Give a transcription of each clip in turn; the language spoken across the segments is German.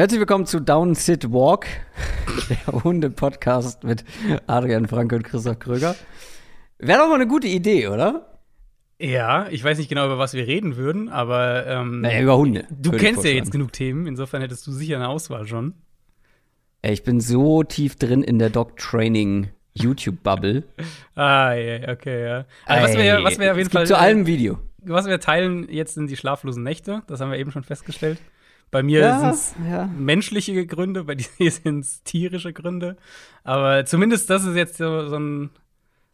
Herzlich willkommen zu Down Sit Walk, der Hunde-Podcast mit Adrian Franke und Christoph Kröger. Wäre doch mal eine gute Idee, oder? Ja, ich weiß nicht genau, über was wir reden würden, aber ähm, naja, über Hunde. Du kennst ja jetzt genug Themen, insofern hättest du sicher eine Auswahl schon. Ich bin so tief drin in der Dog Training YouTube-Bubble. ah, ja, okay, ja. Also, was wir, was wir auf jeden Fall. Zu allem Video. Was wir teilen jetzt sind die schlaflosen Nächte, das haben wir eben schon festgestellt. Bei mir ja, sind es ja. menschliche Gründe, bei dir sind es tierische Gründe. Aber zumindest das ist jetzt so, so ein.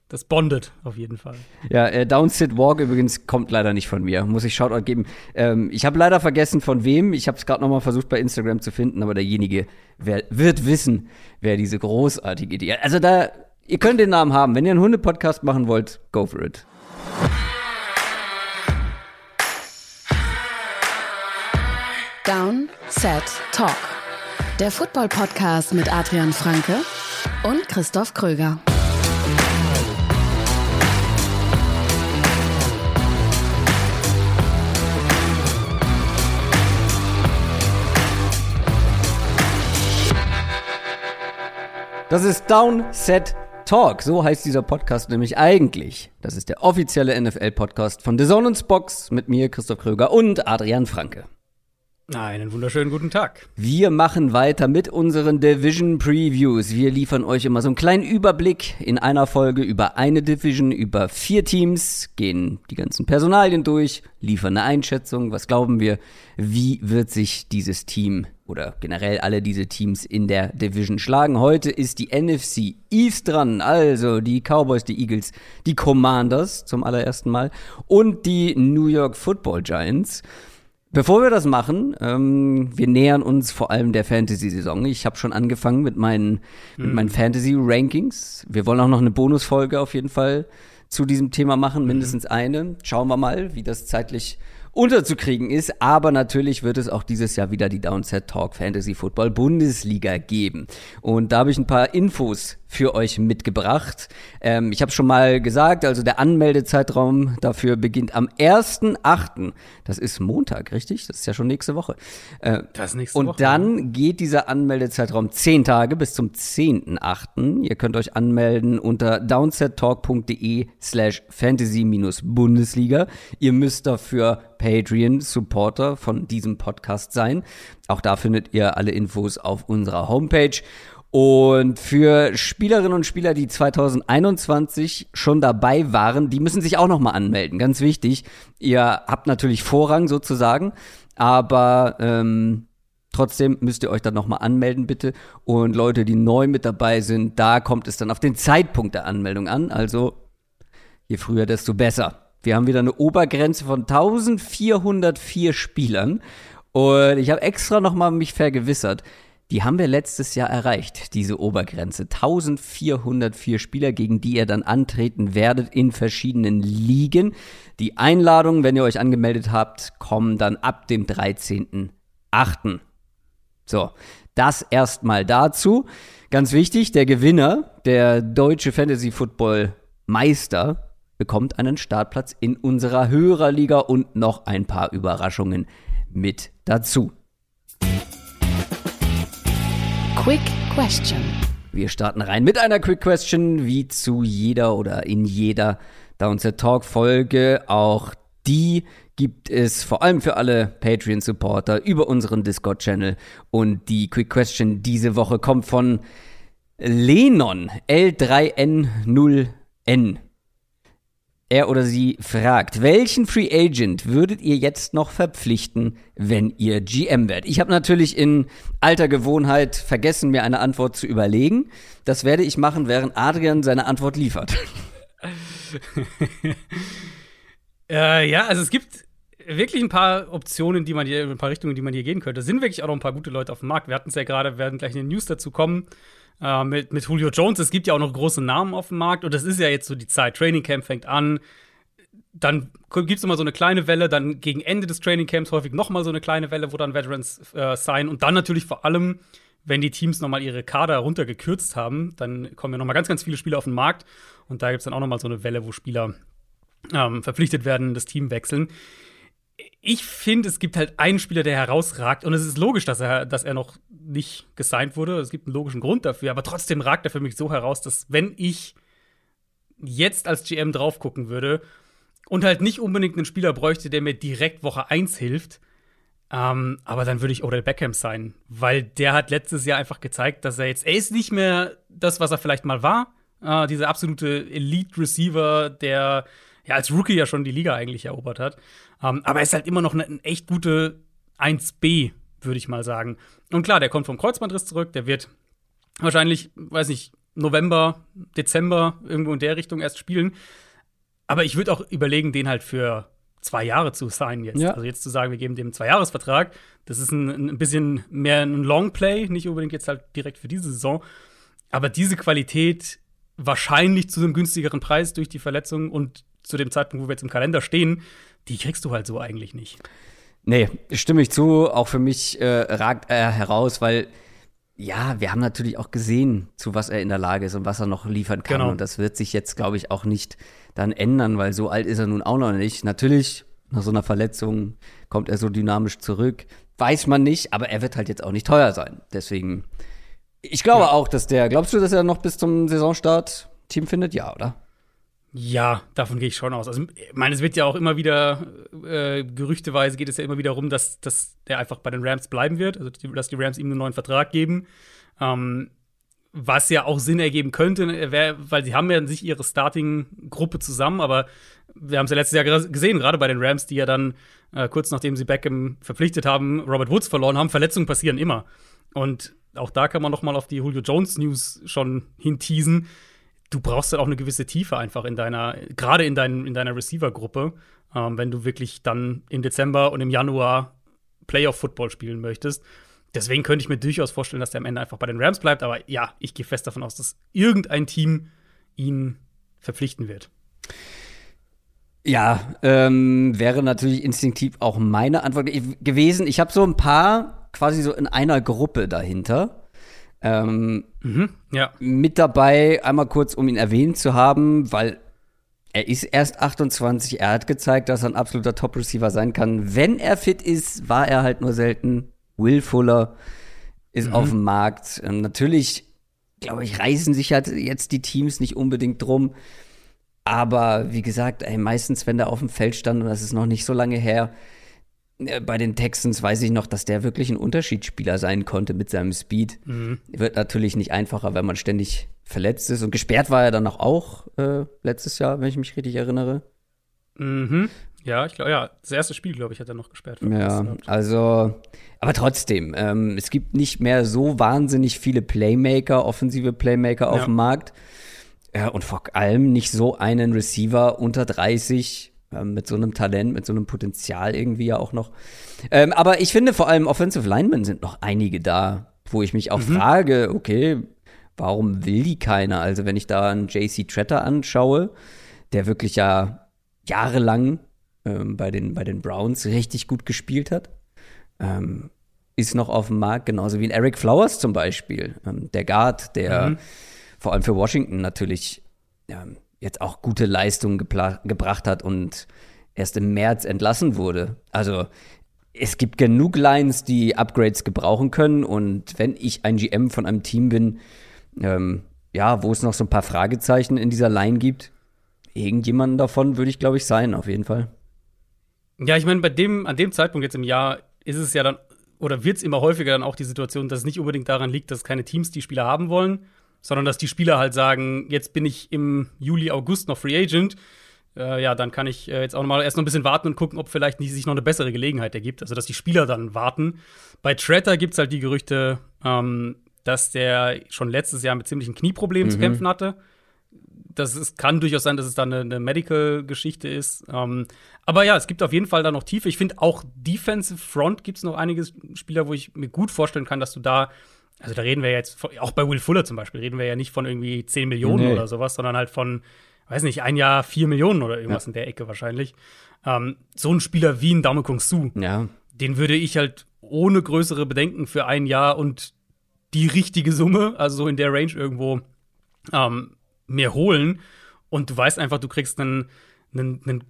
Das bondet auf jeden Fall. Ja, äh, Down Sit Walk übrigens kommt leider nicht von mir. Muss ich Shoutout geben. Ähm, ich habe leider vergessen, von wem. Ich habe es gerade noch mal versucht bei Instagram zu finden, aber derjenige wer, wird wissen, wer diese großartige Idee. Also da, ihr könnt den Namen haben. Wenn ihr einen Hunde-Podcast machen wollt, go for it. Down, Set, Talk. Der Football-Podcast mit Adrian Franke und Christoph Kröger. Das ist Down, Set, Talk. So heißt dieser Podcast nämlich eigentlich. Das ist der offizielle NFL-Podcast von The Zone Spox mit mir, Christoph Kröger und Adrian Franke. Einen wunderschönen guten Tag. Wir machen weiter mit unseren Division Previews. Wir liefern euch immer so einen kleinen Überblick in einer Folge über eine Division, über vier Teams, gehen die ganzen Personalien durch, liefern eine Einschätzung. Was glauben wir? Wie wird sich dieses Team oder generell alle diese Teams in der Division schlagen? Heute ist die NFC East dran, also die Cowboys, die Eagles, die Commanders zum allerersten Mal und die New York Football Giants. Bevor wir das machen, ähm, wir nähern uns vor allem der Fantasy-Saison. Ich habe schon angefangen mit meinen, mhm. meinen Fantasy-Rankings. Wir wollen auch noch eine Bonusfolge auf jeden Fall zu diesem Thema machen, mhm. mindestens eine. Schauen wir mal, wie das zeitlich unterzukriegen ist. Aber natürlich wird es auch dieses Jahr wieder die Downset Talk Fantasy Football Bundesliga geben. Und da habe ich ein paar Infos für euch mitgebracht. Ähm, ich habe schon mal gesagt, also der Anmeldezeitraum dafür beginnt am 1.8. Das ist Montag, richtig? Das ist ja schon nächste Woche. Äh, das ist nächste und Woche. Und dann geht dieser Anmeldezeitraum 10 Tage bis zum 10.8. Ihr könnt euch anmelden unter downsettalk.de slash fantasy-bundesliga. Ihr müsst dafür Patreon-Supporter von diesem Podcast sein. Auch da findet ihr alle Infos auf unserer Homepage. Und für Spielerinnen und Spieler, die 2021 schon dabei waren, die müssen sich auch nochmal anmelden. Ganz wichtig. Ihr habt natürlich Vorrang sozusagen, aber ähm, trotzdem müsst ihr euch dann nochmal anmelden, bitte. Und Leute, die neu mit dabei sind, da kommt es dann auf den Zeitpunkt der Anmeldung an. Also je früher, desto besser. Wir haben wieder eine Obergrenze von 1404 Spielern. Und ich habe extra nochmal mich vergewissert. Die haben wir letztes Jahr erreicht, diese Obergrenze. 1404 Spieler, gegen die ihr dann antreten werdet in verschiedenen Ligen. Die Einladungen, wenn ihr euch angemeldet habt, kommen dann ab dem 13.8. So, das erstmal dazu. Ganz wichtig, der Gewinner, der deutsche Fantasy Football Meister, bekommt einen Startplatz in unserer Hörerliga und noch ein paar Überraschungen mit dazu. Quick Question. Wir starten rein mit einer Quick Question, wie zu jeder oder in jeder Downset Talk Folge. Auch die gibt es vor allem für alle Patreon-Supporter über unseren Discord-Channel. Und die Quick Question diese Woche kommt von Lenon L3N0N. Er oder sie fragt, welchen Free Agent würdet ihr jetzt noch verpflichten, wenn ihr GM werdet? Ich habe natürlich in alter Gewohnheit vergessen, mir eine Antwort zu überlegen. Das werde ich machen, während Adrian seine Antwort liefert. äh, ja, also es gibt wirklich ein paar Optionen, die man hier, ein paar Richtungen, die man hier gehen könnte. Es sind wirklich auch noch ein paar gute Leute auf dem Markt. Wir hatten es ja gerade, werden gleich in den News dazu kommen äh, mit, mit Julio Jones. Es gibt ja auch noch große Namen auf dem Markt und das ist ja jetzt so die Zeit. Training Camp fängt an. Dann gibt es immer so eine kleine Welle, dann gegen Ende des Training Camps häufig noch mal so eine kleine Welle, wo dann Veterans äh, sein und dann natürlich vor allem, wenn die Teams noch mal ihre Kader runtergekürzt haben, dann kommen ja noch mal ganz, ganz viele Spieler auf den Markt und da gibt es dann auch noch mal so eine Welle, wo Spieler ähm, verpflichtet werden, das Team wechseln. Ich finde, es gibt halt einen Spieler, der herausragt. Und es ist logisch, dass er, dass er noch nicht gesigned wurde. Es gibt einen logischen Grund dafür. Aber trotzdem ragt er für mich so heraus, dass wenn ich jetzt als GM drauf gucken würde und halt nicht unbedingt einen Spieler bräuchte, der mir direkt Woche 1 hilft, ähm, aber dann würde ich Odell Beckham sein, weil der hat letztes Jahr einfach gezeigt, dass er jetzt, er ist nicht mehr das, was er vielleicht mal war, äh, dieser absolute Elite-Receiver, der ja als Rookie ja schon die Liga eigentlich erobert hat. Ähm, aber er ist halt immer noch eine, eine echt gute 1B, würde ich mal sagen. Und klar, der kommt vom Kreuzbandriss zurück, der wird wahrscheinlich, weiß nicht, November, Dezember irgendwo in der Richtung erst spielen. Aber ich würde auch überlegen, den halt für zwei Jahre zu signen jetzt. Ja. Also jetzt zu sagen, wir geben dem einen Zweijahresvertrag, das ist ein, ein bisschen mehr ein Longplay, nicht unbedingt jetzt halt direkt für diese Saison. Aber diese Qualität wahrscheinlich zu einem günstigeren Preis durch die Verletzung und zu dem Zeitpunkt, wo wir jetzt im Kalender stehen, die kriegst du halt so eigentlich nicht. Nee, stimme ich zu. Auch für mich äh, ragt er heraus, weil ja, wir haben natürlich auch gesehen, zu was er in der Lage ist und was er noch liefern kann. Genau. Und das wird sich jetzt, glaube ich, auch nicht dann ändern, weil so alt ist er nun auch noch nicht. Natürlich, nach so einer Verletzung kommt er so dynamisch zurück. Weiß man nicht, aber er wird halt jetzt auch nicht teuer sein. Deswegen, ich glaube ja. auch, dass der, glaubst du, dass er noch bis zum Saisonstart Team findet? Ja, oder? Ja, davon gehe ich schon aus. Also, ich meine, es wird ja auch immer wieder, äh, gerüchteweise geht es ja immer wieder rum, dass, dass der einfach bei den Rams bleiben wird, also dass die Rams ihm einen neuen Vertrag geben. Ähm, was ja auch Sinn ergeben könnte, wär, weil sie haben ja in sich ihre Starting-Gruppe zusammen, aber wir haben es ja letztes Jahr gesehen, gerade bei den Rams, die ja dann äh, kurz nachdem sie Beckham verpflichtet haben, Robert Woods verloren haben. Verletzungen passieren immer. Und auch da kann man noch mal auf die Julio Jones News schon hinteasen du brauchst dann auch eine gewisse Tiefe einfach in deiner, gerade in, dein, in deiner Receiver-Gruppe, ähm, wenn du wirklich dann im Dezember und im Januar Playoff-Football spielen möchtest. Deswegen könnte ich mir durchaus vorstellen, dass der am Ende einfach bei den Rams bleibt. Aber ja, ich gehe fest davon aus, dass irgendein Team ihn verpflichten wird. Ja, ähm, wäre natürlich instinktiv auch meine Antwort gewesen. Ich habe so ein paar quasi so in einer Gruppe dahinter. Ähm, mhm, ja. Mit dabei, einmal kurz, um ihn erwähnt zu haben, weil er ist erst 28. Er hat gezeigt, dass er ein absoluter Top-Receiver sein kann. Wenn er fit ist, war er halt nur selten. Will Fuller ist mhm. auf dem Markt. Ähm, natürlich, glaube ich, reißen sich halt jetzt die Teams nicht unbedingt drum. Aber wie gesagt, ey, meistens, wenn der auf dem Feld stand, und das ist noch nicht so lange her, bei den Texans weiß ich noch, dass der wirklich ein Unterschiedsspieler sein konnte mit seinem Speed. Mhm. Wird natürlich nicht einfacher, wenn man ständig verletzt ist. Und gesperrt war er dann auch, auch äh, letztes Jahr, wenn ich mich richtig erinnere. Mhm. Ja, ich glaube, ja, das erste Spiel, glaube ich, hat er noch gesperrt. Ja, also, aber trotzdem, ähm, es gibt nicht mehr so wahnsinnig viele Playmaker, offensive Playmaker auf ja. dem Markt. Ja, und vor allem nicht so einen Receiver unter 30, ähm, mit so einem Talent, mit so einem Potenzial irgendwie ja auch noch. Ähm, aber ich finde vor allem Offensive Linemen sind noch einige da, wo ich mich auch mhm. frage, okay, warum will die keiner? Also wenn ich da einen JC Tretter anschaue, der wirklich ja jahrelang ähm, bei, den, bei den Browns richtig gut gespielt hat, ähm, ist noch auf dem Markt, genauso wie ein Eric Flowers zum Beispiel, ähm, der Guard, der mhm. vor allem für Washington natürlich ähm, jetzt auch gute Leistungen gebracht hat und erst im März entlassen wurde. Also es gibt genug Lines, die Upgrades gebrauchen können. Und wenn ich ein GM von einem Team bin, ähm, ja, wo es noch so ein paar Fragezeichen in dieser Line gibt, irgendjemanden davon würde ich, glaube ich, sein, auf jeden Fall. Ja, ich meine, bei dem, an dem Zeitpunkt jetzt im Jahr ist es ja dann, oder wird es immer häufiger dann auch die Situation, dass es nicht unbedingt daran liegt, dass keine Teams die Spieler haben wollen, sondern dass die Spieler halt sagen, jetzt bin ich im Juli, August noch Free Agent. Äh, ja, dann kann ich äh, jetzt auch noch mal erst noch ein bisschen warten und gucken, ob vielleicht sich noch eine bessere Gelegenheit ergibt. Also, dass die Spieler dann warten. Bei Tretter gibt es halt die Gerüchte, ähm, dass der schon letztes Jahr mit ziemlichen Knieproblemen mhm. zu kämpfen hatte. Das ist, kann durchaus sein, dass es da eine, eine Medical-Geschichte ist. Ähm, aber ja, es gibt auf jeden Fall da noch Tiefe. Ich finde auch Defensive Front gibt es noch einige Spieler, wo ich mir gut vorstellen kann, dass du da also da reden wir jetzt, auch bei Will Fuller zum Beispiel, reden wir ja nicht von irgendwie 10 Millionen nee. oder sowas, sondern halt von, weiß nicht, ein Jahr 4 Millionen oder irgendwas ja. in der Ecke wahrscheinlich. Ähm, so ein Spieler wie ein Daumen Kung Su, ja. den würde ich halt ohne größere Bedenken für ein Jahr und die richtige Summe, also so in der Range irgendwo, ähm, mehr holen. Und du weißt einfach, du kriegst einen, einen, einen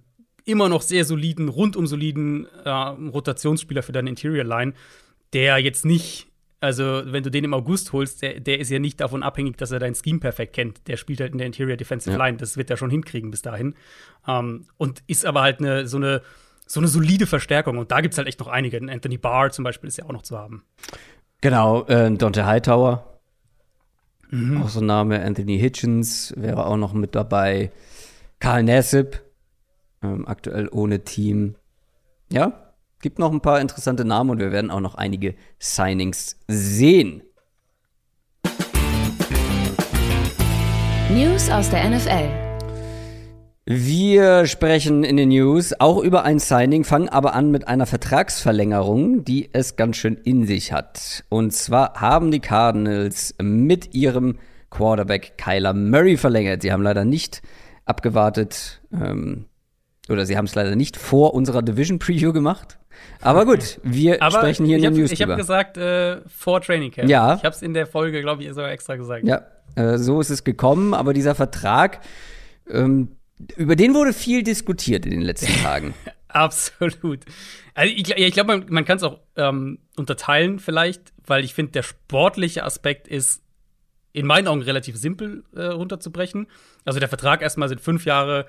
immer noch sehr soliden, rundum soliden äh, Rotationsspieler für deine Interior Line, der jetzt nicht, also wenn du den im August holst, der, der ist ja nicht davon abhängig, dass er dein Scheme perfekt kennt. Der spielt halt in der Interior Defensive ja. Line, das wird er schon hinkriegen bis dahin. Ähm, und ist aber halt eine, so eine so eine solide Verstärkung. Und da gibt es halt echt noch einige. Anthony Barr zum Beispiel ist ja auch noch zu haben. Genau, äh, Dante Hightower. Mhm. Auch so ein Name. Anthony Hitchens wäre auch noch mit dabei. Karl Nassib, ähm, aktuell ohne Team. Ja, gibt noch ein paar interessante Namen und wir werden auch noch einige Signings sehen. News aus der NFL. Wir sprechen in den News auch über ein Signing, fangen aber an mit einer Vertragsverlängerung, die es ganz schön in sich hat. Und zwar haben die Cardinals mit ihrem Quarterback Kyler Murray verlängert. Sie haben leider nicht abgewartet, ähm, oder sie haben es leider nicht vor unserer Division Preview gemacht. Aber gut, wir aber sprechen hier in den News Ich habe gesagt, äh, vor Training Camp. Ja. Ich habe es in der Folge, glaube ich, sogar extra gesagt. Ja, äh, so ist es gekommen. Aber dieser Vertrag, ähm, über den wurde viel diskutiert in den letzten Tagen. Absolut. Also ich, ich glaube, man, man kann es auch ähm, unterteilen vielleicht, weil ich finde, der sportliche Aspekt ist in meinen Augen relativ simpel äh, runterzubrechen. Also der Vertrag erstmal sind fünf Jahre,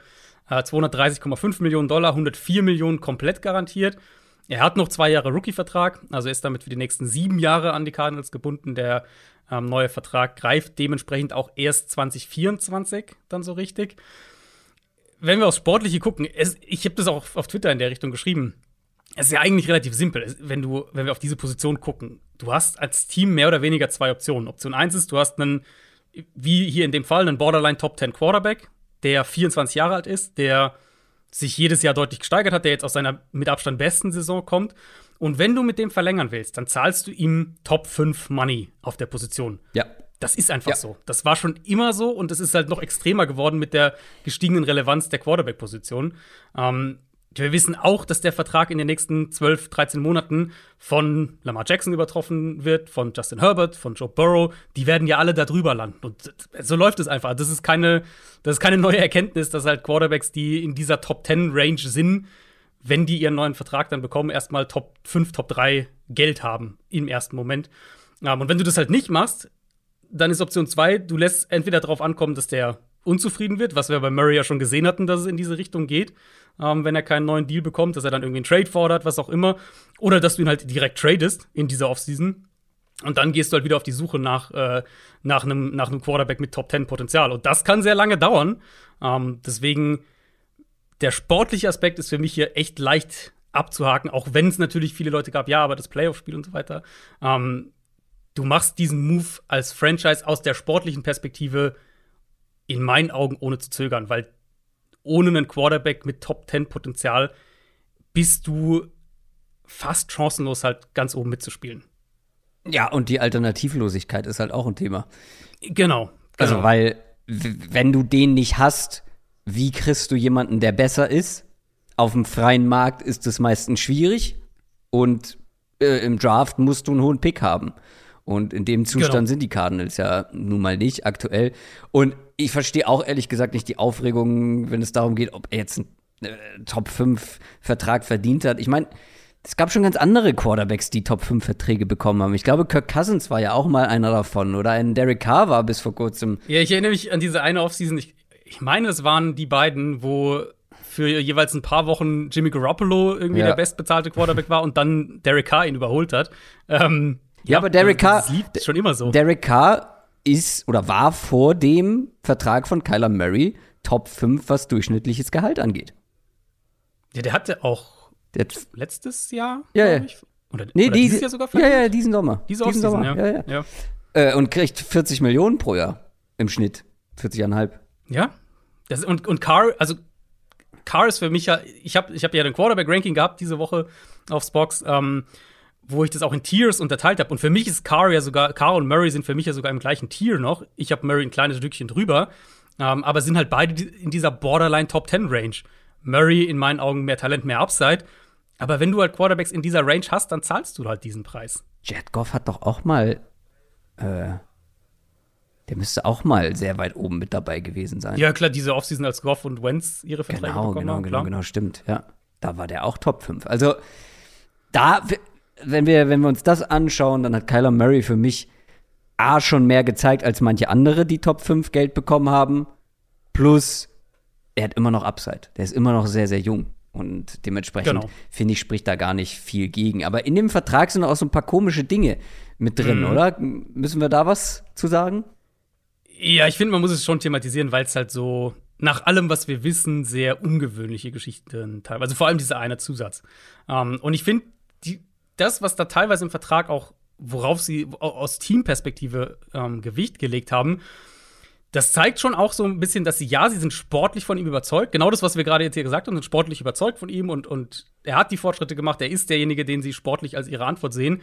äh, 230,5 Millionen Dollar, 104 Millionen komplett garantiert. Er hat noch zwei Jahre Rookie-Vertrag, also ist damit für die nächsten sieben Jahre an die Cardinals gebunden. Der ähm, neue Vertrag greift dementsprechend auch erst 2024 dann so richtig wenn wir aufs Sportliche gucken, es, ich habe das auch auf Twitter in der Richtung geschrieben. Es ist ja eigentlich relativ simpel, wenn du, wenn wir auf diese Position gucken. Du hast als Team mehr oder weniger zwei Optionen. Option 1 ist, du hast einen, wie hier in dem Fall, einen Borderline Top 10 Quarterback, der 24 Jahre alt ist, der sich jedes Jahr deutlich gesteigert hat, der jetzt aus seiner mit Abstand besten Saison kommt. Und wenn du mit dem verlängern willst, dann zahlst du ihm Top 5 Money auf der Position. Ja. Das ist einfach ja. so. Das war schon immer so und es ist halt noch extremer geworden mit der gestiegenen Relevanz der Quarterback-Position. Ähm, wir wissen auch, dass der Vertrag in den nächsten 12, 13 Monaten von Lamar Jackson übertroffen wird, von Justin Herbert, von Joe Burrow. Die werden ja alle da drüber landen. Und so läuft es einfach. Das ist keine, das ist keine neue Erkenntnis, dass halt Quarterbacks, die in dieser Top 10 Range sind, wenn die ihren neuen Vertrag dann bekommen, erstmal Top 5, Top 3 Geld haben im ersten Moment. Ähm, und wenn du das halt nicht machst, dann ist Option 2, du lässt entweder darauf ankommen, dass der unzufrieden wird, was wir bei Murray ja schon gesehen hatten, dass es in diese Richtung geht, ähm, wenn er keinen neuen Deal bekommt, dass er dann irgendwie einen Trade fordert, was auch immer, oder dass du ihn halt direkt tradest in dieser Offseason. Und dann gehst du halt wieder auf die Suche nach, äh, nach, einem, nach einem Quarterback mit Top 10 Potenzial. Und das kann sehr lange dauern. Ähm, deswegen, der sportliche Aspekt ist für mich hier echt leicht abzuhaken, auch wenn es natürlich viele Leute gab, ja, aber das Playoff-Spiel und so weiter. Ähm, du machst diesen Move als Franchise aus der sportlichen Perspektive in meinen Augen ohne zu zögern, weil ohne einen Quarterback mit Top 10 Potenzial bist du fast chancenlos halt ganz oben mitzuspielen. Ja, und die Alternativlosigkeit ist halt auch ein Thema. Genau. Also, genau. weil, wenn du den nicht hast, wie kriegst du jemanden, der besser ist? Auf dem freien Markt ist es meistens schwierig und äh, im Draft musst du einen hohen Pick haben. Und in dem Zustand genau. sind die Cardinals ja nun mal nicht aktuell. Und ich verstehe auch ehrlich gesagt nicht die Aufregung, wenn es darum geht, ob er jetzt einen äh, Top 5 Vertrag verdient hat. Ich meine, es gab schon ganz andere Quarterbacks, die Top 5 Verträge bekommen haben. Ich glaube, Kirk Cousins war ja auch mal einer davon. Oder ein Derek Carr war bis vor kurzem. Ja, ich erinnere mich an diese eine Offseason. Ich, ich meine, es waren die beiden, wo für jeweils ein paar Wochen Jimmy Garoppolo irgendwie ja. der bestbezahlte Quarterback war und dann Derek Carr ihn überholt hat. Ähm, ja, ja aber Derek Carr. Das schon immer so. Derek Carr ist oder war vor dem Vertrag von Kyler Murray Top 5, was durchschnittliches Gehalt angeht. Ja, der hatte auch der letztes Jahr, ja, ja. Ich, oder, nee, oder dieses Jahr sogar? Ja, ja, diesen Sommer. Diese diesen Sommer, ja. ja, ja. Äh, und kriegt 40 Millionen pro Jahr im Schnitt. 40,5. Ja. Das, und, und Carr, also Carr ist für mich ja, ich habe ich hab ja ein Quarterback-Ranking gehabt diese Woche aufs Box. Ähm, wo ich das auch in Tiers unterteilt habe. Und für mich ist Carr ja sogar, Carr und Murray sind für mich ja sogar im gleichen Tier noch. Ich habe Murray ein kleines Stückchen drüber, ähm, aber sind halt beide in dieser Borderline Top 10 Range. Murray in meinen Augen mehr Talent, mehr Upside. Aber wenn du halt Quarterbacks in dieser Range hast, dann zahlst du halt diesen Preis. Jet Goff hat doch auch mal äh, der müsste auch mal sehr weit oben mit dabei gewesen sein. Ja, klar, diese Offseason als Goff und Wentz ihre Verträge genau, bekommen genau, haben, genau, klar. genau, stimmt. Ja, da war der auch Top 5. Also da, wenn wir, wenn wir uns das anschauen, dann hat Kyler Murray für mich A schon mehr gezeigt als manche andere, die Top 5 Geld bekommen haben. Plus, er hat immer noch Upside. Der ist immer noch sehr, sehr jung. Und dementsprechend, Genau. finde ich, spricht da gar nicht viel gegen. Aber in dem Vertrag sind auch so ein paar komische Dinge mit drin, Mhm. oder? Müssen wir da was zu sagen? Ja, ich finde, man muss es schon thematisieren, weil es halt so nach allem, was wir wissen, sehr ungewöhnliche Geschichten teilweise. Also vor allem dieser eine Zusatz. Ähm, und ich finde, das, was da teilweise im Vertrag auch, worauf sie au- aus Teamperspektive ähm, Gewicht gelegt haben, das zeigt schon auch so ein bisschen, dass sie, ja, sie sind sportlich von ihm überzeugt. Genau das, was wir gerade jetzt hier gesagt haben, sind sportlich überzeugt von ihm und, und er hat die Fortschritte gemacht. Er ist derjenige, den sie sportlich als ihre Antwort sehen.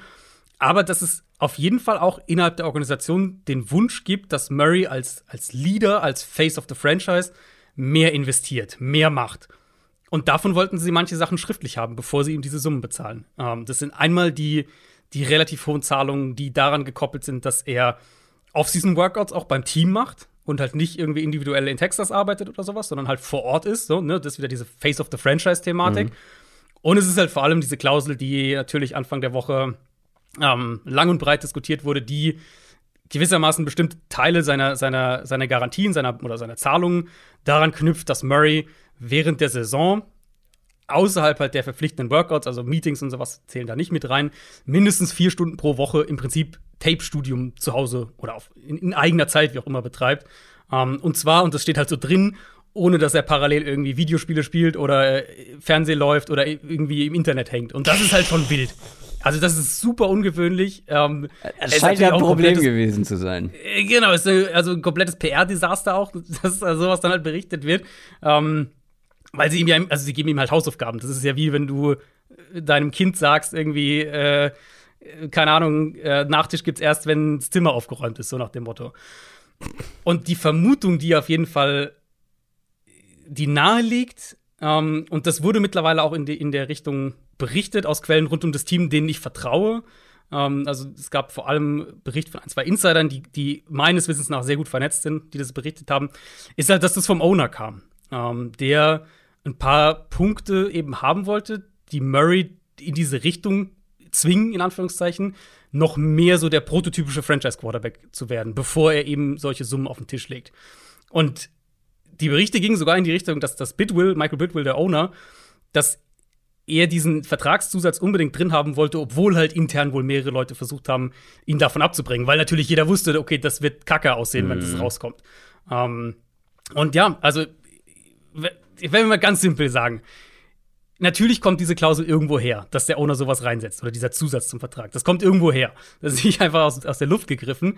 Aber dass es auf jeden Fall auch innerhalb der Organisation den Wunsch gibt, dass Murray als, als Leader, als Face of the Franchise mehr investiert, mehr macht. Und davon wollten sie manche Sachen schriftlich haben, bevor sie ihm diese Summen bezahlen. Ähm, das sind einmal die, die relativ hohen Zahlungen, die daran gekoppelt sind, dass er Off-Season-Workouts auch beim Team macht und halt nicht irgendwie individuell in Texas arbeitet oder sowas, sondern halt vor Ort ist. So, ne? Das ist wieder diese Face of the Franchise-Thematik. Und es ist halt vor allem diese Klausel, die natürlich Anfang der Woche ähm, lang und breit diskutiert wurde, die gewissermaßen bestimmte Teile seiner, seiner, seiner Garantien seiner, oder seiner Zahlungen daran knüpft, dass Murray während der Saison außerhalb halt der verpflichtenden Workouts, also Meetings und sowas zählen da nicht mit rein, mindestens vier Stunden pro Woche im Prinzip Tape-Studium zu Hause oder auf, in, in eigener Zeit, wie auch immer, betreibt. Ähm, und zwar, und das steht halt so drin, ohne dass er parallel irgendwie Videospiele spielt oder äh, Fernsehen läuft oder irgendwie im Internet hängt. Und das ist halt schon wild. Also, das ist super ungewöhnlich. Ähm, Es scheint ja ein Problem gewesen zu sein. äh, Genau, ist also ein komplettes PR-Desaster auch, dass also sowas dann halt berichtet wird. Ähm, weil sie ihm ja, also sie geben ihm halt Hausaufgaben. Das ist ja wie wenn du äh, deinem Kind sagst, irgendwie, äh, keine Ahnung, äh, Nachtisch gibt's erst, wenn das Zimmer aufgeräumt ist, so nach dem Motto. Und die Vermutung, die auf jeden Fall die nahe liegt, ähm, und das wurde mittlerweile auch in, die, in der Richtung berichtet aus Quellen rund um das Team, denen ich vertraue. Ähm, also es gab vor allem Bericht von ein, zwei Insidern, die, die meines Wissens nach sehr gut vernetzt sind, die das berichtet haben, ist halt, dass das vom Owner kam, ähm, der ein paar Punkte eben haben wollte, die Murray in diese Richtung zwingen, in Anführungszeichen, noch mehr so der prototypische Franchise-Quarterback zu werden, bevor er eben solche Summen auf den Tisch legt. Und die Berichte gingen sogar in die Richtung, dass das Bidwill, Michael Bidwill, der Owner, dass er diesen Vertragszusatz unbedingt drin haben wollte, obwohl halt intern wohl mehrere Leute versucht haben, ihn davon abzubringen, weil natürlich jeder wusste, okay, das wird kacke aussehen, wenn das rauskommt. Ähm, und ja, also, wenn wir mal ganz simpel sagen, natürlich kommt diese Klausel irgendwo her, dass der Owner sowas reinsetzt oder dieser Zusatz zum Vertrag. Das kommt irgendwo her. Das ist nicht einfach aus, aus der Luft gegriffen.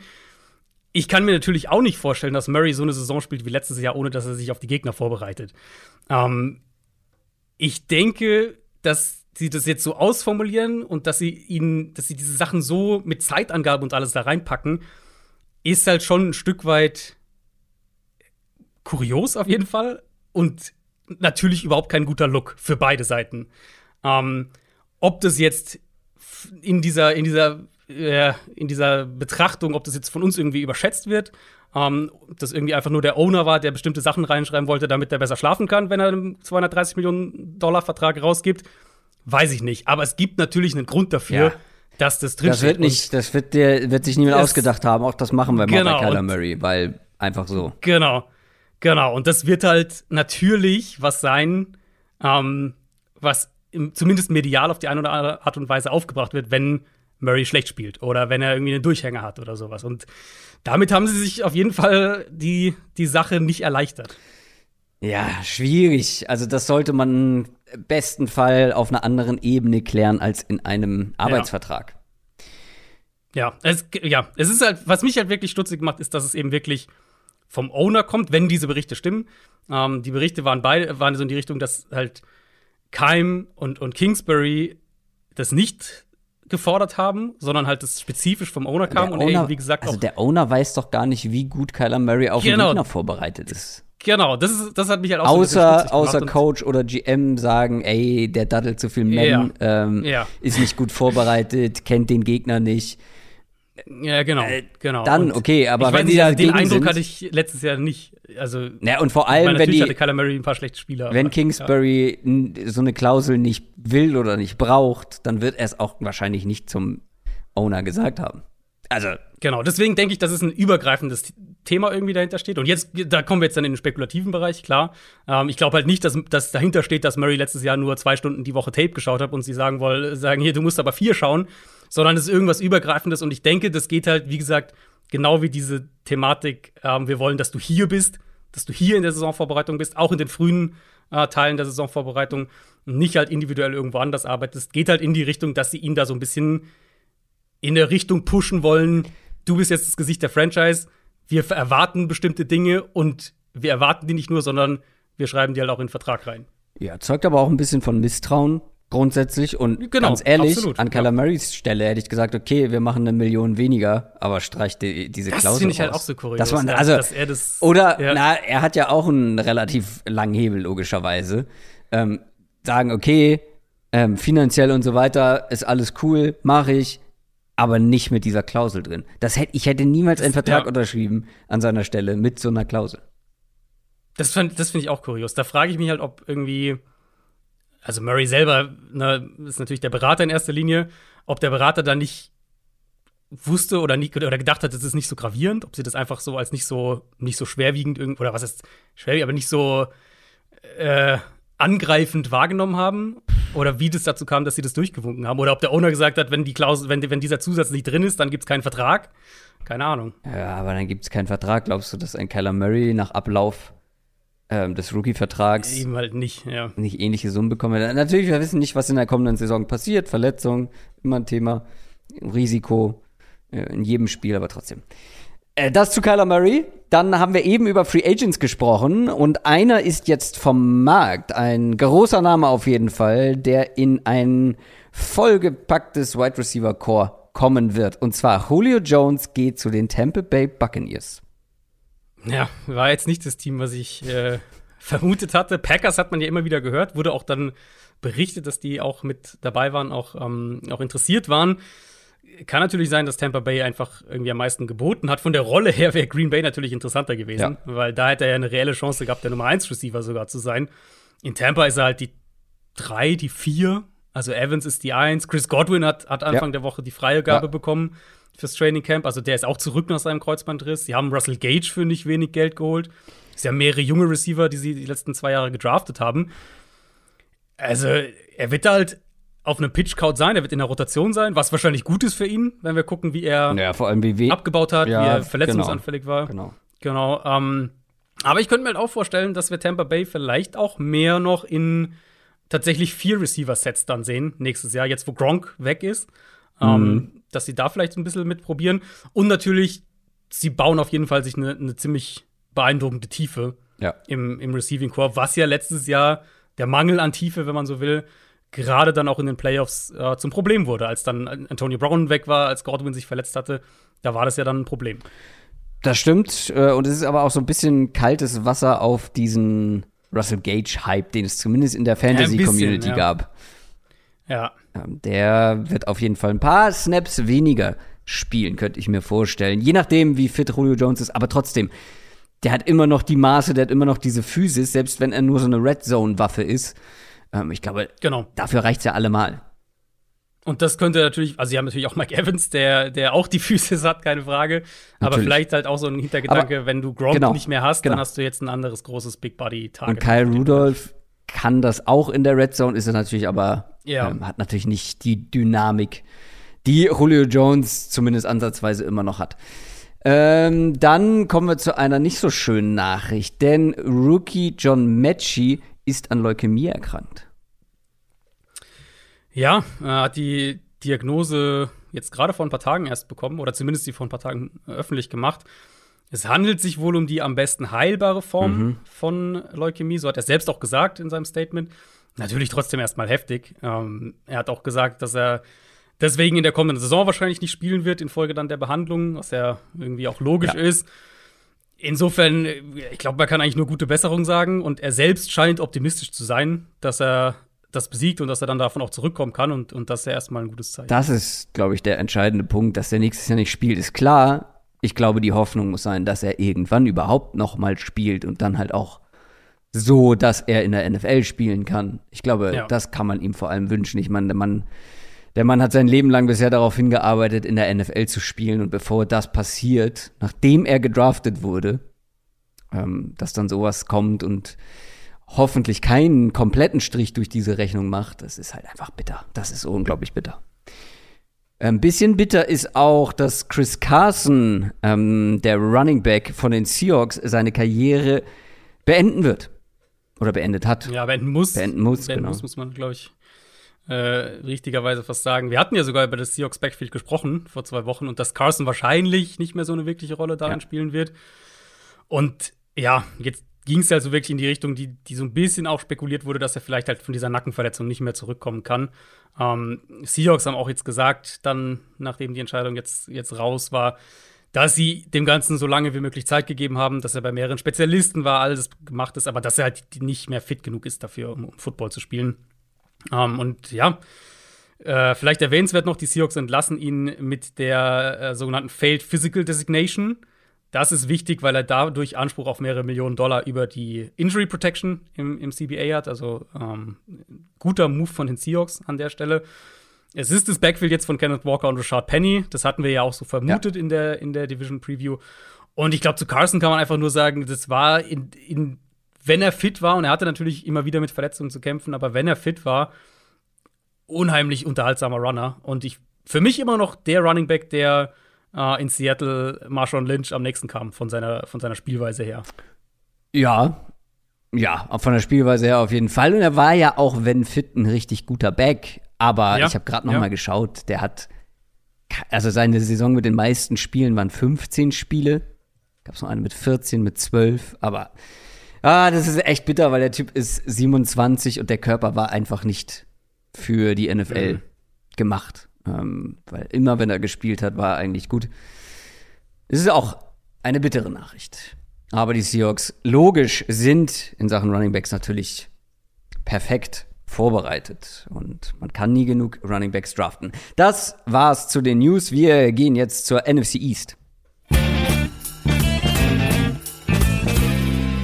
Ich kann mir natürlich auch nicht vorstellen, dass Murray so eine Saison spielt wie letztes Jahr, ohne dass er sich auf die Gegner vorbereitet. Ähm, ich denke, dass sie das jetzt so ausformulieren und dass sie ihn, dass sie diese Sachen so mit Zeitangabe und alles da reinpacken, ist halt schon ein Stück weit kurios auf jeden Fall und natürlich überhaupt kein guter Look für beide Seiten. Ähm, ob das jetzt in dieser, in dieser, äh, in dieser Betrachtung, ob das jetzt von uns irgendwie überschätzt wird, ähm, ob das irgendwie einfach nur der Owner war, der bestimmte Sachen reinschreiben wollte, damit er besser schlafen kann, wenn er einen 230 Millionen Dollar Vertrag rausgibt, weiß ich nicht. Aber es gibt natürlich einen Grund dafür, Ja. dass das drin Das wird nicht, das wird der, wird sich niemand ausgedacht haben. Auch das machen wir mal Genau, bei Kyler Murray, weil einfach so. Genau, genau. Und das wird halt natürlich was sein, ähm, was im, zumindest medial auf die eine oder andere Art und Weise aufgebracht wird, wenn Murray schlecht spielt oder wenn er irgendwie einen Durchhänger hat oder sowas. Und damit haben sie sich auf jeden Fall die, die Sache nicht erleichtert. Ja, schwierig. Also das sollte man im besten Fall auf einer anderen Ebene klären als in einem Arbeitsvertrag. Ja, es, ja, es ist halt, was mich halt wirklich stutzig macht, ist, dass es eben wirklich vom Owner kommt, wenn diese Berichte stimmen. Ähm, die Berichte waren beide, waren so in die Richtung, dass halt Keim und, und Kingsbury das nicht gefordert haben, sondern halt das spezifisch vom Owner kam Der und er Owner- wie gesagt, also der Owner weiß doch gar nicht, wie gut Kyler Murray auf Genau. den Gegner vorbereitet ist. Genau, das, ist, das hat mich halt auch so Außer, gemacht außer Coach oder GM sagen, ey, der daddelt zu viel Men, Ja. ähm, Ja. ist nicht gut vorbereitet, kennt den Gegner nicht. Ja, genau, Äh, genau. dann, Und okay, aber wenn die nicht, also den Eindruck sind- hatte ich letztes Jahr nicht. Also, Ja, und vor allem, wenn natürlich die, hatte ein paar schlechte Spieler. wenn aber- Kingsbury n- so eine Klausel nicht will oder nicht braucht, dann wird er es auch wahrscheinlich nicht zum Owner gesagt haben. Also, Genau, deswegen denke ich, dass es ein übergreifendes Thema irgendwie dahinter steht. Und jetzt, da kommen wir jetzt dann in den spekulativen Bereich, klar. Ähm, ich glaube halt nicht, dass, dass dahinter steht, dass Murray letztes Jahr nur zwei Stunden die Woche Tape geschaut hat und sie sagen wollen, sagen, hier, du musst aber vier schauen, sondern es ist irgendwas Übergreifendes. Und ich denke, das geht halt, wie gesagt, genau wie diese Thematik, ähm, wir wollen, dass du hier bist, dass du hier in der Saisonvorbereitung bist, auch in den frühen äh, Teilen der Saisonvorbereitung und nicht halt individuell irgendwo anders arbeitest. Geht halt in die Richtung, dass sie ihn da so ein bisschen in der Richtung pushen wollen, du bist jetzt das Gesicht der Franchise, wir erwarten bestimmte Dinge und wir erwarten die nicht nur, sondern wir schreiben die halt auch in den Vertrag rein. ja, zeugt aber auch ein bisschen von Misstrauen grundsätzlich. Und Genau, ganz ehrlich, absolut, an ja. Kyler Murrays Stelle hätte ich gesagt, okay, wir machen eine Million weniger, aber streich die, diese Das Klausel finde ich halt raus. auch so kurios, Dass man, ja, also, dass er das- oder, ja. na, er hat ja auch einen relativ langen Hebel, logischerweise. Ähm, sagen, okay, ähm, finanziell und so weiter ist alles cool, mache ich, aber nicht mit dieser Klausel drin. Das hätte, ich hätte niemals einen Vertrag ja. unterschrieben an seiner Stelle mit so einer Klausel. Das, das finde ich auch kurios. Da frage ich mich halt, ob irgendwie, also Murray selber ne, ist natürlich der Berater in erster Linie, ob der Berater da nicht wusste oder, nie, oder gedacht hat, das ist nicht so gravierend, ob sie das einfach so als nicht so, nicht so schwerwiegend irgend, oder was ist schwerwiegend, aber nicht so äh, angreifend wahrgenommen haben oder wie das dazu kam, dass sie das durchgewunken haben oder ob der Owner gesagt hat, wenn die Klausel, wenn, wenn dieser Zusatz nicht drin ist, dann gibt es keinen Vertrag. Keine Ahnung. Ja, aber dann gibt es keinen Vertrag. Glaubst du, dass ein Kyler Murray nach Ablauf ähm, des Rookie-Vertrags Eben halt nicht, ja. nicht ähnliche Summen bekommen? Natürlich, wir wissen nicht, was in der kommenden Saison passiert. Verletzung, immer ein Thema. Risiko äh, in jedem Spiel, aber trotzdem. Äh, das zu Kyler Murray. Dann haben wir eben über Free Agents gesprochen und einer ist jetzt vom Markt. Ein großer Name auf jeden Fall, der in ein vollgepacktes Wide Receiver Core kommen wird. Und zwar Julio Jones geht zu den Tampa Bay Buccaneers. Ja, war jetzt nicht das Team, was ich äh, vermutet hatte. Packers hat man ja immer wieder gehört, wurde auch dann berichtet, dass die auch mit dabei waren, auch, ähm, auch interessiert waren. Kann natürlich sein, dass Tampa Bay einfach irgendwie am meisten geboten hat. Von der Rolle her wäre Green Bay natürlich interessanter gewesen, weil da hätte er ja eine reelle Chance gehabt, der Nummer 1 Receiver sogar zu sein. In Tampa ist er halt die 3, die 4. Also Evans ist die 1. Chris Godwin hat, hat Anfang Ja. der Woche die freie Gabe Ja. bekommen fürs Training Camp. Also der ist auch zurück nach seinem Kreuzbandriss. Sie haben Russell Gage für nicht wenig Geld geholt. Sind ja mehrere junge Receiver, die sie die letzten zwei Jahre gedraftet haben. Also, er wird halt auf einem Pitch-Count sein, er wird in der Rotation sein, was wahrscheinlich gut ist für ihn, wenn wir gucken, wie er Ja, vor allem wie abgebaut hat, Ja, wie er verletzungsanfällig war. Genau. Genau. Ähm, aber ich könnte mir halt auch vorstellen, dass wir Tampa Bay vielleicht auch mehr noch in tatsächlich vier Receiver-Sets dann sehen nächstes Jahr, jetzt wo Gronk weg ist. Ähm, dass sie da vielleicht ein bisschen mitprobieren. Und natürlich, sie bauen auf jeden Fall sich eine, eine ziemlich beeindruckende Tiefe Ja. im, im Receiving Core, was ja letztes Jahr der Mangel an Tiefe, wenn man so will, gerade dann auch in den Playoffs äh, zum Problem wurde. Als dann Antonio Brown weg war, als Godwin sich verletzt hatte, da war das ja dann ein Problem. Das stimmt. äh, Und es ist aber auch so ein bisschen kaltes Wasser auf diesen Russell Gage-Hype, den es zumindest in der Fantasy-Community bisschen, ja. gab. Ja, Der wird auf jeden Fall ein paar Snaps weniger spielen, könnte ich mir vorstellen. Je nachdem, wie fit Julio Jones ist, aber trotzdem, der hat immer noch die Maße, der hat immer noch diese Physis, selbst wenn er nur so eine Red Zone-Waffe ist. Ähm, ich glaube, genau. dafür reicht's ja allemal. Und das könnte natürlich, also sie haben natürlich auch Mike Evans, der, der auch die Physis hat, keine Frage. Aber Natürlich. vielleicht halt auch so ein Hintergedanke, Aber- wenn du Gronk genau, nicht mehr hast, genau. dann hast du jetzt ein anderes großes Big Body Target. Und Kyle Rudolph kann das auch in der Red Zone, ist er natürlich aber, Ja. ähm, hat natürlich nicht die Dynamik, die Julio Jones zumindest ansatzweise immer noch hat. Ähm, dann kommen wir zu einer nicht so schönen Nachricht, denn Rookie John Mechie ist an Leukämie erkrankt. Ja, er hat die Diagnose jetzt gerade vor ein paar Tagen erst bekommen, oder zumindest die vor ein paar Tagen äh, öffentlich gemacht. Es handelt sich wohl um die am besten heilbare Form von Leukämie, so hat er selbst auch gesagt in seinem Statement. Natürlich trotzdem erstmal heftig. Ähm, er hat auch gesagt, dass er deswegen in der kommenden Saison wahrscheinlich nicht spielen wird, infolge dann der Behandlung, was ja irgendwie auch logisch Ja. ist. Insofern, äh, ich glaube, man kann eigentlich nur gute Besserung sagen und er selbst scheint optimistisch zu sein, dass er das besiegt und dass er dann davon auch zurückkommen kann und, und das ist ja erstmal ein gutes Zeichen. Das ist, glaube ich, der entscheidende Punkt, dass er nächstes Jahr nicht spielt, ist klar. Ich glaube, die Hoffnung muss sein, dass er irgendwann überhaupt noch mal spielt und dann halt auch so, dass er in der NFL spielen kann. Ich glaube, ja. das kann man ihm vor allem wünschen. Ich meine, der Mann, der Mann hat sein Leben lang bisher darauf hingearbeitet, in der NFL zu spielen und bevor das passiert, nachdem er gedraftet wurde, ähm, dass dann sowas kommt und hoffentlich keinen kompletten Strich durch diese Rechnung macht, das ist halt einfach bitter. Das ist unglaublich bitter. Ein bisschen bitter ist auch, dass Chris Carson, ähm, der Running Back von den Seahawks, seine Karriere beenden wird. Oder beendet hat. Ja, beenden muss. Beenden muss, beenden genau. muss, muss man, glaube ich, äh, richtigerweise fast sagen. Wir hatten ja sogar über das Seahawks Backfield gesprochen vor zwei Wochen und dass Carson wahrscheinlich nicht mehr so eine wirkliche Rolle darin ja. spielen wird. Und ja, jetzt ging es also wirklich in die Richtung, die, die so ein bisschen auch spekuliert wurde, dass er vielleicht halt von dieser Nackenverletzung nicht mehr zurückkommen kann. Ähm, Seahawks haben auch jetzt gesagt, dann, nachdem die Entscheidung jetzt, jetzt raus war, dass sie dem Ganzen so lange wie möglich Zeit gegeben haben, dass er bei mehreren Spezialisten war, alles gemacht ist, aber dass er halt nicht mehr fit genug ist dafür, um, um Football zu spielen. Ähm, und ja, äh, vielleicht erwähnenswert noch, die Seahawks entlassen ihn mit der äh, sogenannten Failed Physical Designation. Das ist wichtig, weil er dadurch Anspruch auf mehrere Millionen Dollar über die Injury Protection im, im CBA hat. Also ähm, guter Move von den Seahawks an der Stelle. Es ist das Backfield jetzt von Kenneth Walker und Rashad Penny. Das hatten wir ja auch so vermutet ja. in, der, in der Division Preview. Und ich glaube, zu Carson kann man einfach nur sagen, das war in, in, wenn er fit war, und er hatte natürlich immer wieder mit Verletzungen zu kämpfen, aber wenn er fit war, unheimlich unterhaltsamer Runner. Und ich, für mich immer noch der Running Back, der äh, in Seattle Marshawn Lynch am nächsten kam, von seiner, von seiner Spielweise her. Ja, ja, von der Spielweise her auf jeden Fall. Und er war ja auch, wenn fit, ein richtig guter Back. Aber ja, ich habe gerade noch ja. mal geschaut, der hat, also seine Saison mit den meisten Spielen waren 15 Spiele. Gab es noch eine mit 14, mit 12. Aber ah, das ist echt bitter, weil der Typ ist 27 und der Körper war einfach nicht für die NFL mhm. gemacht. Ähm, weil immer, wenn er gespielt hat, war er eigentlich gut. Es ist auch eine bittere Nachricht. Aber die Seahawks logisch sind in Sachen Running Backs natürlich perfekt vorbereitet und man kann nie genug Running Backs draften. Das war's zu den News. Wir gehen jetzt zur NFC East.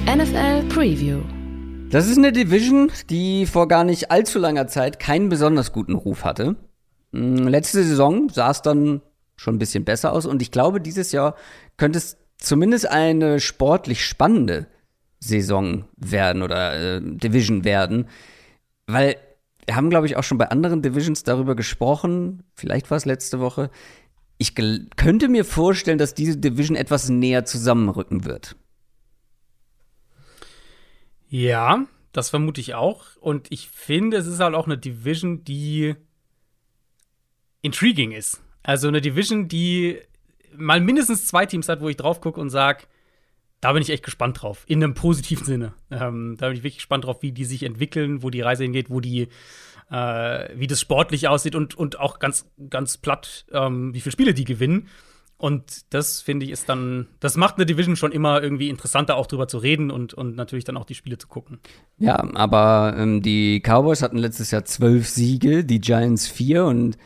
NFL Preview. Das ist eine Division, die vor gar nicht allzu langer Zeit keinen besonders guten Ruf hatte. Hm, letzte Saison sah es dann schon ein bisschen besser aus und ich glaube, dieses Jahr könnte es zumindest eine sportlich spannende Saison werden oder äh, Division werden, weil wir haben, glaube ich, auch schon bei anderen Divisions darüber gesprochen, vielleicht war es letzte Woche. Ich könnte mir vorstellen, dass diese Division etwas näher zusammenrücken wird. Ja, das vermute ich auch. Und ich finde, es ist halt auch eine Division, die intriguing ist. Also eine Division, die mal mindestens zwei Teams hat, wo ich drauf gucke und sage, da bin ich echt gespannt drauf. In einem positiven Sinne. Ähm, da bin ich wirklich gespannt drauf, wie die sich entwickeln, wo die Reise hingeht, wo die, äh, wie das sportlich aussieht und, und auch ganz, ganz platt, ähm, wie viele Spiele die gewinnen. Und das finde ich ist dann, das macht eine Division schon immer irgendwie interessanter, auch drüber zu reden und, und natürlich dann auch die Spiele zu gucken. Ja, aber ähm, die Cowboys hatten letztes Jahr zwölf Siege, die Giants vier und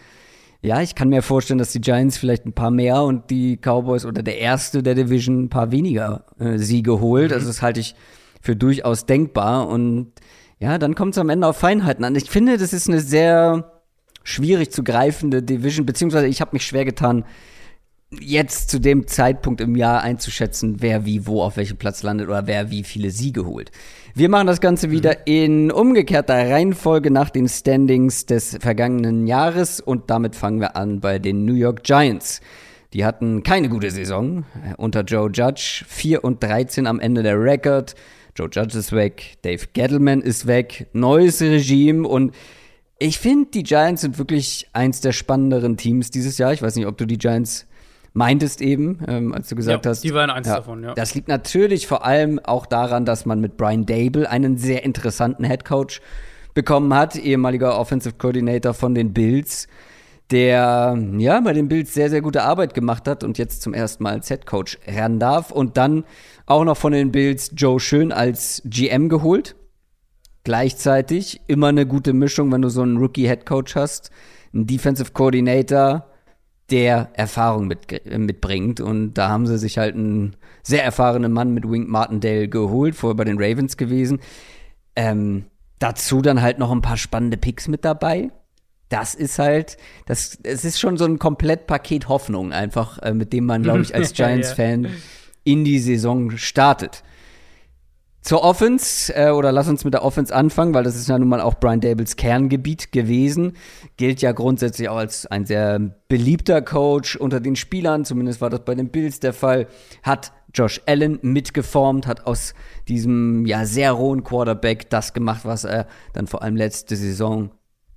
ja, ich kann mir vorstellen, dass die Giants vielleicht ein paar mehr und die Cowboys oder der erste der Division ein paar weniger äh, Siege holt. Mhm. Also das halte ich für durchaus denkbar. Und ja, dann kommt es am Ende auf Feinheiten an. Ich finde, das ist eine sehr schwierig zu greifende Division, beziehungsweise ich habe mich schwer getan, jetzt zu dem Zeitpunkt im Jahr einzuschätzen, wer wie wo auf welchem Platz landet oder wer wie viele Siege holt. Wir machen das Ganze wieder mhm. in umgekehrter Reihenfolge nach den Standings des vergangenen Jahres und damit fangen wir an bei den New York Giants. Die hatten keine gute Saison unter Joe Judge, 4 und 13 am Ende der Record. Joe Judge ist weg, Dave Gettleman ist weg, neues Regime und ich finde, die Giants sind wirklich eins der spannenderen Teams dieses Jahr. Ich weiß nicht, ob du die Giants meintest eben, ähm, als du gesagt ja, hast. Die waren eins ja, davon, ja. Das liegt natürlich vor allem auch daran, dass man mit Brian Dable einen sehr interessanten Head Coach bekommen hat, ehemaliger Offensive Coordinator von den Bills, der ja bei den Bills sehr, sehr gute Arbeit gemacht hat und jetzt zum ersten Mal als Head Coach ran darf. Und dann auch noch von den Bills Joe Schön als GM geholt. Gleichzeitig immer eine gute Mischung, wenn du so einen Rookie-Headcoach hast, einen Defensive Coordinator, der Erfahrung mit, mitbringt. Und da haben sie sich halt einen sehr erfahrenen Mann mit Wink Martindale geholt, vorher bei den Ravens gewesen. Ähm, dazu dann halt noch ein paar spannende Picks mit dabei. Das ist halt, das, es ist schon so ein Komplettpaket Hoffnung einfach, äh, mit dem man, glaube ich, als Giants-Fan in die Saison startet. Zur Offense, äh, oder lass uns mit der Offense anfangen, weil das ist ja nun mal auch Brian Dables Kerngebiet gewesen. Gilt ja grundsätzlich auch als ein sehr beliebter Coach unter den Spielern, zumindest war das bei den Bills der Fall. Hat Josh Allen mitgeformt, hat aus diesem ja sehr rohen Quarterback das gemacht, was er dann vor allem letzte Saison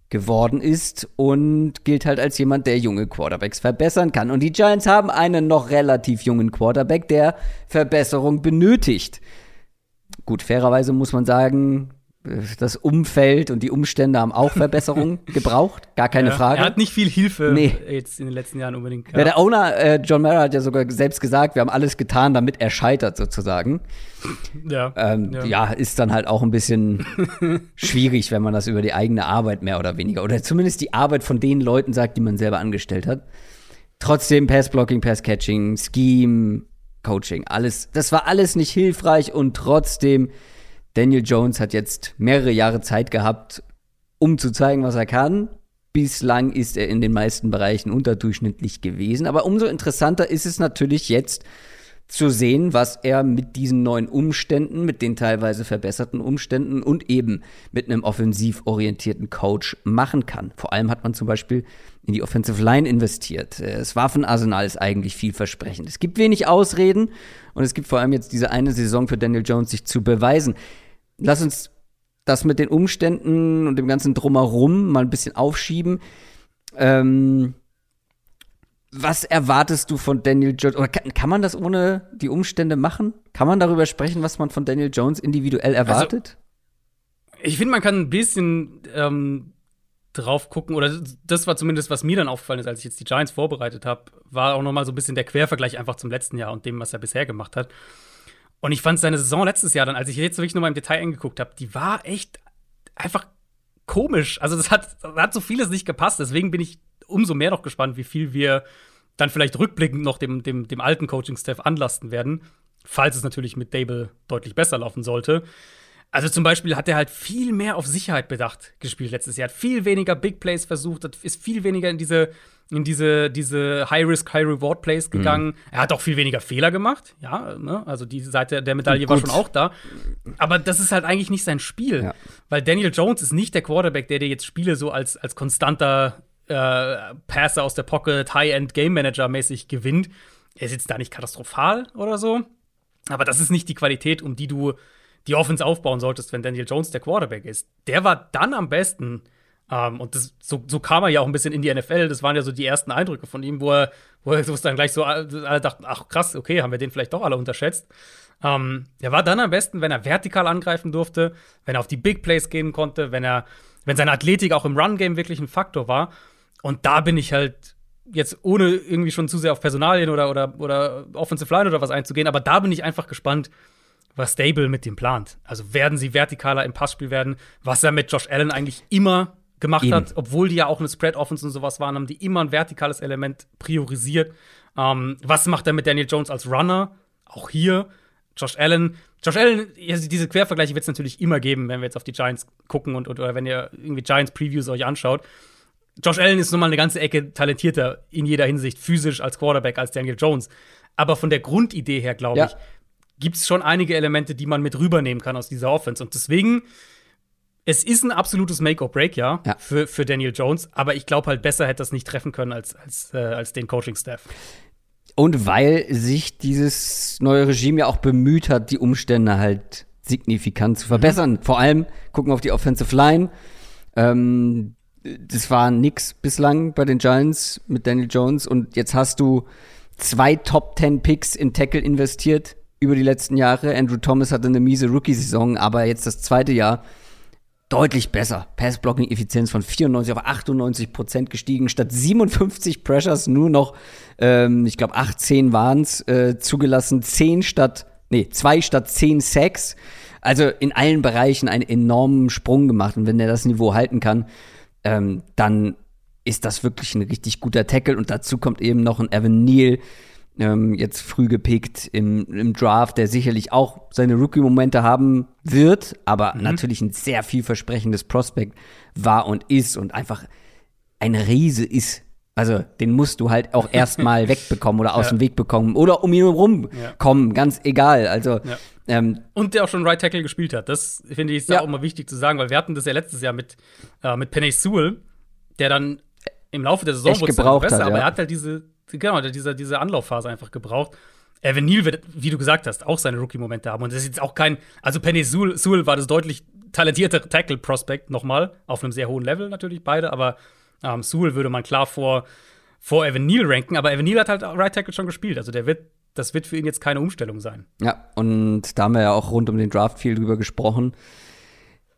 geworden ist und gilt halt als jemand, der junge Quarterbacks verbessern kann. Und die Giants haben einen noch relativ jungen Quarterback, der Verbesserung benötigt. Gut, fairerweise muss man sagen, das Umfeld und die Umstände haben auch Verbesserungen gebraucht, gar keine ja, Frage. Er hat nicht viel Hilfe nee. jetzt in den letzten Jahren unbedingt. Ja. ja der Owner, äh, John Mara, hat ja sogar selbst gesagt, wir haben alles getan, damit er scheitert sozusagen. Ja, ähm, ja. ja. ist dann halt auch ein bisschen schwierig, wenn man das über die eigene Arbeit mehr oder weniger, oder zumindest die Arbeit von den Leuten sagt, die man selber angestellt hat. Trotzdem Pass-Blocking, Pass-Catching, Scheme, Coaching, alles, das war alles nicht hilfreich und trotzdem, Daniel Jones hat jetzt mehrere Jahre Zeit gehabt, um zu zeigen, was er kann. Bislang ist er in den meisten Bereichen unterdurchschnittlich gewesen, aber umso interessanter ist es natürlich jetzt, zu sehen, was er mit diesen neuen Umständen, mit den teilweise verbesserten Umständen und eben mit einem offensiv orientierten Coach machen kann. Vor allem hat man zum Beispiel in die Offensive Line investiert. Das Waffenarsenal ist eigentlich vielversprechend. Es gibt wenig Ausreden und es gibt vor allem jetzt diese eine Saison für Daniel Jones, sich zu beweisen. Lass uns das mit den Umständen und dem ganzen Drumherum mal ein bisschen aufschieben. Ähm, was erwartest du von Daniel Jones? Oder kann, kann, man das ohne die Umstände machen? Kann man darüber sprechen, was man von Daniel Jones individuell also, erwartet? Also, ich finde, man kann ein bisschen ähm, drauf gucken, oder das war zumindest, was mir dann aufgefallen ist, als ich jetzt die Giants vorbereitet habe, war auch noch mal so ein bisschen der Quervergleich einfach zum letzten Jahr und dem, was er bisher gemacht hat. Und ich fand seine Saison letztes Jahr dann, als ich jetzt wirklich noch mal im Detail angeguckt habe, die war echt einfach komisch. Also das hat, das hat so vieles nicht gepasst. Deswegen bin ich umso mehr noch gespannt, wie viel wir dann vielleicht rückblickend noch dem, dem, dem alten Coaching-Staff anlasten werden, falls es natürlich mit Dable deutlich besser laufen sollte. Also zum Beispiel hat er halt viel mehr auf Sicherheit bedacht gespielt letztes Jahr. Hat viel weniger Big Plays versucht, ist viel weniger in diese, in diese, diese High-Risk, High-Reward-Plays mhm. gegangen. Mhm. Er hat auch viel weniger Fehler gemacht. Ja, ne? also die Seite der Medaille Gut. war schon auch da. Aber das ist halt eigentlich nicht sein Spiel. Ja. Weil Daniel Jones ist nicht der Quarterback, der dir jetzt Spiele so als, als konstanter äh, Passer aus der Pocket, High-End Game Manager mäßig gewinnt. Er ist jetzt da nicht katastrophal oder so. Aber das ist nicht die Qualität, um die du die Offense aufbauen solltest, wenn Daniel Jones der Quarterback ist. Der war dann am besten. Ähm, und das, so, so, kam er ja auch ein bisschen in die NFL. Das waren ja so die ersten Eindrücke von ihm, wo er, wo er dann gleich so alle dachten, ach krass, okay, haben wir den vielleicht doch alle unterschätzt. Ähm, er war dann am besten, wenn er vertikal angreifen durfte, wenn er auf die Big Plays gehen konnte, wenn er, wenn seine Athletik auch im Run-Game wirklich ein Faktor war. Und da bin ich halt jetzt ohne irgendwie schon zu sehr auf Personalien oder, oder, oder Offensive Line oder was einzugehen, aber da bin ich einfach gespannt, was Stable mit dem plant. Also werden sie vertikaler im Passspiel werden, was er mit Josh Allen eigentlich immer gemacht Eben. hat, obwohl die ja auch eine Spread Offense und sowas waren, haben die immer ein vertikales Element priorisiert. Ähm, was macht er mit Daniel Jones als Runner? Auch hier Josh Allen. Josh Allen, also diese Quervergleiche wird es natürlich immer geben, wenn wir jetzt auf die Giants gucken und, oder wenn ihr irgendwie Giants Previews euch anschaut. Josh Allen ist nun mal eine ganze Ecke talentierter in jeder Hinsicht, physisch als Quarterback, als Daniel Jones. Aber von der Grundidee her, glaube ja. ich, gibt es schon einige Elemente, die man mit rübernehmen kann aus dieser Offense. Und deswegen, es ist ein absolutes Make-or-Break, ja, ja, Für, für Daniel Jones. Aber ich glaube halt, besser hätte das nicht treffen können als, als, äh, als den Coaching-Staff. Und weil sich dieses neue Regime ja auch bemüht hat, die Umstände halt signifikant zu verbessern. Mhm. Vor allem gucken wir auf die Offensive Line. Ähm, das war nix bislang bei den Giants mit Daniel Jones und jetzt hast du zwei Top 10 Picks in Tackle investiert über die letzten Jahre. Andrew Thomas hatte eine miese Rookie-Saison, aber jetzt das zweite Jahr deutlich besser. Pass-Blocking-Effizienz von 94 auf 98 Prozent gestiegen. Statt 57 Pressures nur noch, ähm, ich glaube, 18 waren es äh, zugelassen. 10 statt nee, zwei statt zehn Sacks. Also in allen Bereichen einen enormen Sprung gemacht. Und wenn er das Niveau halten kann, ähm, dann ist das wirklich ein richtig guter Tackle. Und dazu kommt eben noch ein Evan Neal, ähm, jetzt früh gepickt im, im Draft, der sicherlich auch seine Rookie-Momente haben wird, aber mhm. natürlich ein sehr vielversprechendes Prospect war und ist und einfach ein Riese ist. Also, den musst du halt auch erstmal wegbekommen oder aus ja. dem Weg bekommen oder um ihn herum ja. kommen, ganz egal. Also, ja. Ähm, und der auch schon Right Tackle gespielt hat. Das finde ich ist auch immer wichtig zu sagen, weil wir hatten das ja letztes Jahr mit, äh, mit Penny Sewell, der dann im Laufe der Saison wurde gebraucht besser, hat, aber er hat halt diese, genau, diese, diese Anlaufphase einfach gebraucht. Evan Neal wird, wie du gesagt hast, auch seine Rookie-Momente haben. Und das ist jetzt auch kein, also Penny Sewell, Sewell war das deutlich talentiertere Tackle-Prospect nochmal, auf einem sehr hohen Level natürlich beide, aber ähm, Sewell würde man klar vor, vor Evan Neal ranken, aber Evan Neal hat halt Right Tackle schon gespielt. Also der wird, das wird für ihn jetzt keine Umstellung sein. Ja, und da haben wir ja auch rund um den Draft viel drüber gesprochen.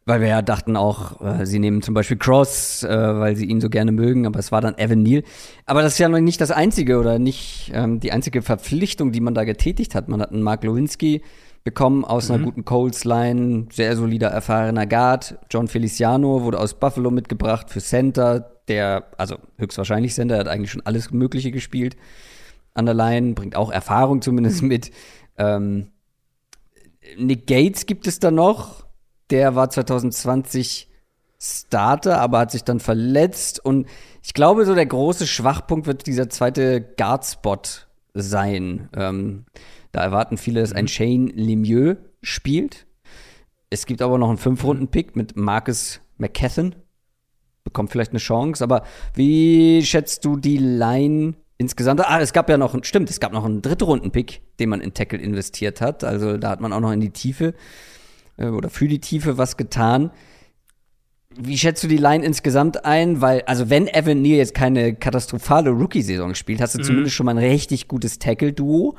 Weil wir ja dachten auch, äh, sie nehmen zum Beispiel Cross, äh, weil sie ihn so gerne mögen, aber es war dann Evan Neal. Aber das ist ja noch nicht das einzige oder nicht ähm, die einzige Verpflichtung, die man da getätigt hat. Man hat einen Mark Lewinsky bekommen aus mhm. einer guten Colts-Line, sehr solider, erfahrener Guard. John Feliciano wurde aus Buffalo mitgebracht für Center, der, also höchstwahrscheinlich Center, hat eigentlich schon alles Mögliche gespielt an der Line, bringt auch Erfahrung zumindest mit. Ähm, Nick Gates gibt es da noch, der war 2020 Starter, aber hat sich dann verletzt und ich glaube, so der große Schwachpunkt wird dieser zweite Guard-Spot sein. Ähm, da erwarten viele, dass ein mhm. Shane Lemieux spielt. Es gibt aber noch einen Fünf-Runden-Pick mit Marcus McCathan. Bekommt vielleicht eine Chance, aber wie schätzt du die Line insgesamt? Ah, es gab ja noch, stimmt, es gab noch einen Dritte-Runden-Pick, den man in Tackle investiert hat. Also da hat man auch noch in die Tiefe äh, oder für die Tiefe was getan. Wie schätzt du die Line insgesamt ein? Weil, also wenn Evan Neal jetzt keine katastrophale Rookie-Saison spielt, hast du mhm. zumindest schon mal ein richtig gutes Tackle-Duo.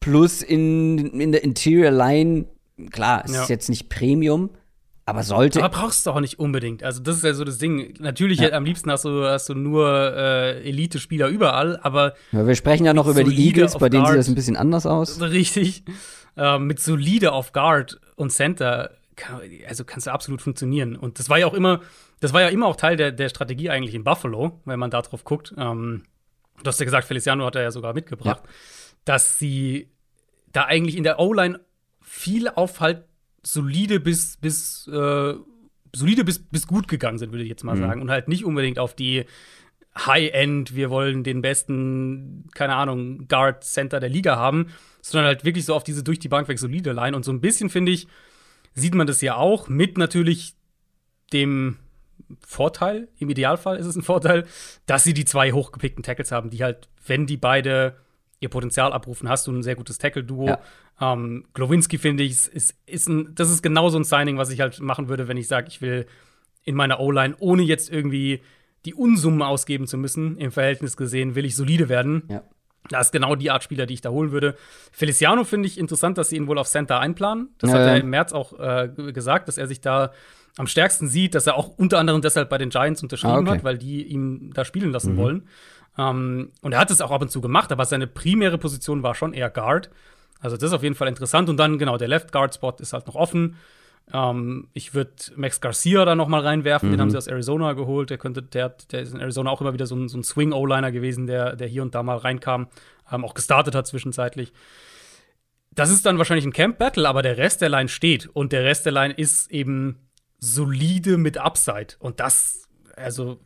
Plus in, in der Interior Line, klar, es ja. ist jetzt nicht Premium, aber sollte. Aber brauchst du auch nicht unbedingt. Also, das ist ja so das Ding. Natürlich, ja. am liebsten hast du, hast du nur äh, Elite-Spieler überall, aber. Ja, wir sprechen ja noch über die Eagles, bei denen sieht das ein bisschen anders aus. Richtig. Äh, mit solide auf Guard und Center, kann, also kannst du absolut funktionieren. Und das war ja auch immer, das war ja immer auch Teil der, der Strategie eigentlich in Buffalo, wenn man da drauf guckt. Ähm, du hast ja gesagt, Feliciano hat er ja sogar mitgebracht. Ja dass sie da eigentlich in der O-Line viel auf halt solide bis, bis, äh, solide bis, bis gut gegangen sind, würde ich jetzt mal mhm. sagen. Und halt nicht unbedingt auf die High-End, wir wollen den besten, keine Ahnung, Guard-Center der Liga haben, sondern halt wirklich so auf diese durch die Bank weg solide Line. Und so ein bisschen, finde ich, sieht man das ja auch mit natürlich dem Vorteil, im Idealfall ist es ein Vorteil, dass sie die zwei hochgepickten Tackles haben, die halt, wenn die beide ihr Potenzial abrufen, hast du ein sehr gutes Tackle-Duo. Ja. Ähm, Glowinski, finde ich, ist, ist ein, das ist genau so ein Signing, was ich halt machen würde, wenn ich sage, ich will in meiner O-Line, ohne jetzt irgendwie die Unsummen ausgeben zu müssen, im Verhältnis gesehen, will ich solide werden. Ja. Das ist genau die Art Spieler, die ich da holen würde. Feliciano finde ich interessant, dass sie ihn wohl auf Center einplanen. Das ja, hat er im März auch äh, gesagt, dass er sich da am stärksten sieht, dass er auch unter anderem deshalb bei den Giants unterschrieben ah, okay. hat, weil die ihn da spielen lassen mhm. wollen. Ähm, und er hat es auch ab und zu gemacht, aber seine primäre Position war schon eher Guard. Also das ist auf jeden Fall interessant. Und dann, genau, der Left Guard Spot ist halt noch offen. Ähm, ich würde Max Garcia da noch mal reinwerfen. Mhm. Den haben sie aus Arizona geholt. Der könnte, der, der ist in Arizona auch immer wieder so ein, so ein Swing-O-Liner gewesen, der, der hier und da mal reinkam, ähm, auch gestartet hat zwischenzeitlich. Das ist dann wahrscheinlich ein Camp-Battle, aber der Rest der Line steht. Und der Rest der Line ist eben solide mit Upside. Und das, also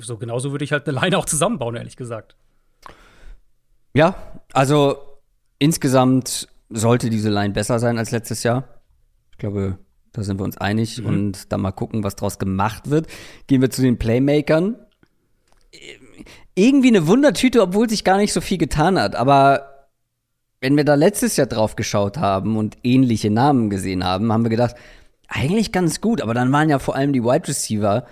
so genauso würde ich halt eine Line auch zusammenbauen, ehrlich gesagt. Ja, also insgesamt sollte diese Line besser sein als letztes Jahr. Ich glaube, da sind wir uns einig mhm. und dann mal gucken, was draus gemacht wird. Gehen wir zu den Playmakern. Irgendwie eine Wundertüte, obwohl sich gar nicht so viel getan hat. Aber wenn wir da letztes Jahr drauf geschaut haben und ähnliche Namen gesehen haben, haben wir gedacht, eigentlich ganz gut. Aber dann waren ja vor allem die Wide Receiver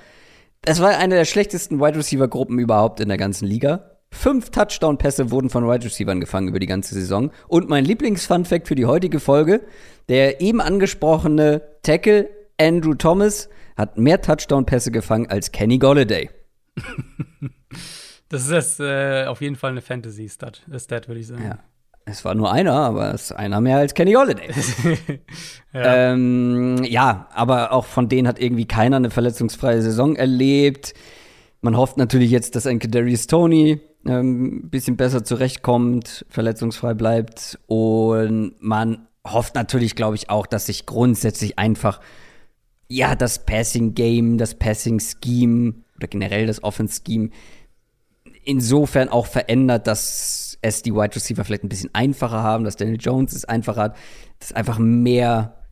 es war eine der schlechtesten Wide Receiver Gruppen überhaupt in der ganzen Liga. Fünf Touchdown-Pässe wurden von Wide Receivers gefangen über die ganze Saison. Und mein Lieblings-Fun-Fact für die heutige Folge: Der eben angesprochene Tackle Andrew Thomas hat mehr Touchdown-Pässe gefangen als Kenny Golladay. das ist äh, auf jeden Fall eine Fantasy-Stat, Stat, würde ich sagen. Ja. Es war nur einer, aber es ist einer mehr als Kenny Holiday. ja. Ähm, ja, aber auch von denen hat irgendwie keiner eine verletzungsfreie Saison erlebt. Man hofft natürlich jetzt, dass ein Kadarius Tony ein ähm, bisschen besser zurechtkommt, verletzungsfrei bleibt. Und man hofft natürlich, glaube ich, auch, dass sich grundsätzlich einfach ja das Passing Game, das Passing Scheme oder generell das Offense Scheme insofern auch verändert, dass es die Wide Receiver vielleicht ein bisschen einfacher haben, dass Daniel Jones es einfacher hat, dass einfach mehr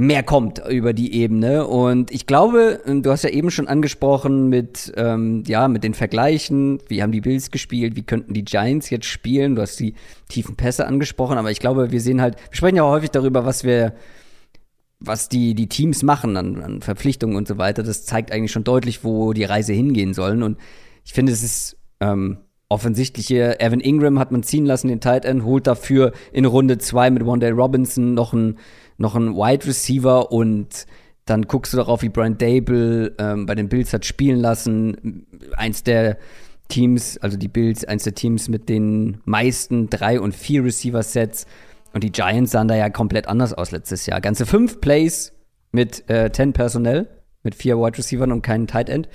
mehr kommt über die Ebene. Und ich glaube, du hast ja eben schon angesprochen mit, ähm, ja, mit den Vergleichen. Wie haben die Bills gespielt? Wie könnten die Giants jetzt spielen? Du hast die tiefen Pässe angesprochen, aber ich glaube, wir sehen halt, wir sprechen ja auch häufig darüber, was wir, was die, die Teams machen an, an Verpflichtungen und so weiter. Das zeigt eigentlich schon deutlich, wo die Reise hingehen sollen. Und ich finde, es ist ähm, offensichtliche Evan Ingram hat man ziehen lassen, den Tight End, holt dafür in Runde zwei mit Wondale Robinson noch einen noch Wide Receiver und dann guckst du darauf, wie Brian Dable ähm, bei den Bills hat spielen lassen. Eins der Teams, also die Bills, eins der Teams mit den meisten drei und vier Receiver-Sets. Und die Giants sahen da ja komplett anders aus letztes Jahr. Ganze fünf Plays mit äh, ten Personell, mit vier Wide Receivers und keinen Tight End.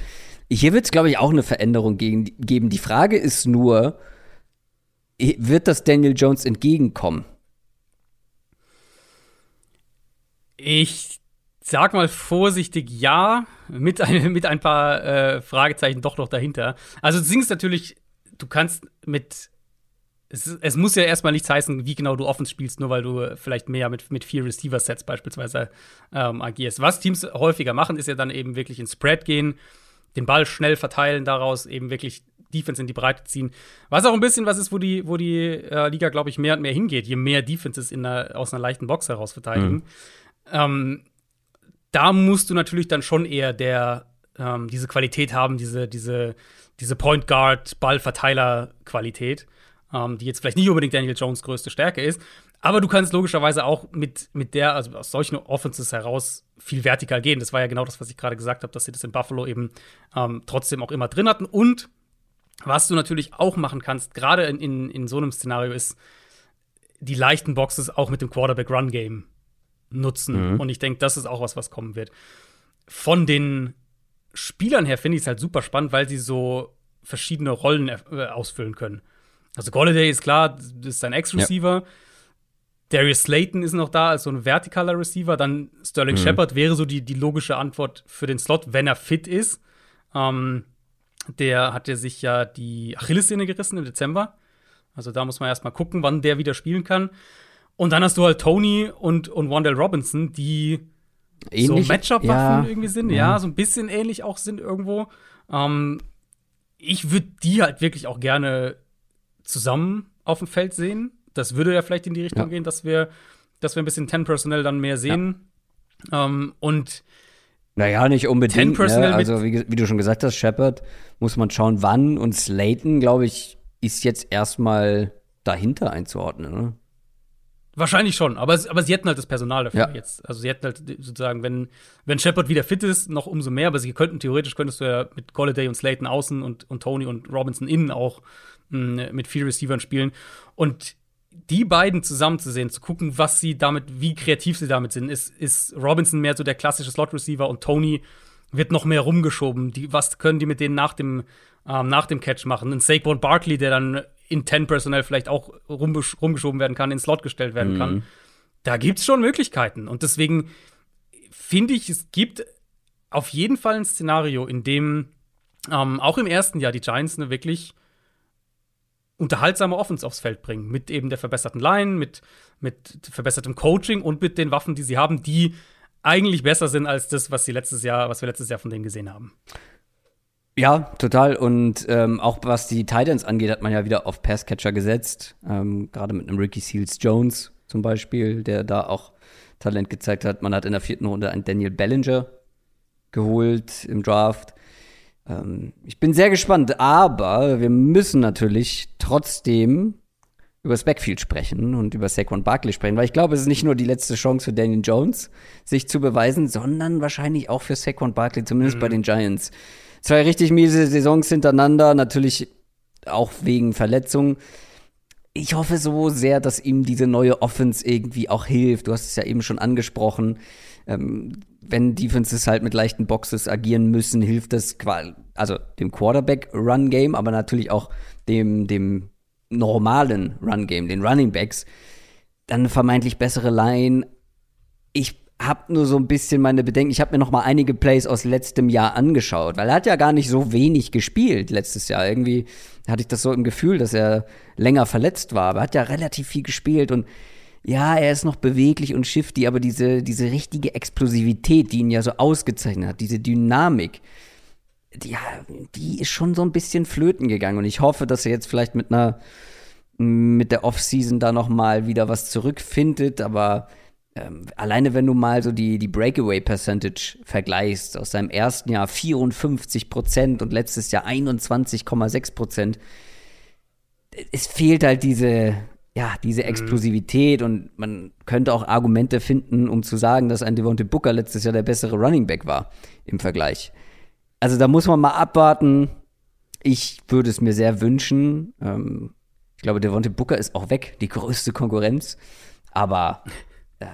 Hier wird es, glaube ich, auch eine Veränderung gegen, geben. Die Frage ist nur, wird das Daniel Jones entgegenkommen? Ich sag mal vorsichtig ja, mit, ein, mit ein paar äh, Fragezeichen doch noch dahinter. Also das Ding ist natürlich, du kannst mit es, es, muss ja erstmal nichts heißen, wie genau du Offense spielst, nur weil du vielleicht mehr mit, mit vier Receiver-Sets beispielsweise ähm, agierst. Was Teams häufiger machen, ist ja dann eben wirklich in Spread gehen, den Ball schnell verteilen, daraus eben wirklich Defense in die Breite ziehen. Was auch ein bisschen was ist, wo die, wo die äh, Liga, glaube ich, mehr und mehr hingeht, je mehr Defenses in einer, aus einer leichten Box heraus verteidigen. Mhm. Ähm, da musst du natürlich dann schon eher der, ähm, diese Qualität haben, diese, diese, diese Point Guard, Ballverteiler-Qualität, ähm, die jetzt vielleicht nicht unbedingt Daniel Jones größte Stärke ist. Aber du kannst logischerweise auch mit, mit der, also aus solchen Offenses heraus viel vertikal gehen. Das war ja genau das, was ich gerade gesagt habe, dass sie das in Buffalo eben ähm, trotzdem auch immer drin hatten. Und was du natürlich auch machen kannst, gerade in, in, in so einem Szenario, ist die leichten Boxes auch mit dem Quarterback-Run-Game nutzen. Mhm. Und ich denke, das ist auch was, was kommen wird. Von den Spielern her finde ich es halt super spannend, weil sie so verschiedene Rollen äh, ausfüllen können. Also Golladay ist klar, das ist sein Ex-Receiver. Ja. Darius Slayton ist noch da als so ein vertikaler Receiver. Dann Sterling mhm. Shepard wäre so die, die logische Antwort für den Slot, wenn er fit ist. Ähm, der hat ja sich ja die Achillessehne gerissen im Dezember. Also da muss man erst mal gucken, wann der wieder spielen kann. Und dann hast du halt Tony und, und Wandell Robinson, die ähnlich, so Matchup-Waffen ja. irgendwie sind. Ja. ja. so ein bisschen ähnlich auch sind irgendwo. Ähm, ich würde die halt wirklich auch gerne zusammen auf dem Feld sehen. Das würde ja vielleicht in die Richtung ja. gehen, dass wir, dass wir ein bisschen Ten-Personell dann mehr sehen. Ähm, und naja, nicht unbedingt. Ne? Also, wie, wie, du schon gesagt hast, Shepard muss man schauen, wann. Und Slayton, glaube ich, ist jetzt erstmal dahinter einzuordnen. Ne? Wahrscheinlich schon, aber, aber sie hätten halt das Personal dafür ja. jetzt. Also sie hätten halt sozusagen, wenn, wenn Shepard wieder fit ist, noch umso mehr, aber sie könnten, theoretisch könntest du ja mit Golladay und Slayton außen und, und Tony und Robinson innen auch mh, mit vier Receivern spielen. Und die beiden zusammen zu sehen, zu gucken, was sie damit, wie kreativ sie damit sind, ist, ist Robinson mehr so der klassische Slot-Receiver und Tony wird noch mehr rumgeschoben. Die, was können die mit denen nach dem, ähm, nach dem Catch machen? Ein Saquon Barkley, der dann in 10 Personal vielleicht auch rumgeschoben werden kann, in Slot gestellt werden mhm. kann. Da gibt es schon Möglichkeiten. Und deswegen finde ich, es gibt auf jeden Fall ein Szenario, in dem ähm, auch im ersten Jahr die Giants eine wirklich unterhaltsame Offense aufs Feld bringen. Mit eben der verbesserten Line, mit, mit verbessertem Coaching und mit den Waffen, die sie haben, die eigentlich besser sind als das, was sie letztes Jahr, was wir letztes Jahr von denen gesehen haben. Ja, total. Und ähm, auch was die Titans angeht, hat man ja wieder auf Passcatcher gesetzt. Ähm, Gerade mit einem Ricky Seals Jones zum Beispiel, der da auch Talent gezeigt hat. Man hat in der vierten Runde einen Daniel Bellinger geholt im Draft. Ähm, ich bin sehr gespannt, aber wir müssen natürlich trotzdem über das Backfield sprechen und über Saquon Barkley sprechen, weil ich glaube, es ist nicht nur die letzte Chance für Daniel Jones, sich zu beweisen, sondern wahrscheinlich auch für Saquon Barkley, zumindest mhm. bei den Giants. Zwei richtig miese Saisons hintereinander, natürlich auch wegen Verletzungen. ich hoffe so sehr, dass ihm diese neue Offense irgendwie auch hilft. Du hast es ja eben schon angesprochen. Ähm, wenn Defenses halt mit leichten Boxes agieren müssen, hilft das also dem Quarterback-Run-Game, aber natürlich auch dem, dem normalen Run-Game, den Running Backs. Dann vermeintlich bessere Line. Ich habe nur so ein bisschen meine Bedenken. Ich habe mir noch mal einige Plays aus letztem Jahr angeschaut, weil er hat ja gar nicht so wenig gespielt letztes Jahr. Irgendwie hatte ich das so im Gefühl, dass er länger verletzt war, aber er hat ja relativ viel gespielt und ja, er ist noch beweglich und shifty, aber diese, diese richtige Explosivität, die ihn ja so ausgezeichnet hat, diese Dynamik, die, die ist schon so ein bisschen flöten gegangen. Und ich hoffe, dass er jetzt vielleicht mit einer, mit der Offseason da noch mal wieder was zurückfindet, aber ähm, alleine wenn du mal so die, die Breakaway-Percentage vergleichst, aus seinem ersten Jahr 54 Prozent und letztes Jahr 21,6 Prozent, es fehlt halt diese, ja, diese mhm. Explosivität und man könnte auch Argumente finden, um zu sagen, dass ein Devontae Booker letztes Jahr der bessere Running Back war im Vergleich. Also da muss man mal abwarten. Ich würde es mir sehr wünschen. Ähm, ich glaube, Devontae Booker ist auch weg, die größte Konkurrenz. Aber äh,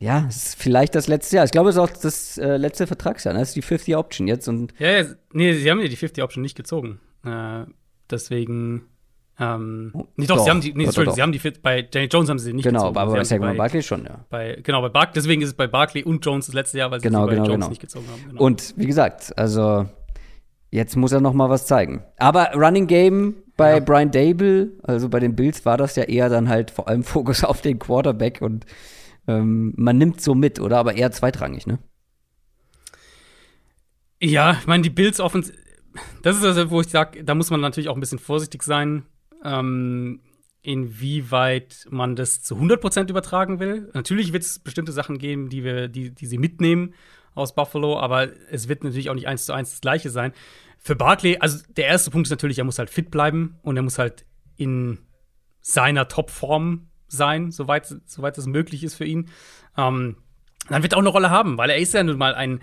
ja, es ist vielleicht das letzte Jahr. Ich glaube, es ist auch das äh, letzte Vertragsjahr. Ne? Das ist die 50 Option jetzt. Und ja, ja, nee, sie haben ja die 50 Option nicht gezogen. Äh, deswegen. Ähm, oh, nee, doch, doch, sie haben die, nee, doch, doch, sie haben die, bei Danny Jones haben sie nicht genau, gezogen. Genau, aber bei Saquon Barkley schon, ja. Bei, genau, bei Barkley, deswegen ist es bei Barkley und Jones das letzte Jahr, weil sie genau, bei genau, Jones genau. nicht gezogen haben. Genau. Und wie gesagt, also jetzt muss er noch mal was zeigen. Aber Running Game bei ja. Brian Dable, also bei den Bills war das ja eher dann halt vor allem Fokus auf den Quarterback und ähm, man nimmt so mit, oder? Aber eher zweitrangig, ne? Ja, ich meine, die Bills offens das ist also, wo ich sage, da muss man natürlich auch ein bisschen vorsichtig sein, ähm, inwieweit man das zu 100% übertragen will. Natürlich wird es bestimmte Sachen geben, die, wir, die, die sie mitnehmen aus Buffalo, aber es wird natürlich auch nicht eins zu eins das Gleiche sein. Für Barkley, also der erste Punkt ist natürlich, er muss halt fit bleiben und er muss halt in seiner Topform sein, soweit, soweit es möglich ist für ihn. Ähm, dann wird er auch eine Rolle haben, weil er ist ja nun mal ein,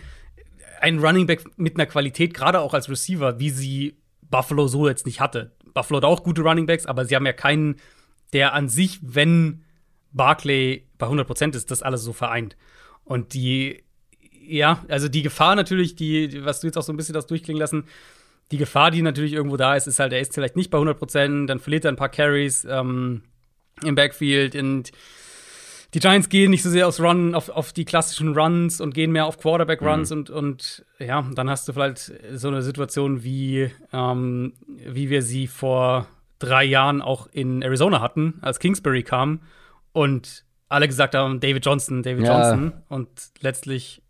ein Running Back mit einer Qualität, gerade auch als Receiver, wie sie Buffalo so jetzt nicht hatte. Buffalo hat auch gute Running Backs, aber sie haben ja keinen, der an sich, wenn Barclay bei 100% ist, das alles so vereint. Und die, ja, also die Gefahr natürlich, die, was du jetzt auch so ein bisschen das durchklingen lassen, die Gefahr, die natürlich irgendwo da ist, ist halt, er ist vielleicht nicht bei 100%, dann verliert er ein paar Carries, ähm, im Backfield und die Giants gehen nicht so sehr aufs Run, auf, auf die klassischen Runs und gehen mehr auf Quarterback-Runs mhm. und, und ja, dann hast du vielleicht so eine Situation wie, ähm, wie wir sie vor drei Jahren auch in Arizona hatten, als Kingsbury kam und alle gesagt haben, David Johnson, David ja. Johnson und letztlich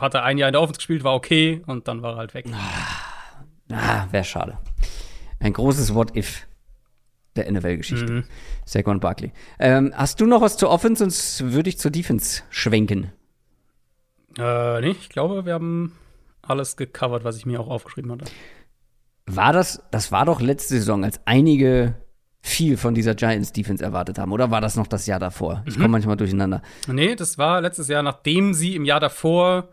hat er ein Jahr in der Offense gespielt, war okay und dann war er halt weg. Ah, ah wäre schade. Ein großes What-If der NFL-Geschichte. Mhm. Saquon Barkley. Ähm, hast du noch was zur Offense, sonst würde ich zur Defense schwenken. Äh, nee, ich glaube, wir haben alles gecovert, was ich mir auch aufgeschrieben hatte. War das, das war doch letzte Saison, als einige viel von dieser Giants Defense erwartet haben, oder war das noch das Jahr davor? Ich komme mhm. manchmal durcheinander. Nee, das war letztes Jahr, nachdem sie im Jahr davor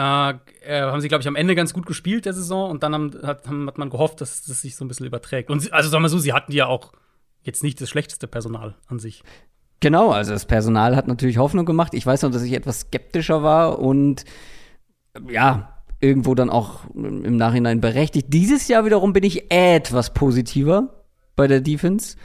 äh, äh, haben sie, glaube ich, am Ende ganz gut gespielt der Saison und dann haben, hat, hat, man gehofft, dass das sich so ein bisschen überträgt. Und sie, also sagen wir so, sie hatten ja auch jetzt nicht das schlechteste Personal an sich. Genau, also das Personal hat natürlich Hoffnung gemacht. Ich weiß noch, dass ich etwas skeptischer war und ja, irgendwo dann auch im Nachhinein berechtigt. Dieses Jahr wiederum bin ich etwas positiver bei der Defense.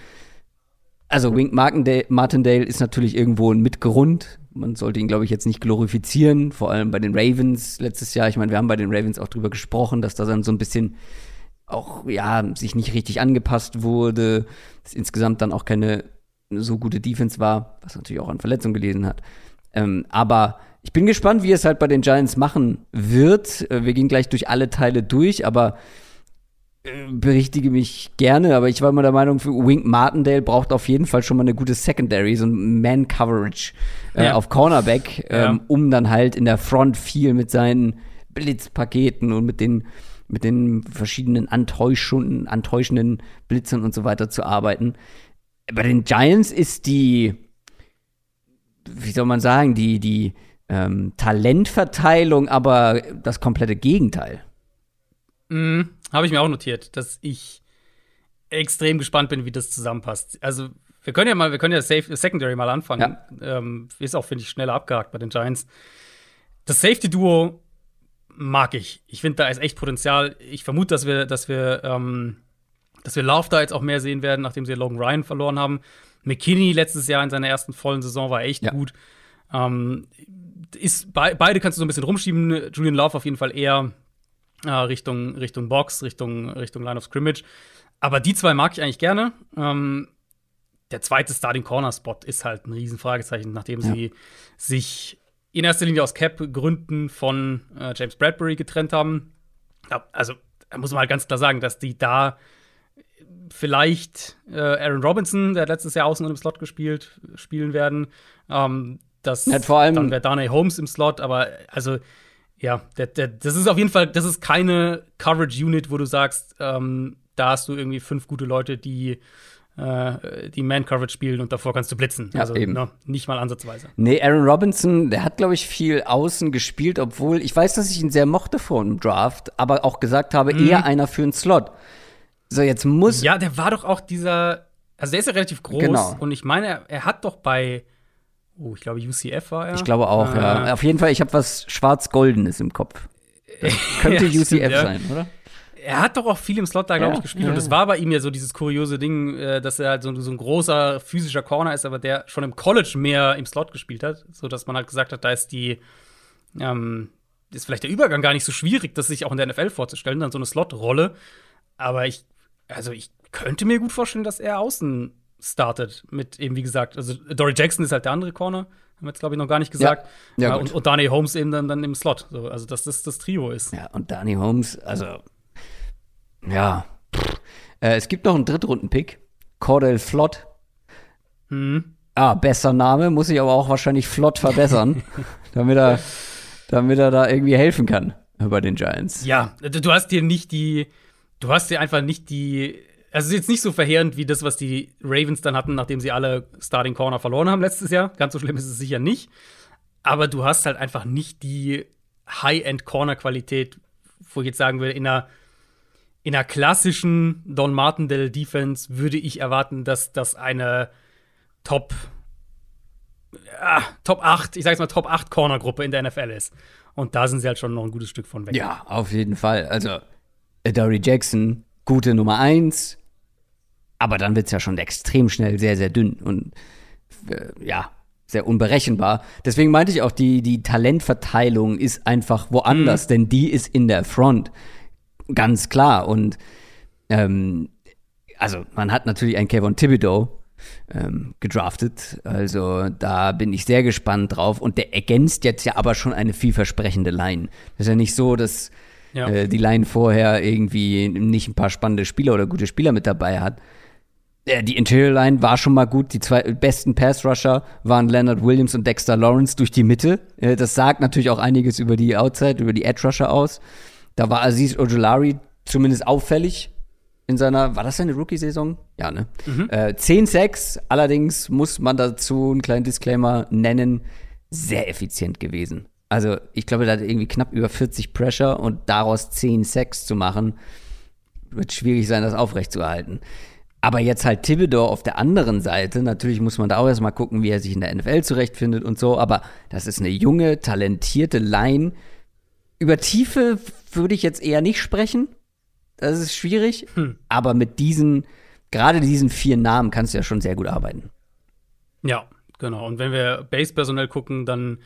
Also Wink Martindale ist natürlich irgendwo ein Mitgrund man sollte ihn, glaube ich, jetzt nicht glorifizieren, vor allem bei den Ravens letztes Jahr. Ich meine, wir haben bei den Ravens auch drüber gesprochen, dass da dann so ein bisschen auch, ja, sich nicht richtig angepasst wurde, dass insgesamt dann auch keine so gute Defense war, was natürlich auch an Verletzungen gelesen hat. Ähm, aber ich bin gespannt, wie es halt bei den Giants machen wird. Äh, wir gehen gleich durch alle Teile durch, aber berichtige mich gerne, aber ich war immer der Meinung, für Wink Martindale braucht auf jeden Fall schon mal eine gute Secondary, so ein Man-Coverage äh, ja. auf Cornerback, ähm, ja. um dann halt in der Front viel mit seinen Blitzpaketen und mit den mit den verschiedenen Antäuschungen, antäuschenden Blitzern und so weiter zu arbeiten. Bei den Giants ist die, wie soll man sagen, die, die ähm, Talentverteilung aber das komplette Gegenteil. Mhm. Habe ich mir auch notiert, dass ich extrem gespannt bin, wie das zusammenpasst. Also, wir können ja mal, wir können ja Safe, Secondary mal anfangen. Ja. Ähm, ist auch, finde ich, schneller abgehakt bei den Giants. Das Safety-Duo mag ich. Ich finde, da ist echt Potenzial. Ich vermute, dass wir, dass wir, ähm, dass wir Love da jetzt auch mehr sehen werden, nachdem sie Logan Ryan verloren haben. McKinney letztes Jahr in seiner ersten vollen Saison war echt ja. gut. Ähm, ist, be beide kannst du so ein bisschen rumschieben. Julian Love auf jeden Fall eher äh, Richtung, Richtung Box, Richtung, Richtung Line of Scrimmage. Aber die zwei mag ich eigentlich gerne. Ähm, der zweite Starting Corner Spot ist halt ein Riesenfragezeichen, nachdem ja. sie sich in erster Linie aus Cap-Gründen von äh, James Bradbury getrennt haben. Ja, also da muss man halt ganz klar sagen, dass die da vielleicht äh, Aaron Robinson, der hat letztes Jahr außen und im Slot gespielt, spielen werden. Ähm, das, ja, vor allem dann wäre Darnay Holmes im Slot, aber also ja, der, der, das ist auf jeden Fall, das ist keine Coverage-Unit, wo du sagst, ähm, da hast du irgendwie fünf gute Leute, die äh, die Man-Coverage spielen und davor kannst du blitzen. Ja, also eben. Ne, nicht mal ansatzweise. Nee, Aaron Robinson, der hat, glaube ich, viel außen gespielt, obwohl ich weiß, dass ich ihn sehr mochte vor dem Draft, aber auch gesagt habe, mhm. eher einer für einen Slot. So, jetzt muss. Ja, der war doch auch dieser. Also, der ist ja relativ groß. Genau. Und ich meine, er, er hat doch bei. Oh, ich glaube, UCF war er. Ich glaube auch, äh, ja. Auf jeden Fall, ich habe was Schwarz-Goldenes im Kopf. Das könnte ja, UCF stimmt, sein, oder? er hat doch auch viel im Slot da, glaube ja, ich, gespielt. Ja, und es war bei ihm ja so dieses kuriose Ding, äh, dass er halt so, so, ein großer physischer Corner ist, aber der schon im College mehr im Slot gespielt hat, so dass man halt gesagt hat, da ist die ähm, ist vielleicht der Übergang gar nicht so schwierig, das sich auch in der NFL vorzustellen, dann so eine Slot-Rolle. Aber ich, also ich könnte mir gut vorstellen, dass er außen startet mit eben, wie gesagt, also Dory Jackson ist halt der andere Corner, haben wir jetzt, glaube ich, noch gar nicht gesagt. Ja, ja, und, und Danny Holmes eben dann, dann im Slot. So, also, dass das das Trio ist. Ja, und Danny Holmes, also ja. Äh, es gibt noch einen Drittrunden-Pick. Cordell Flott. Hm. Ah, besser Name, muss ich aber auch wahrscheinlich flott verbessern, damit er, damit er da irgendwie helfen kann bei den Giants. Ja, du hast dir nicht die, du hast dir einfach nicht die, also es ist jetzt nicht so verheerend wie das, was die Ravens dann hatten, nachdem sie alle Starting Corner verloren haben letztes Jahr. Ganz so schlimm ist es sicher nicht. Aber du hast halt einfach nicht die High-End-Corner-Qualität, wo ich jetzt sagen würde, in einer in einer klassischen Don Martindale Defense würde ich erwarten, dass das eine Top ah, Top 8, ich sag's mal Top 8 Corner Gruppe in der NFL ist. Und da sind sie halt schon noch ein gutes Stück von weg. Ja, auf jeden Fall. Also Dory Jackson, gute Nummer 1, aber dann wird's ja schon extrem schnell sehr sehr dünn und äh, ja, sehr unberechenbar. Deswegen meinte ich auch, die, die Talentverteilung ist einfach woanders, mhm. denn die ist in der Front. Ganz klar. Und ähm, also man hat natürlich einen Kevin Thibodeau ähm, gedraftet. Also da bin ich sehr gespannt drauf. Und der ergänzt jetzt ja aber schon eine vielversprechende Line. Das ist ja nicht so, dass ja. äh, die Line vorher irgendwie nicht ein paar spannende Spieler oder gute Spieler mit dabei hat. Äh, die Interior Line war schon mal gut. Die zwei besten Pass-Rusher waren Leonard Williams und Dexter Lawrence durch die Mitte. Äh, das sagt natürlich auch einiges über die Outside, über die Edge-Rusher aus. Da war Aziz Ojolari zumindest auffällig in seiner, war das seine Rookie-Saison? Ja, ne? Mhm. Äh, 10 Sacks, allerdings muss man dazu einen kleinen Disclaimer nennen, sehr effizient gewesen. Also, ich glaube, da hat irgendwie knapp über 40 Pressure und daraus 10 Sacks zu machen, wird schwierig sein, das aufrechtzuerhalten. Aber jetzt halt Thibodeau auf der anderen Seite, natürlich muss man da auch erstmal gucken, wie er sich in der NFL zurechtfindet und so, aber das ist eine junge, talentierte Line. Über Tiefe würde ich jetzt eher nicht sprechen. Das ist schwierig. Hm. Aber mit diesen, gerade diesen vier Namen kannst du ja schon sehr gut arbeiten. Ja, genau. Und wenn wir Base-Personell gucken, dann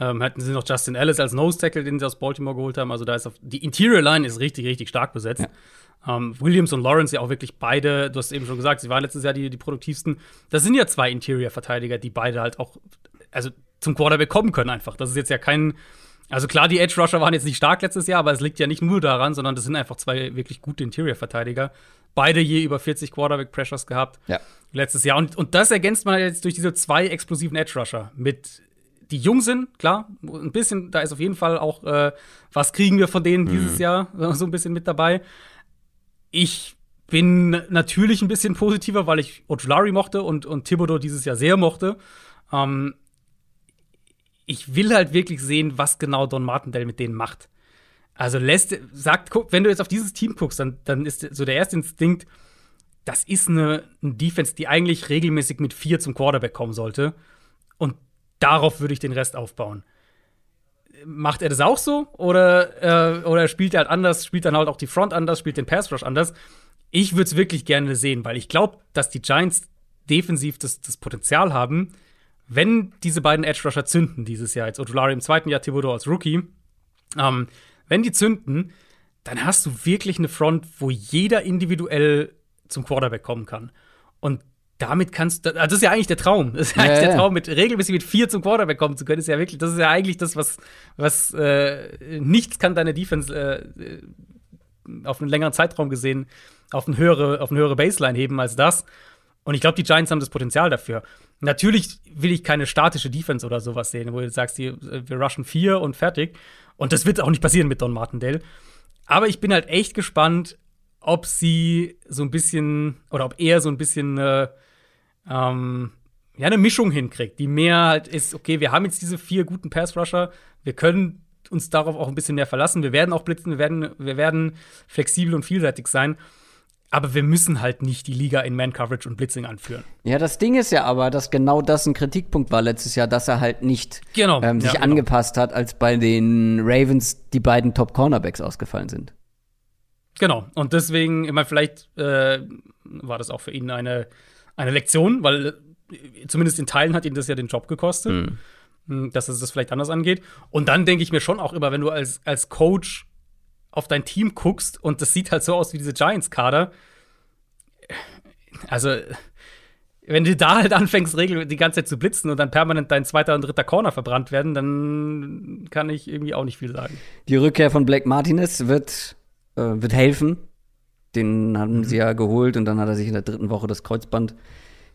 ähm, hätten sie noch Justin Ellis als Nose-Tackle, den sie aus Baltimore geholt haben. Also da ist auf, die Interior Line ist richtig, richtig stark besetzt. Ja. Ähm, Williams und Lawrence ja auch wirklich beide, du hast eben schon gesagt, sie waren letztes Jahr die, die produktivsten. Das sind ja zwei Interior-Verteidiger, die beide halt auch, also zum Quarterback kommen können einfach. Das ist jetzt ja kein also klar, die Edge Rusher waren jetzt nicht stark letztes Jahr, aber es liegt ja nicht nur daran, sondern das sind einfach zwei wirklich gute Interior-Verteidiger. Beide je über 40 Quarterback-Pressures gehabt ja. letztes Jahr. Und, und das ergänzt man jetzt durch diese zwei explosiven Edge Rusher mit die jung sind, klar, ein bisschen, da ist auf jeden Fall auch, äh, was kriegen wir von denen dieses mhm. Jahr, so ein bisschen mit dabei. Ich bin natürlich ein bisschen positiver, weil ich Ojulari mochte und, und Thibodeau dieses Jahr sehr mochte. Ähm, ich will halt wirklich sehen, was genau Don Martindale mit denen macht. Also lässt, sagt, guck, wenn du jetzt auf dieses Team guckst, dann, dann ist so der erste Instinkt, das ist eine, eine Defense, die eigentlich regelmäßig mit vier zum Quarterback kommen sollte. Und darauf würde ich den Rest aufbauen. Macht er das auch so? Oder, äh, oder spielt er halt anders, spielt dann halt auch die Front anders, spielt den Pass Rush anders? Ich würde es wirklich gerne sehen, weil ich glaube, dass die Giants defensiv das, das Potenzial haben, wenn diese beiden Edge Rusher zünden dieses Jahr, jetzt Odulari im zweiten Jahr, Thibodeau als Rookie, ähm, wenn die zünden, dann hast du wirklich eine Front, wo jeder individuell zum Quarterback kommen kann. Und damit kannst du, also das ist ja eigentlich der Traum. Das ist ja, eigentlich der Traum, mit regelmäßig mit vier zum Quarterback kommen zu können. Das ist ja wirklich, das ist ja eigentlich das, was, was äh, nichts kann deine Defense äh, auf einen längeren Zeitraum gesehen auf eine höhere, auf eine höhere Baseline heben als das. Und ich glaube, die Giants haben das Potenzial dafür. Natürlich will ich keine statische Defense oder sowas sehen, wo du sagst, wir rushen vier und fertig. Und das wird auch nicht passieren mit Don Martindale. Aber ich bin halt echt gespannt, ob sie so ein bisschen oder ob er so ein bisschen äh, ähm, ja, eine Mischung hinkriegt, die mehr halt ist, okay, wir haben jetzt diese vier guten Pass-Rusher, wir können uns darauf auch ein bisschen mehr verlassen, wir werden auch blitzen, wir werden, wir werden flexibel und vielseitig sein. Aber wir müssen halt nicht die Liga in Man-Coverage und Blitzing anführen. Ja, das Ding ist ja aber, dass genau das ein Kritikpunkt war letztes Jahr, dass er halt nicht genau. ähm, sich ja, genau. angepasst hat, als bei den Ravens die beiden Top-Cornerbacks ausgefallen sind. Genau. Und deswegen, ich meine, vielleicht äh, war das auch für ihn eine, eine Lektion, weil äh, zumindest in Teilen hat ihn das ja den Job gekostet, mhm. dass es das vielleicht anders angeht. Und dann denke ich mir schon auch immer, wenn du als, als Coach auf dein Team guckst und das sieht halt so aus wie diese Giants-Kader. Also, wenn du da halt anfängst, regelmäßig die ganze Zeit zu blitzen und dann permanent dein zweiter und dritter Corner verbrannt werden, dann kann ich irgendwie auch nicht viel sagen. Die Rückkehr von Blake Martinez wird, äh, wird helfen. Den haben mhm. sie ja geholt und dann hat er sich in der dritten Woche das Kreuzband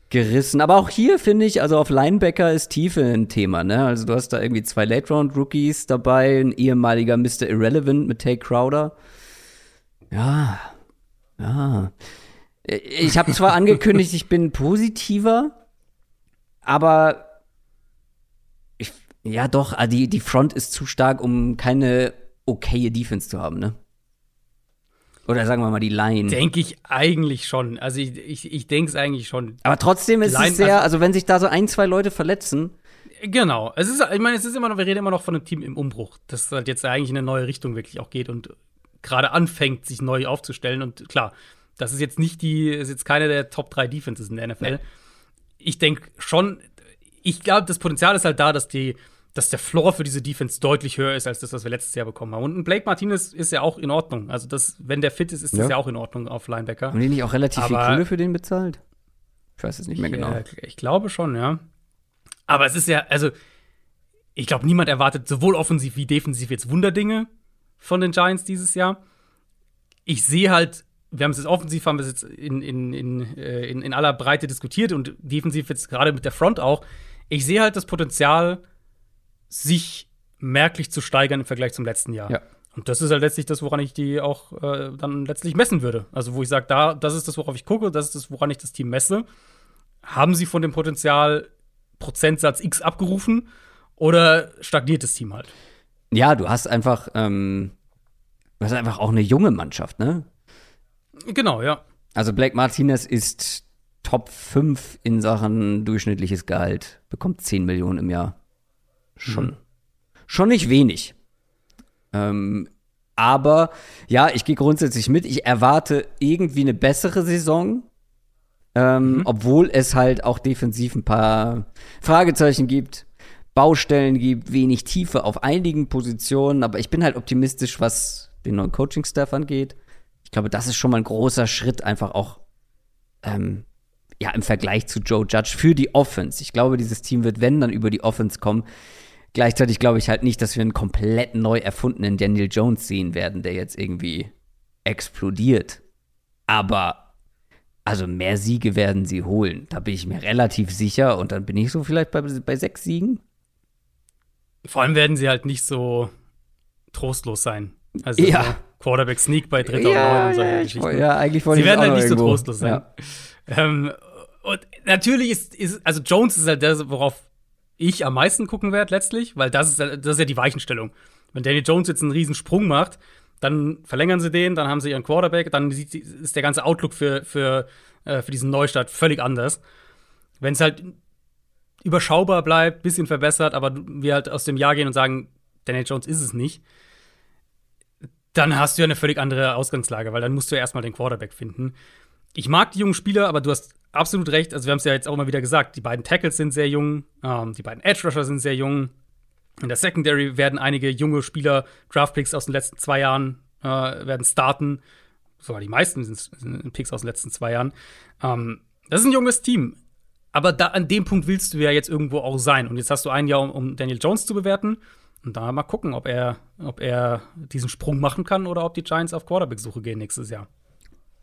gerissen. Aber auch hier finde ich, also auf Linebacker ist Tiefe ein Thema, ne? Also du hast da irgendwie zwei Late-Round-Rookies dabei, ein ehemaliger Mr. Irrelevant mit Tay Crowder. Ja, ja. Ich habe zwar angekündigt, ich bin positiver, aber ich, ja doch, ah, die, die Front ist zu stark, um keine okaye Defense zu haben, ne? Oder sagen wir mal die Line. Denke ich eigentlich schon. Also ich, ich, ich denke es eigentlich schon. Aber trotzdem ist Line, es sehr, also wenn sich da so ein, zwei Leute verletzen. Genau. Es ist, ich meine, es ist immer noch, wir reden immer noch von einem Team im Umbruch, das halt jetzt eigentlich in eine neue Richtung wirklich auch geht und gerade anfängt, sich neu aufzustellen. Und klar, das ist jetzt nicht die, ist jetzt keine der Top 3 Defenses in der NFL. Nee. Ich denke schon, ich glaube, das Potenzial ist halt da, dass die dass der Floor für diese Defense deutlich höher ist als das, was wir letztes Jahr bekommen haben. Und ein Blake Martinez ist ja auch in Ordnung. Also, das, wenn der fit ist, ist ja. das ja auch in Ordnung auf Linebacker. Haben die nicht auch relativ Aber viel Kohle für den bezahlt? Ich weiß es nicht mehr genau. Ich, ich glaube schon, ja. Aber es ist ja, also, ich glaube, niemand erwartet sowohl offensiv wie defensiv jetzt Wunderdinge von den Giants dieses Jahr. Ich sehe halt, wir haben es jetzt offensiv, haben wir es jetzt in, in, in, äh, in, in aller Breite diskutiert und defensiv jetzt gerade mit der Front auch. Ich sehe halt das Potenzial, sich merklich zu steigern im Vergleich zum letzten Jahr. Ja. Und das ist halt letztlich das, woran ich die auch äh, dann letztlich messen würde. Also, wo ich sage, da, das ist das, worauf ich gucke, das ist das, woran ich das Team messe. Haben sie von dem Potenzial Prozentsatz X abgerufen oder stagniert das Team halt? Ja, du hast einfach, ähm, du hast einfach auch eine junge Mannschaft, ne? Genau, ja. Also Blake Martinez ist Top 5 in Sachen durchschnittliches Gehalt, bekommt 10 Millionen im Jahr schon, mhm. schon nicht wenig. Ähm, aber ja, ich gehe grundsätzlich mit. Ich erwarte irgendwie eine bessere Saison. Ähm, mhm. Obwohl es halt auch defensiv ein paar Fragezeichen gibt, Baustellen gibt, wenig Tiefe auf einigen Positionen. Aber ich bin halt optimistisch, was den neuen Coaching-Staff angeht. Ich glaube, das ist schon mal ein großer Schritt, einfach auch ähm, ja, im Vergleich zu Joe Judge für die Offense. Ich glaube, dieses Team wird, wenn, dann über die Offense kommen. Gleichzeitig glaube ich halt nicht, dass wir einen komplett neu erfundenen Daniel Jones sehen werden, der jetzt irgendwie explodiert. Aber also mehr Siege werden sie holen. Da bin ich mir relativ sicher. Und dann bin ich so vielleicht bei, bei sechs Siegen. Vor allem werden sie halt nicht so trostlos sein. Also ja. so Quarterback Sneak bei dritter ja, und neun solche ja, ja, eigentlich wollte Sie werden halt nicht irgendwo. so trostlos sein. Ja. Ähm, und natürlich ist, ist, also Jones ist halt der, worauf ich am meisten gucken werde letztlich, weil das ist, das ist ja die Weichenstellung. Wenn Daniel Jones jetzt einen riesen Sprung macht, dann verlängern sie den, dann haben sie ihren Quarterback, dann ist der ganze Outlook für, für äh, für diesen Neustart völlig anders. Wenn es halt überschaubar bleibt, bisschen verbessert, aber wir halt aus dem Jahr gehen und sagen, Daniel Jones ist es nicht, dann hast du ja eine völlig andere Ausgangslage, weil dann musst du ja erstmal den Quarterback finden. Ich mag die jungen Spieler, aber du hast absolut recht. Also, wir haben es ja jetzt auch mal wieder gesagt: die beiden Tackles sind sehr jung, ähm, die beiden Edge Rusher sind sehr jung. In der Secondary werden einige junge Spieler, Draftpicks aus den letzten zwei Jahren, äh, werden starten. Sogar die meisten sind, sind Picks aus den letzten zwei Jahren. Ähm, das ist ein junges Team. Aber da, an dem Punkt willst du ja jetzt irgendwo auch sein. Und jetzt hast du ein Jahr, um, um Daniel Jones zu bewerten. Und da mal gucken, ob er, ob er diesen Sprung machen kann oder ob die Giants auf Quarterback-Suche gehen nächstes Jahr.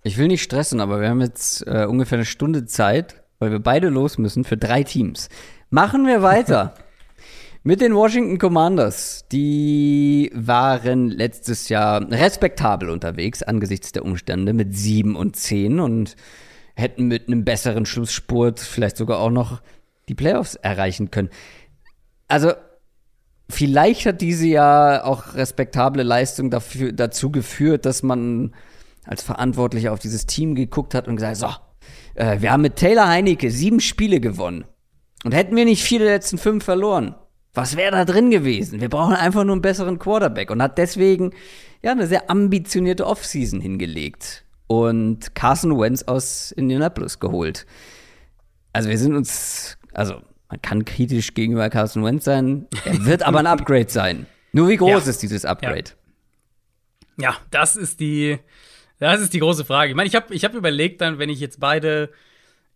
Ich will nicht stressen, aber wir haben jetzt äh, ungefähr eine Stunde Zeit, weil wir beide los müssen für drei Teams. Machen wir weiter. Mit den Washington Commanders. Die waren letztes Jahr respektabel unterwegs angesichts der Umstände mit 7 und 10 und hätten mit einem besseren Schlussspurt vielleicht sogar auch noch die Playoffs erreichen können. Also, vielleicht hat diese ja auch respektable Leistung dafür, dazu geführt, dass man als Verantwortlicher auf dieses Team geguckt hat und gesagt, so, äh, wir haben mit Taylor Heinecke sieben Spiele gewonnen. Und hätten wir nicht vier der letzten fünf verloren, was wäre da drin gewesen? Wir brauchen einfach nur einen besseren Quarterback und hat deswegen ja eine sehr ambitionierte Offseason hingelegt und Carson Wentz aus Indianapolis geholt. Also wir sind uns, also man kann kritisch gegenüber Carson Wentz sein, er wird aber ein Upgrade sein. Nur wie groß ja. ist dieses Upgrade? Ja. ja, das ist die, das ist die große Frage. Ich meine, ich habe ich hab überlegt dann, wenn ich jetzt beide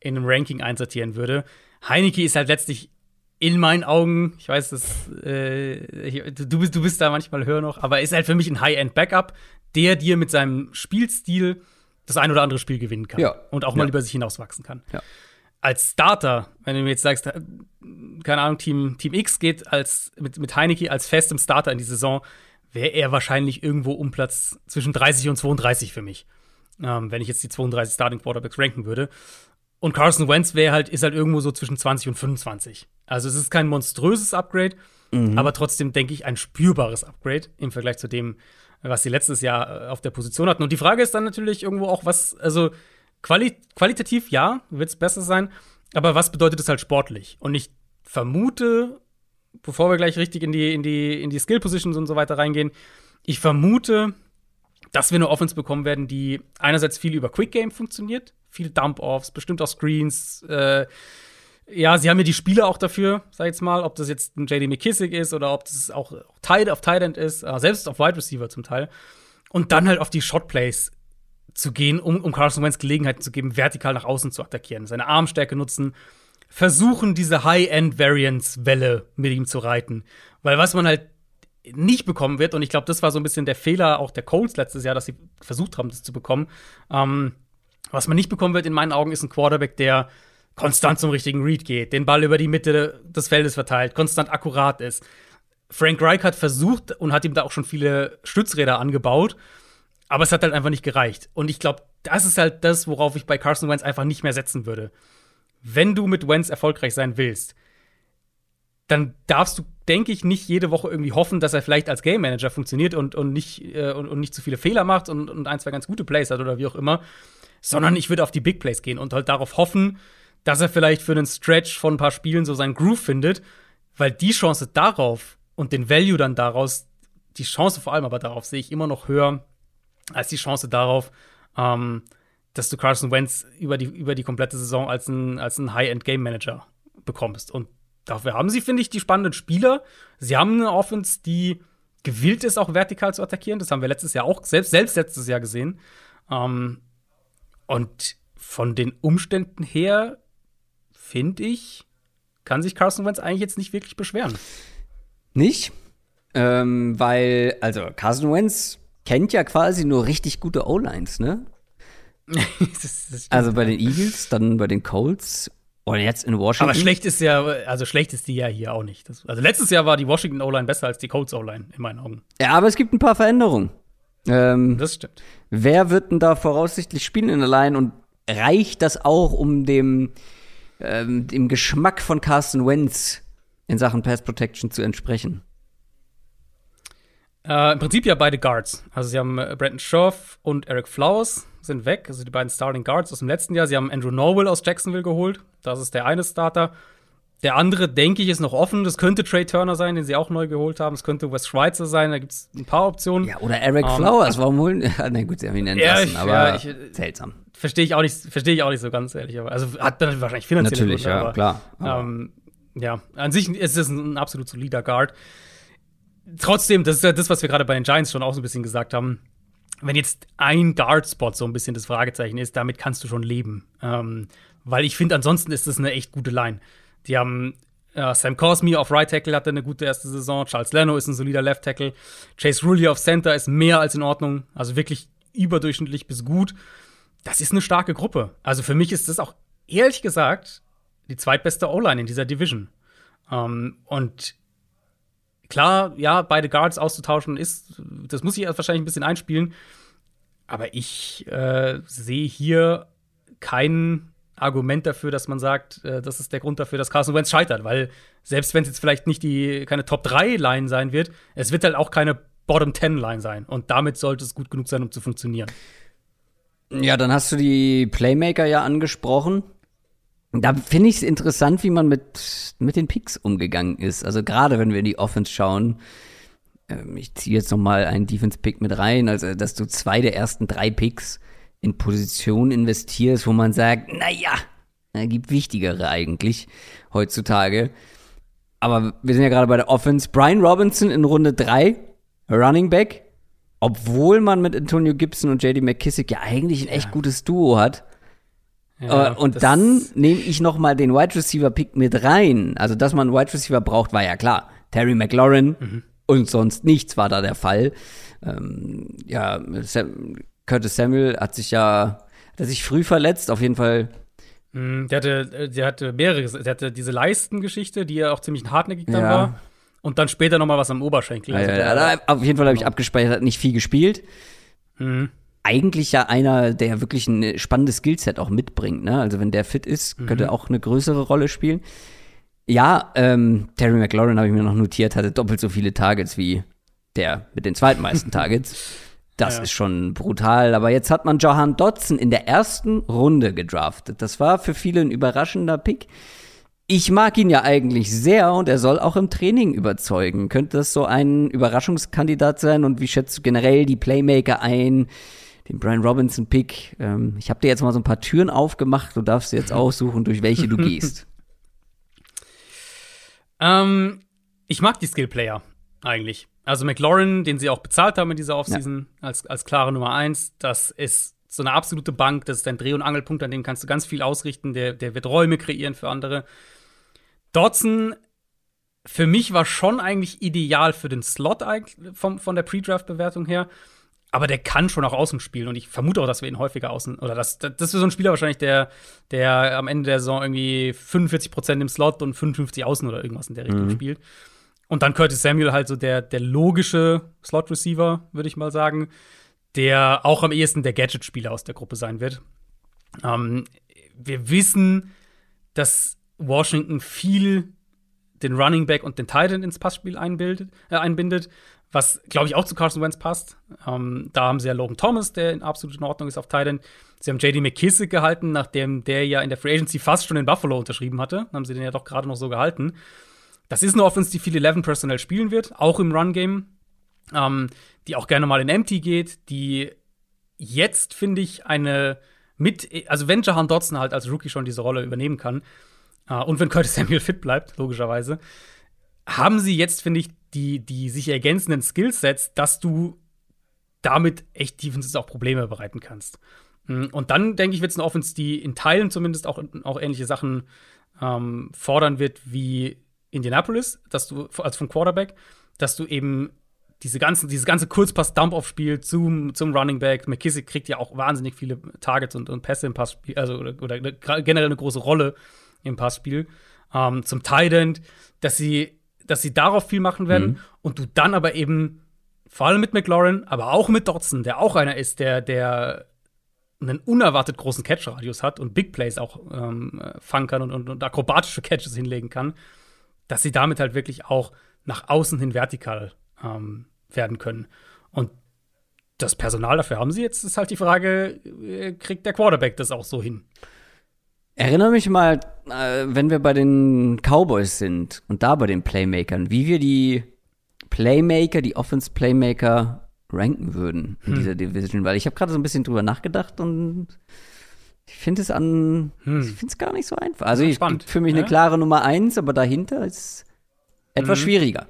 in einem Ranking einsortieren würde. Heineke ist halt letztlich in meinen Augen, ich weiß, dass, äh, du, bist, du bist da manchmal höher noch, aber ist halt für mich ein High-End-Backup, der dir mit seinem Spielstil das ein oder andere Spiel gewinnen kann. Ja. Und auch mal ja. über sich hinauswachsen kann. Ja. Als Starter, wenn du mir jetzt sagst, äh, keine Ahnung, Team, Team X geht als, mit, mit Heineke als festem Starter in die Saison, wäre er wahrscheinlich irgendwo um Platz zwischen 30 und 32 für mich. Ähm, wenn ich jetzt die 32 Starting Quarterbacks ranken würde. Und Carson Wentz wäre halt, ist halt irgendwo so zwischen 20 und 25. Also es ist kein monströses Upgrade, mhm. aber trotzdem denke ich ein spürbares Upgrade im Vergleich zu dem, was sie letztes Jahr äh, auf der Position hatten. Und die Frage ist dann natürlich irgendwo auch, was, also quali qualitativ ja, wird es besser sein, aber was bedeutet es halt sportlich? Und ich vermute, bevor wir gleich richtig in die, in die, in die Skill-Positions und so weiter reingehen, ich vermute, dass wir eine Offense bekommen werden, die einerseits viel über Quick Game funktioniert, viel Dump-Offs, bestimmt auch Screens. Äh, ja, sie haben ja die Spieler auch dafür, sag ich jetzt mal, ob das jetzt ein JD McKissick ist oder ob das auch Tight auf Tight End ist, äh, selbst auf Wide Receiver zum Teil. Und dann halt auf die Shot Plays zu gehen, um, um Carson Wentz Gelegenheit zu geben, vertikal nach außen zu attackieren, seine Armstärke nutzen, versuchen, diese High-End-Variance-Welle mit ihm zu reiten. Weil was man halt nicht bekommen wird, und ich glaube, das war so ein bisschen der Fehler auch der Colts letztes Jahr, dass sie versucht haben, das zu bekommen. Ähm, was man nicht bekommen wird, in meinen Augen, ist ein Quarterback, der konstant zum richtigen Read geht, den Ball über die Mitte des Feldes verteilt, konstant akkurat ist. Frank Reich hat versucht und hat ihm da auch schon viele Stützräder angebaut, aber es hat halt einfach nicht gereicht. Und ich glaube, das ist halt das, worauf ich bei Carson Wentz einfach nicht mehr setzen würde wenn du mit Wentz erfolgreich sein willst, dann darfst du, denke ich, nicht jede Woche irgendwie hoffen, dass er vielleicht als Game Manager funktioniert und, und, nicht, äh, und, und nicht zu viele Fehler macht und, und ein, zwei ganz gute Plays hat oder wie auch immer, sondern ich würde auf die Big Plays gehen und halt darauf hoffen, dass er vielleicht für einen Stretch von ein paar Spielen so seinen Groove findet, weil die Chance darauf und den Value dann daraus, die Chance vor allem aber darauf sehe ich immer noch höher als die Chance darauf, ähm, dass du Carson Wentz über die, über die komplette Saison als ein, als High-End-Game-Manager bekommst. Und dafür haben sie, finde ich, die spannenden Spieler. Sie haben eine Offense, die gewillt ist, auch vertikal zu attackieren. Das haben wir letztes Jahr auch, selbst, selbst letztes Jahr gesehen. Ähm, und von den Umständen her, finde ich, kann sich Carson Wentz eigentlich jetzt nicht wirklich beschweren. Nicht? Ähm, weil, also Carson Wentz kennt ja quasi nur richtig gute O-Lines, ne? das, das also bei den Eagles, dann bei den Colts und jetzt in Washington. Aber schlecht ist ja, also schlecht ist die ja hier auch nicht. Das, also letztes Jahr war die Washington O-Line besser als die Colts O-Line, in meinen Augen. Ja, aber es gibt ein paar Veränderungen. Ähm, das stimmt. Wer wird denn da voraussichtlich spielen in der Line und reicht das auch, um dem, ähm, dem Geschmack von Carsten Wentz in Sachen Pass Protection zu entsprechen? Äh, Im Prinzip ja beide Guards. Also sie haben äh, Brandon Scherf und Eric Flowers sind weg, also die beiden Starting Guards aus dem letzten Jahr. Sie haben Andrew Norwell aus Jacksonville geholt. Das ist der eine Starter. Der andere, denke ich, ist noch offen. Das könnte Trey Turner sein, den sie auch neu geholt haben. Es könnte Wes Schweitzer sein. Da gibt es ein paar Optionen. Ja, oder Eric um, ähm, Flowers. Warum holen? Na gut, sie haben ihn entlassen, ja, aber ja, ich, seltsam. Verstehe ich auch nicht, verstehe ich auch nicht so ganz ehrlich. Aber also hat dann wahrscheinlich finanziell Natürlich, Gründe, ja, aber, klar. Ähm, ja, an sich ist es ein absolut solider Guard. Trotzdem, das ist ja das, was wir gerade bei den Giants schon auch so ein bisschen gesagt haben. Wenn jetzt ein Guard-Spot so ein bisschen das Fragezeichen ist, damit kannst du schon leben. Ähm, weil ich finde, ansonsten ist das eine echt gute Line. Die haben äh, Sam Cosme auf Right Tackle hatte eine gute erste Saison. Charles Leno ist ein solider Left Tackle. Chase Rulli auf Center ist mehr als in Ordnung. Also wirklich überdurchschnittlich bis gut. Das ist eine starke Gruppe. Also für mich ist das auch ehrlich gesagt die zweitbeste O-Line in dieser Division. Ähm, und klar, ja, beide Guards auszutauschen ist, das muss ich wahrscheinlich ein bisschen einspielen. Aber ich äh, sehe hier keinen Argument dafür, dass man sagt, äh, das ist der Grund dafür, dass Carson Wentz scheitert, weil selbst wenn es jetzt vielleicht nicht die keine Top 3 Line sein wird, es wird halt auch keine Bottom 10 Line sein und damit sollte es gut genug sein, um zu funktionieren. Ja, dann hast du die Playmaker ja angesprochen. Da finde ich es interessant, wie man mit, mit den Picks umgegangen ist. Also gerade wenn wir in die Offense schauen, ähm, ich ziehe jetzt noch mal einen Defense-Pick mit rein, also dass du zwei der ersten drei Picks in Positionen investierst, wo man sagt, naja, es gibt wichtigere eigentlich heutzutage. Aber wir sind ja gerade bei der Offense. Brian Robinson in Runde 3, Running Back, obwohl man mit Antonio Gibson und JD McKissick ja eigentlich ein echt gutes Duo hat. Ja, äh, und dann nehme ich noch mal den Wide Receiver Pick mit rein. Also, dass man einen Wide Receiver braucht, war ja klar. Terry McLaurin mhm. und sonst nichts war da der Fall. Ähm, ja, Sam, Curtis Samuel hat sich ja, hat er sich früh verletzt, auf jeden Fall. Mhm, der hatte, der hatte mehrere, der hatte diese Leistengeschichte, die ja auch ziemlich hartnäckig dann ja. war. Und dann später noch mal was am Oberschenkel. Also ja, ja, auf jeden Fall habe ich genau. abgespeichert, hat nicht viel gespielt. Mhm. Eigentlich ja einer, der wirklich ein spannendes Skillset auch mitbringt. Ne? Also wenn der fit ist, könnte mhm. auch eine größere Rolle spielen. Ja, ähm, Terry McLaurin habe ich mir noch notiert, hatte doppelt so viele Targets wie der mit den zweitmeisten Targets. Das ja. ist schon brutal. Aber jetzt hat man Johan Dodson in der ersten Runde gedraftet. Das war für viele ein überraschender Pick. Ich mag ihn ja eigentlich sehr und er soll auch im Training überzeugen. Könnte das so ein Überraschungskandidat sein? Und wie schätzt du generell die Playmaker ein? Den Brian Robinson Pick. Ähm, ich habe dir jetzt mal so ein paar Türen aufgemacht. Du darfst jetzt aussuchen, durch welche du gehst. ähm, ich mag die Skill-Player eigentlich. Also McLaurin, den sie auch bezahlt haben in dieser Offseason ja. als, als klare Nummer eins, das ist so eine absolute Bank, das ist ein Dreh- und Angelpunkt, an dem kannst du ganz viel ausrichten, der, der wird Räume kreieren für andere. Dodson, für mich war schon eigentlich ideal für den Slot vom, von der Pre-Draft-Bewertung her. Aber der kann schon auch außen spielen und ich vermute auch, dass wir ihn häufiger außen oder das, das ist so ein Spieler wahrscheinlich, der, der am Ende der Saison irgendwie 45% im Slot und 55 außen oder irgendwas in der Richtung mhm. spielt. Und dann Curtis Samuel halt so der, der logische Slot-Receiver, würde ich mal sagen, der auch am ehesten der Gadget-Spieler aus der Gruppe sein wird. Ähm, wir wissen, dass Washington viel den Running Back und den Titan ins Passspiel einbildet, äh, einbindet, was, glaube ich, auch zu Carson Wentz passt. Ähm, da haben sie ja Logan Thomas, der in absolut Ordnung ist auf Titan. Sie haben JD McKissick gehalten, nachdem der ja in der Free Agency fast schon in Buffalo unterschrieben hatte. Haben sie den ja doch gerade noch so gehalten. Das ist eine Offense, die viel 11 Personnel spielen wird, auch im Run-Game. Ähm, die auch gerne mal in Empty geht, die jetzt, finde ich, eine mit, also wenn Jahan Dodson halt als Rookie schon diese Rolle übernehmen kann äh, und wenn Curtis Samuel fit bleibt, logischerweise, haben sie jetzt, finde ich, die, die sich ergänzenden Skillsets, dass du damit echt Defenses auch Probleme bereiten kannst. Mm, und dann, denke ich, wird es eine Offense, die in Teilen zumindest auch, auch ähnliche Sachen ähm, fordern wird wie Indianapolis, dass du, als vom Quarterback, dass du eben diese ganzen, dieses ganze Kurzpass-Dump-Off-Spiel zum, zum Running Back. McKissick kriegt ja auch wahnsinnig viele Targets und, und Pässe im Passspiel, also oder, oder generell eine große Rolle im Passspiel. Ähm, zum Tight End, dass sie, dass sie darauf viel machen werden mhm. und du dann aber eben vor allem mit McLaurin, aber auch mit Dodson, der auch einer ist, der, der einen unerwartet großen Catch-Radius hat und Big Plays auch ähm, fangen kann und, und, und akrobatische Catches hinlegen kann dass sie damit halt wirklich auch nach außen hin vertikal ähm, werden können. Und das Personal dafür haben sie. Jetzt ist halt die Frage, äh, kriegt der Quarterback das auch so hin? Erinnere mich mal, äh, wenn wir bei den Cowboys sind und da bei den Playmakern, wie wir die Playmaker, die Offense-Playmaker ranken würden in hm. dieser Division, weil ich habe gerade so ein bisschen drüber nachgedacht und ich finde es an, hm. ich finde es gar nicht so einfach. Also ich gibt für mich ja? eine klare Nummer eins, aber dahinter ist etwas mhm. schwieriger.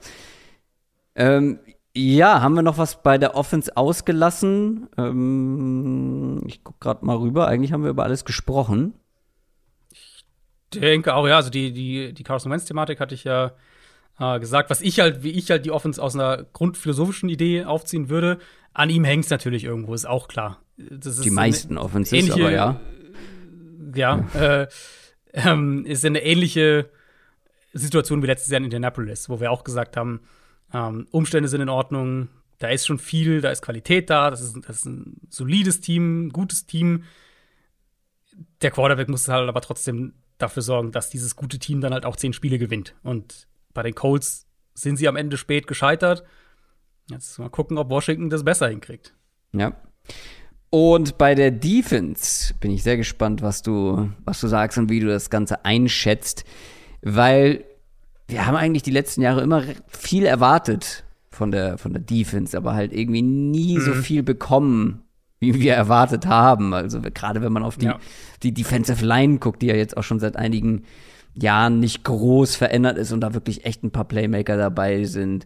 Ähm, ja, haben wir noch was bei der Offense ausgelassen? Ähm, ich gucke gerade mal rüber. Eigentlich haben wir über alles gesprochen. Ich denke auch, ja. Also die, die, die Carson Wentz-Thematik hatte ich ja äh, gesagt. Was ich halt, wie ich halt die Offense aus einer grundphilosophischen Idee aufziehen würde. An ihm hängt es natürlich irgendwo, ist auch klar. die meisten Offenses, aber ja. Ja, äh, ähm, ist eine ähnliche Situation wie letztes Jahr in Indianapolis, wo wir auch gesagt haben, ähm, Umstände sind in Ordnung, da ist schon viel, da ist Qualität da, das ist, das ist ein solides Team, ein gutes Team. Der Quarterback muss halt aber trotzdem dafür sorgen, dass dieses gute Team dann halt auch zehn Spiele gewinnt. Und bei den Colts sind sie am Ende spät gescheitert. Jetzt mal gucken, ob Washington das besser hinkriegt. Ja. Und bei der Defense bin ich sehr gespannt, was du, was du sagst und wie du das Ganze einschätzt, weil wir haben eigentlich die letzten Jahre immer viel erwartet von der, von der Defense, aber halt irgendwie nie mhm. so viel bekommen, wie wir erwartet haben. Also gerade wenn man auf die, ja. die Defensive Line guckt, die ja jetzt auch schon seit einigen Jahren nicht groß verändert ist und da wirklich echt ein paar Playmaker dabei sind.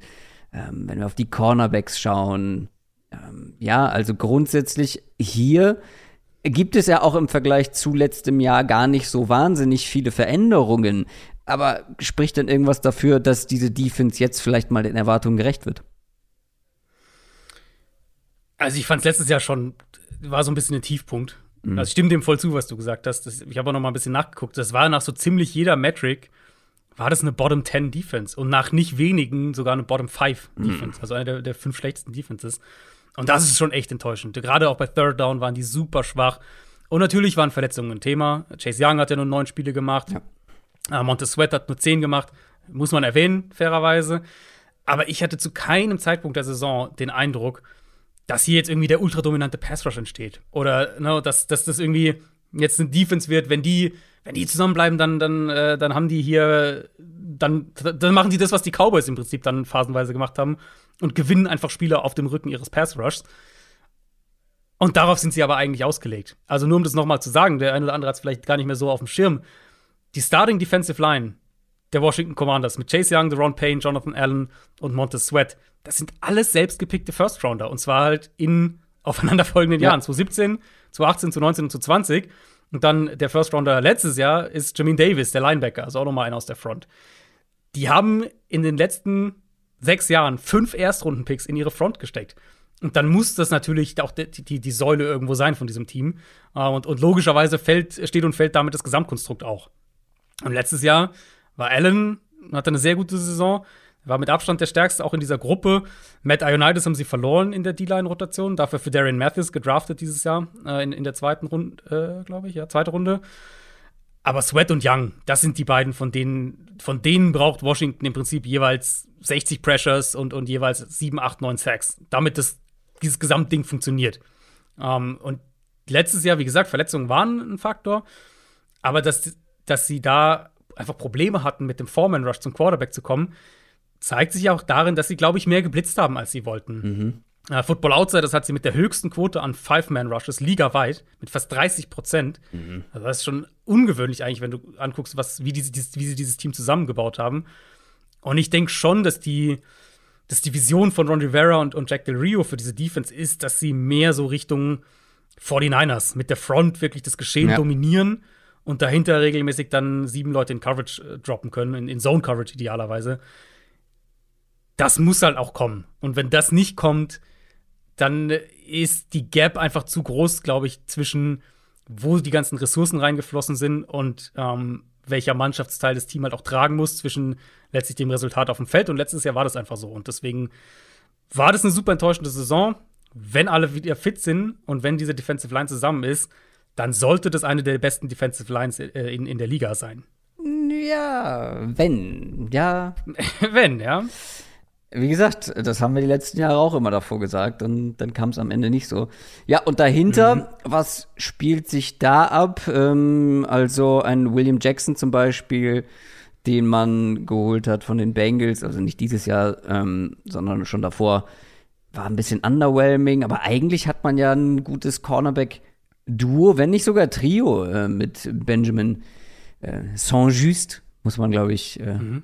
Ähm, wenn wir auf die Cornerbacks schauen, ähm, ja, also grundsätzlich hier gibt es ja auch im Vergleich zu letztem Jahr gar nicht so wahnsinnig viele Veränderungen. Aber spricht denn irgendwas dafür, dass diese Defense jetzt vielleicht mal den Erwartungen gerecht wird? Also ich fand es letztes Jahr schon, war so ein bisschen ein Tiefpunkt. Mhm. Also ich stimme dem voll zu, was du gesagt hast. Das, ich habe auch noch mal ein bisschen nachgeguckt. Das war nach so ziemlich jeder Metric, war das eine Bottom 10 Defense. Und nach nicht wenigen sogar eine Bottom 5 mhm. Defense. Mhm. Also eine der, der fünf schlechtesten Defenses. Und das ist schon echt enttäuschend. Gerade auch bei Third Down waren die super schwach. Und natürlich waren Verletzungen ein Thema. Chase Young hat ja nur neun Spiele gemacht. Ja. Äh, Montez Sweat hat nur 10 gemacht, muss man erwähnen, fairerweise. Aber ich hatte zu keinem Zeitpunkt der Saison den Eindruck, dass hier jetzt irgendwie der ultradominante Pass-Rush entsteht. Oder ne, dass, dass das irgendwie jetzt eine Defense wird, wenn die, wenn die zusammenbleiben, dann, dann, äh, dann haben die hier, dann, dann machen die das, was die Cowboys im Prinzip dann phasenweise gemacht haben und gewinnen einfach Spieler auf dem Rücken ihres Pass-Rushs. Und darauf sind sie aber eigentlich ausgelegt. Also nur um das nochmal zu sagen, der eine oder andere hat es vielleicht gar nicht mehr so auf dem Schirm die Starting Defensive Line der Washington Commanders mit Chase Young, Deron Payne, Jonathan Allen und Montez Sweat, das sind alles selbstgepickte First Rounder und zwar halt in aufeinanderfolgenden ja. Jahren, 2017, 2018, 2019 und 2020. Und dann der First Rounder letztes Jahr ist Jamin Davis, der Linebacker, also auch nochmal einer aus der Front. Die haben in den letzten sechs Jahren fünf Erstrunden-Picks in ihre Front gesteckt. Und dann muss das natürlich auch die, die, die Säule irgendwo sein von diesem Team. Äh, und, und logischerweise fällt, steht und fällt damit das Gesamtkonstrukt auch. Und letztes Jahr war Allen, hatte eine sehr gute Saison, war mit Abstand der stärkste auch in dieser Gruppe. Matt Ionides haben sie verloren in der D-Line-Rotation, dafür für Darian Matthews gedraftet dieses Jahr äh, in, in der zweiten Runde, äh, glaube ich, ja, zweite Runde. Aber Sweat und Young, das sind die beiden, von denen, von denen braucht Washington im Prinzip jeweils 60 Pressures und, und jeweils 7, 8, 9 Sacks, damit das, dieses Gesamtding funktioniert. Ähm, und letztes Jahr, wie gesagt, Verletzungen waren ein Faktor, aber das, dass sie da einfach Probleme hatten, mit dem Foreman Rush zum Quarterback zu kommen, zeigt sich auch darin, dass sie, glaube ich, mehr geblitzt haben, als sie wollten. Mhm. Uh, Football Outsiders hat sie mit der höchsten Quote an Five-Man-Rushes ligaweit, mit fast 30 Prozent. Mhm. Also das ist schon ungewöhnlich eigentlich, wenn du anguckst, was, wie, diese, wie sie dieses Team zusammengebaut haben. Und ich denke schon, dass die, dass die Vision von Ron Rivera und, und Jack Del Rio für diese Defense ist, dass sie mehr so Richtung 49ers mit der Front wirklich das Geschehen ja. dominieren und dahinter regelmäßig dann sieben Leute in Coverage äh, droppen können, in, in Zone Coverage idealerweise. Das muss halt auch kommen. Und wenn das nicht kommt, dann ist die Gap einfach zu groß, glaube ich, zwischen wo die ganzen Ressourcen reingeflossen sind und ähm, welcher Mannschaftsteil das Team halt auch tragen muss, zwischen letztlich dem Resultat auf dem Feld. Und letztes Jahr war das einfach so. Und deswegen war das eine super enttäuschende Saison. Wenn alle wieder fit sind und wenn diese Defensive Line zusammen ist, dann sollte das eine der besten Defensive Lines äh, in, in der Liga sein. Ja, wenn, ja. wenn, ja. wie gesagt, das haben wir die letzten Jahre auch immer davor gesagt und dann kam es am Ende nicht so. Ja, und dahinter, mhm. was spielt sich da ab? Ähm, also ein William Jackson zum Beispiel, den man geholt hat von den Bengals, also nicht dieses Jahr, ähm, sondern schon davor, war ein bisschen underwhelming, aber eigentlich hat man ja ein gutes Cornerback-Duo, wenn nicht sogar Trio äh, mit Benjamin äh, Saint-Just, muss man, glaube ich, äh, mhm.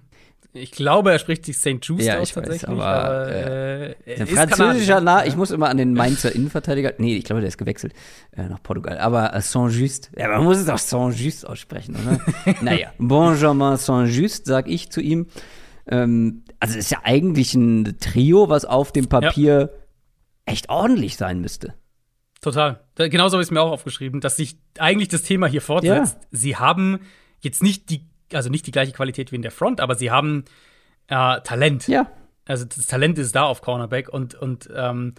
Ich glaube, er spricht sich St. Just ja, aus tatsächlich. Weiß, aber, aber äh, äh, französischer Name, ich muss immer an den Mainzer Innenverteidiger, nee, ich glaube, der ist gewechselt äh, nach Portugal. Aber äh, Saint-Just, ja, man muss es auch Saint-Just aussprechen, oder? naja, Benjamin Saint-Just, sag ich zu ihm. Ähm, also ist ja eigentlich ein Trio, was auf dem Papier ja. echt ordentlich sein müsste. Total. Genauso habe ich es mir auch aufgeschrieben, dass sich eigentlich das Thema hier fortsetzt. Ja. Sie haben jetzt nicht die also nicht die gleiche Qualität wie in der Front, aber sie haben äh, Talent. Ja. Also das Talent ist da auf Cornerback und, und ähm,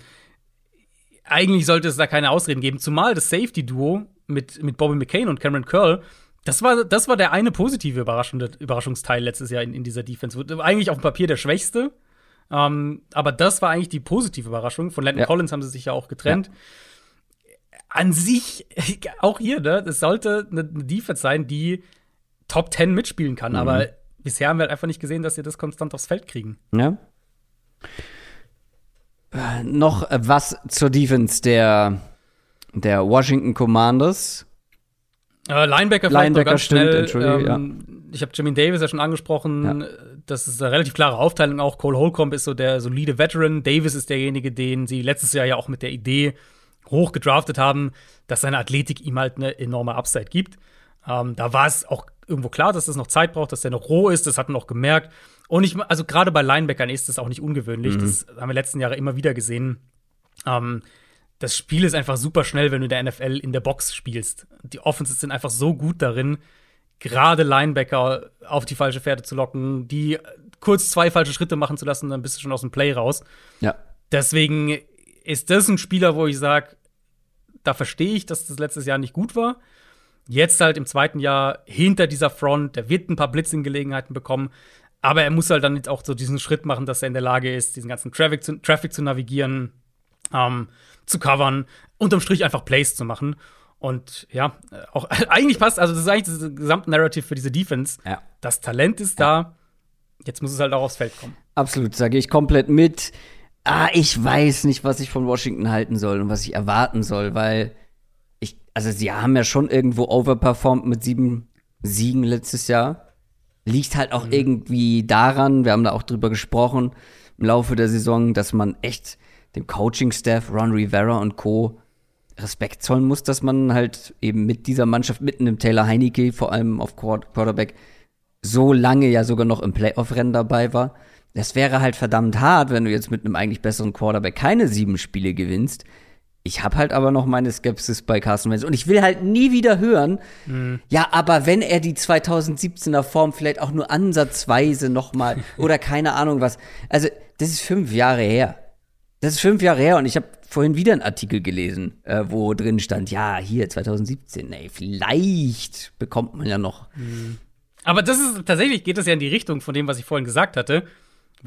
eigentlich sollte es da keine Ausreden geben, zumal das Safety-Duo mit, mit Bobby McCain und Cameron Curl, das war, das war der eine positive Überraschungsteil letztes Jahr in, in dieser Defense. Eigentlich auf dem Papier der schwächste, ähm, aber das war eigentlich die positive Überraschung. Von Landon ja. Collins haben sie sich ja auch getrennt. Ja. An sich, auch hier, ne, das sollte eine Defense sein, die Top 10 mitspielen kann. Mhm. Aber bisher haben wir halt einfach nicht gesehen, dass sie das konstant aufs Feld kriegen. Ja. Äh, noch was zur Defense der, der Washington Commanders. Äh, Linebacker, Linebacker stimmt, schnell. Ähm, ja. Ich habe Jimmy Davis ja schon angesprochen. Ja. Das ist eine relativ klare Aufteilung. Auch Cole Holcomb ist so der solide Veteran. Davis ist derjenige, den sie letztes Jahr ja auch mit der Idee hoch gedraftet haben, dass seine Athletik ihm halt eine enorme Upside gibt. Ähm, da war es auch irgendwo klar, dass das noch Zeit braucht, dass der noch roh ist, das hat man auch gemerkt. Und ich, also gerade bei Linebackern ist das auch nicht ungewöhnlich. Mhm. Das haben wir letzten Jahre immer wieder gesehen. Ähm, das Spiel ist einfach super schnell, wenn du in der NFL in der Box spielst. Die Offenses sind einfach so gut darin, gerade Linebacker auf die falsche Pferde zu locken, die kurz zwei falsche Schritte machen zu lassen, dann bist du schon aus dem Play raus. Ja. Deswegen ist das ein Spieler, wo ich sage, da verstehe ich, dass das letztes Jahr nicht gut war. Jetzt halt im zweiten Jahr hinter dieser Front, der wird ein paar Blitzing-Gelegenheiten bekommen, aber er muss halt dann jetzt auch so diesen Schritt machen, dass er in der Lage ist, diesen ganzen Traffic zu, Traffic zu navigieren, ähm, zu covern, unterm Strich einfach Plays zu machen. Und ja, auch eigentlich passt, also das ist eigentlich das gesamte Narrative für diese Defense. Ja. Das Talent ist ja. da, jetzt muss es halt auch aufs Feld kommen. Absolut, sage ich komplett mit. Ah, ich weiß nicht, was ich von Washington halten soll und was ich erwarten soll, weil also sie haben ja schon irgendwo overperformed mit sieben Siegen letztes Jahr. Liegt halt auch mhm. irgendwie daran, wir haben da auch drüber gesprochen im Laufe der Saison, dass man echt dem Coaching-Staff, Ron Rivera und Co. Respekt zollen muss, dass man halt eben mit dieser Mannschaft, mit einem Taylor Heineke, vor allem auf Quarterback, so lange ja sogar noch im Playoff-Rennen dabei war. Das wäre halt verdammt hart, wenn du jetzt mit einem eigentlich besseren Quarterback keine sieben Spiele gewinnst. Ich habe halt aber noch meine Skepsis bei Carson Wentz und ich will halt nie wieder hören, mhm. ja, aber wenn er die 2017er Form vielleicht auch nur ansatzweise noch mal oder keine Ahnung was. Also, das ist fünf Jahre her. Das ist fünf Jahre her und ich habe vorhin wieder einen Artikel gelesen, äh, wo drin stand, ja, hier 2017, ey, vielleicht bekommt man ja noch. Mhm. Aber das ist tatsächlich geht das ja in die Richtung von dem, was ich vorhin gesagt hatte.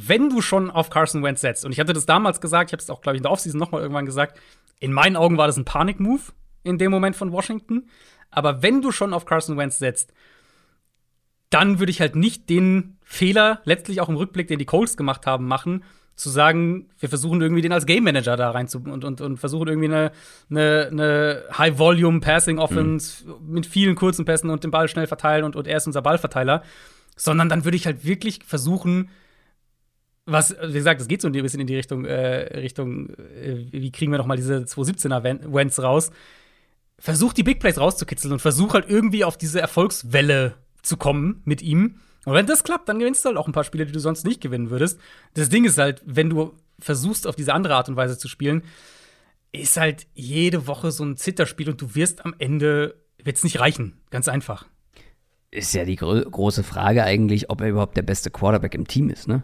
Wenn du schon auf Carson Wentz setzt, und ich hatte das damals gesagt, ich habe es auch, glaube ich, in der Offseason noch mal irgendwann gesagt, in meinen Augen war das ein Panik-Move in dem Moment von Washington. Aber wenn du schon auf Carson Wentz setzt, dann würde ich halt nicht den Fehler, letztlich auch im Rückblick, den die Colts gemacht haben, machen, zu sagen, wir versuchen irgendwie den als Game Manager da rein zu und, und, und versuchen irgendwie eine, eine, eine High-Volume-Passing-Offense mhm. mit vielen kurzen Pässen und den Ball schnell verteilen und, und er ist unser Ballverteiler. Sondern dann würde ich halt wirklich versuchen, was, wie gesagt, es geht so ein bisschen in die Richtung, äh, Richtung, äh, wie kriegen wir noch mal diese 217er Wents raus? Versuch die Big Plays rauszukitzeln und versuch halt irgendwie auf diese Erfolgswelle zu kommen mit ihm. Und wenn das klappt, dann gewinnst du halt auch ein paar Spiele, die du sonst nicht gewinnen würdest. Das Ding ist halt, wenn du versuchst, auf diese andere Art und Weise zu spielen, ist halt jede Woche so ein Zitterspiel und du wirst am Ende, wird's nicht reichen. Ganz einfach. Ist ja die gro große Frage eigentlich, ob er überhaupt der beste Quarterback im Team ist, ne?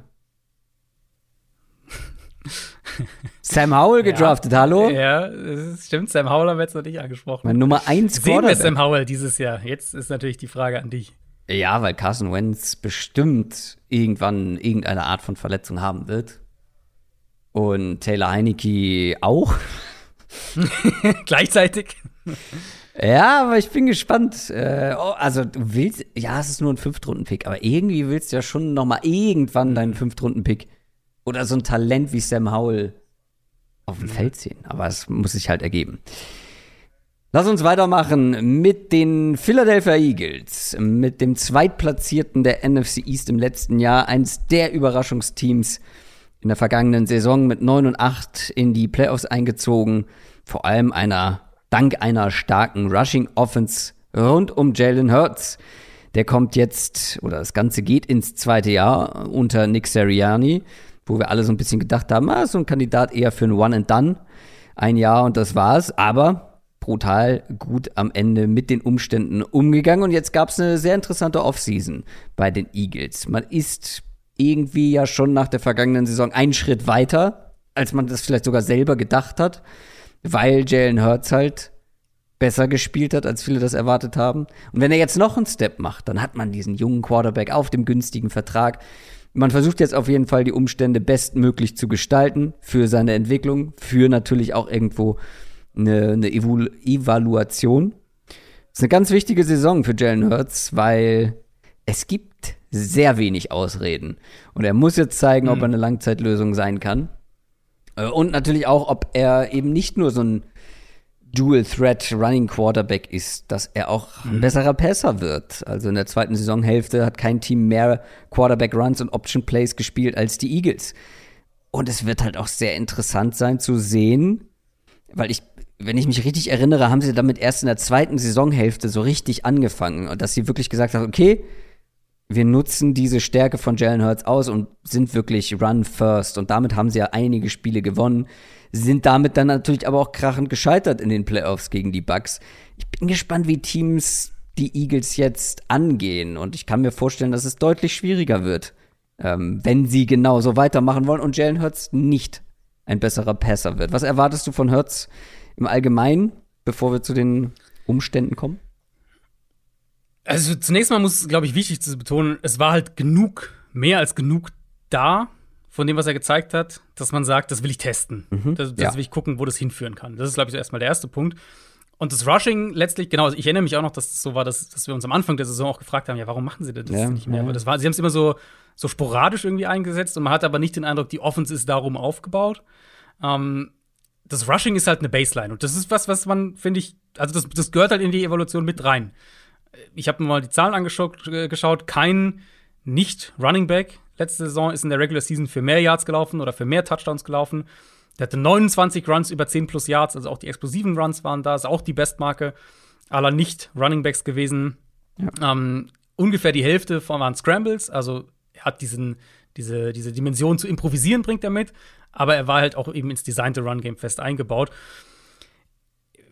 Sam Howell gedraftet, ja. hallo? Ja, das stimmt. Sam Howell haben wir jetzt noch nicht angesprochen. Mein Nummer 1 Sehen wir Sam Howell dieses Jahr? Jetzt ist natürlich die Frage an dich. Ja, weil Carson Wentz bestimmt irgendwann irgendeine Art von Verletzung haben wird. Und Taylor Heineke auch. Gleichzeitig. Ja, aber ich bin gespannt. Äh, oh, also du willst, ja, es ist nur ein Fünftrunden-Pick, aber irgendwie willst du ja schon noch mal irgendwann deinen Fünftrunden-Pick oder so ein Talent wie Sam Howell auf dem Feld sehen. Aber es muss sich halt ergeben. Lass uns weitermachen mit den Philadelphia Eagles, mit dem Zweitplatzierten der NFC East im letzten Jahr, eins der Überraschungsteams in der vergangenen Saison mit 9 und 8 in die Playoffs eingezogen, vor allem einer dank einer starken Rushing Offense rund um Jalen Hurts. Der kommt jetzt, oder das Ganze geht ins zweite Jahr unter Nick Seriani, wo wir alle so ein bisschen gedacht haben, ah, so ein Kandidat eher für ein One and Done. Ein Jahr und das war's. Aber brutal gut am Ende mit den Umständen umgegangen. Und jetzt gab es eine sehr interessante Offseason bei den Eagles. Man ist irgendwie ja schon nach der vergangenen Saison einen Schritt weiter, als man das vielleicht sogar selber gedacht hat, weil Jalen Hurts halt besser gespielt hat, als viele das erwartet haben. Und wenn er jetzt noch einen Step macht, dann hat man diesen jungen Quarterback auf dem günstigen Vertrag. Man versucht jetzt auf jeden Fall die Umstände bestmöglich zu gestalten für seine Entwicklung, für natürlich auch irgendwo eine, eine Evalu Evaluation. Das ist eine ganz wichtige Saison für Jalen Hurts, weil es gibt sehr wenig Ausreden. Und er muss jetzt zeigen, mhm. ob er eine Langzeitlösung sein kann. Äh, und natürlich auch, ob er eben nicht nur so ein Dual Threat Running Quarterback ist, dass er auch ein mhm. besserer Passer wird. Also in der zweiten Saisonhälfte hat kein Team mehr Quarterback Runs und Option Plays gespielt als die Eagles. Und es wird halt auch sehr interessant sein zu sehen, weil ich wenn ich mich richtig erinnere, haben sie damit erst in der zweiten Saisonhälfte so richtig angefangen und dass sie wirklich gesagt haben, okay, wir nutzen diese Stärke von Jalen Hurts aus und sind wirklich Run First und damit haben sie ja einige Spiele gewonnen, sind damit dann natürlich aber auch krachend gescheitert in den Playoffs gegen die Bucks. Ich bin gespannt, wie Teams die Eagles jetzt angehen und ich kann mir vorstellen, dass es deutlich schwieriger wird, ähm, wenn sie genau so weitermachen wollen und Jalen Hurts nicht ein besserer Passer wird. Was erwartest du von Hurts im Allgemeinen, bevor wir zu den Umständen kommen? Also zunächst mal muss, glaube ich, wichtig zu betonen, es war halt genug, mehr als genug da von dem, was er gezeigt hat, dass man sagt, das will ich testen. Mhm, das, das ja. will ich gucken, wo das hinführen kann. Das ist, glaube ich, so erstmal der erste Punkt. Und das Rushing letztlich, genau, also ich erinnere mich auch noch, dass es so war, dass, dass wir uns am Anfang der Saison auch gefragt haben, ja, warum machen sie das ja, nicht mehr? Ja. Das war, sie haben es immer so, so sporadisch irgendwie eingesetzt und man hat aber nicht den Eindruck, die Offense ist darum aufgebaut. Ähm, das Rushing ist halt eine Baseline. Und das ist was, was man, finde ich, also das, das gehört halt in die Evaluation mit rein. Ich habe mir mal die Zahlen angeschaut, äh, geschaut. kein Nicht-Running Back letzte Saison ist in der Regular Season für mehr Yards gelaufen oder für mehr Touchdowns gelaufen. Der hatte 29 Runs über 10 plus Yards, also auch die explosiven Runs waren da, ist auch die Bestmarke aller Nicht-Running Backs gewesen. Ja. Ähm, ungefähr die Hälfte von waren Scrambles, also er hat diesen, diese, diese Dimension zu improvisieren, bringt er mit aber er war halt auch eben ins designte Run-Game fest eingebaut.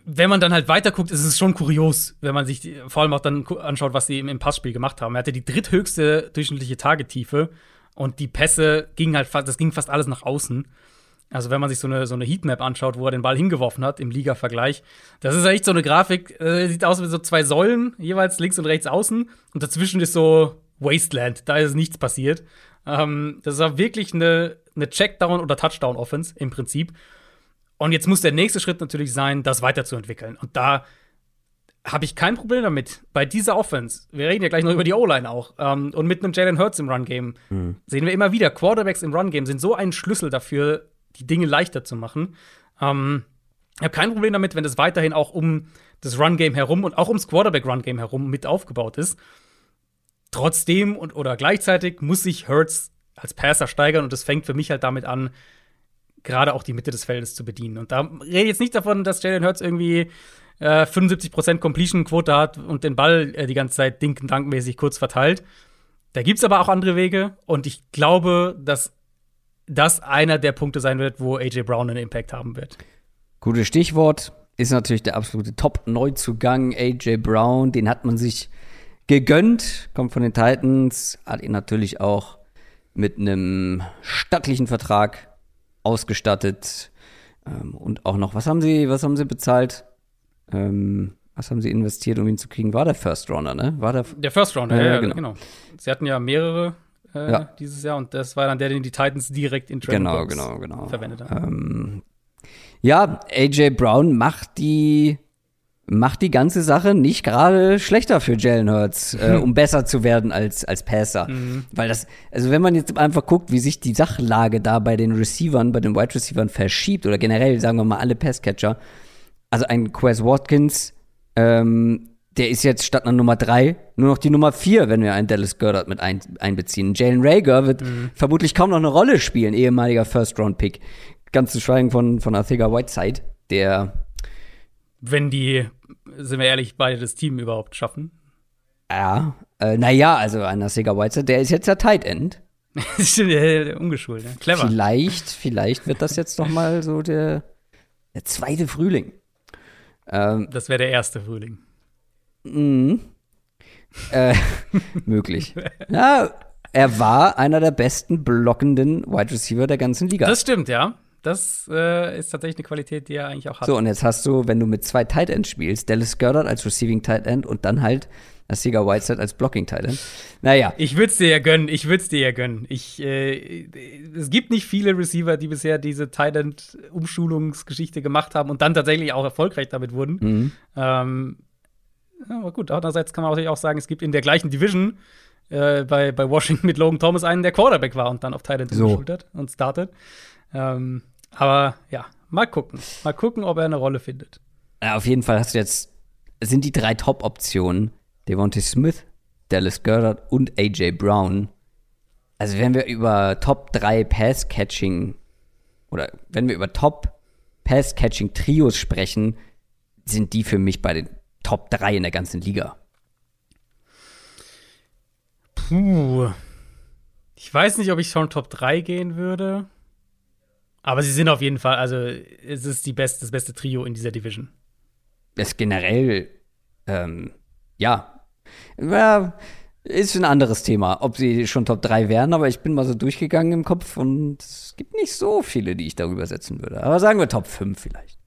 Wenn man dann halt weiter guckt, ist es schon kurios, wenn man sich die, vor allem auch dann anschaut, was sie im, im Passspiel gemacht haben. Er hatte die dritthöchste durchschnittliche Tagetiefe und die Pässe gingen halt fast, das ging fast alles nach außen. Also wenn man sich so eine, so eine Heatmap anschaut, wo er den Ball hingeworfen hat im Liga-Vergleich, das ist echt so eine Grafik, äh, sieht aus wie so zwei Säulen, jeweils links und rechts außen. Und dazwischen ist so Wasteland, da ist nichts passiert. Ähm, das war wirklich eine eine Checkdown- oder Touchdown-Offense im Prinzip. Und jetzt muss der nächste Schritt natürlich sein, das weiterzuentwickeln. Und da habe ich kein Problem damit. Bei dieser Offense, wir reden ja gleich noch über die O-Line auch, ähm, und mit einem Jalen Hurts im Run-Game, mhm. sehen wir immer wieder, Quarterbacks im Run-Game sind so ein Schlüssel dafür, die Dinge leichter zu machen. Ähm, ich habe kein Problem damit, wenn es weiterhin auch um das Run-Game herum und auch ums Quarterback-Run-Game herum mit aufgebaut ist. Trotzdem und oder gleichzeitig muss sich Hurts als Passer steigern und das fängt für mich halt damit an, gerade auch die Mitte des Feldes zu bedienen. Und da rede ich jetzt nicht davon, dass Jalen Hurts irgendwie äh, 75% Completion-Quote hat und den Ball äh, die ganze Zeit dinken-dankmäßig kurz verteilt. Da gibt es aber auch andere Wege und ich glaube, dass das einer der Punkte sein wird, wo AJ Brown einen Impact haben wird. Gutes Stichwort ist natürlich der absolute Top-Neuzugang AJ Brown. Den hat man sich gegönnt, kommt von den Titans, hat ihn natürlich auch mit einem stattlichen Vertrag ausgestattet ähm, und auch noch, was haben sie, was haben sie bezahlt? Ähm, was haben sie investiert, um ihn zu kriegen? War der First Runner, ne? War der, der First Runner, äh, ja, genau. genau. Sie hatten ja mehrere äh, Ja. dieses Jahr. Und das war dann der, den die Titans direkt in Training Genau, genau, genau. verwendet haben. Ähm, ja, AJ Brown macht die macht die ganze Sache nicht gerade schlechter für Jalen Hurts, äh, um besser zu werden als als Passer. Weil das, also wenn man jetzt einfach guckt, wie sich die Sachlage da bei den Receivern, bei den Wide Receivern verschiebt oder generell sagen wir mal alle Passcatcher, also ein Quez Watkins, ähm, der ist jetzt statt einer Nummer drei nur noch die Nummer vier, wenn wir einen Dallas Goddard mit ein, einbeziehen. Jalen Rager wird vermutlich kaum noch eine Rolle spielen, ehemaliger First-Round-Pick. Ganz zu schweigen von, von Arthega Whiteside, der, Wenn die, sind wir ehrlich, beide das Team überhaupt schaffen. ja, äh, naja, also ein Arthega Whiteside, der ist jetzt der Tight End. Stimmt, ungeschult, ne? Clever. Vielleicht, vielleicht wird das jetzt noch mal so der, der zweite Frühling. Ähm, Das wäre der erste Frühling. Mhm. Äh, möglich. Ja, er war einer der besten blockenden Wide Receiver der ganzen Liga. Das stimmt, ja. Das äh, ist tatsächlich eine Qualität, die er eigentlich auch hat. so, und jetzt hast du, wenn du mit zwei Tight Ends spielst, Dallas Goddard als Receiving Tight End und dann halt Sieger Whiteside als Blocking Tight End. Naja, Ich würde es dir ja gönnen, ich würde es dir ja gönnen. Ich, äh, es gibt nicht viele Receiver, die bisher diese Tight End Umschulungsgeschichte gemacht haben und dann tatsächlich auch erfolgreich damit wurden. Mhm. Ähm, aber gut, andererseits kann man natürlich auch sagen, es gibt in der gleichen Division äh, bei, bei Washington mit Logan Thomas einen, der Quarterback war und dann auf Tight End So. umgeschult hat und startet. Ähm, aber ja, mal gucken. Mal gucken, ob er eine Rolle findet. Ja, auf jeden Fall hast du jetzt, sind die drei Top-Optionen Devontae Smith, Dallas Goddard und AJ Brown. Also wenn wir über Top 3 Pass-Catching oder wenn wir über Top Pass-Catching-Trios sprechen, sind die für mich bei den Top 3 in der ganzen Liga. Puh. Ich weiß nicht, ob ich schon Top 3 gehen würde. Aber sie sind auf jeden Fall, also es ist die beste, das beste Trio in dieser Division. Das ist generell, ähm, ja, ja, ist ein anderes Thema, ob sie schon Top 3 wären, aber ich bin mal so durchgegangen im Kopf und es gibt nicht so viele, die ich darüber setzen würde. Aber sagen wir Top 5 vielleicht.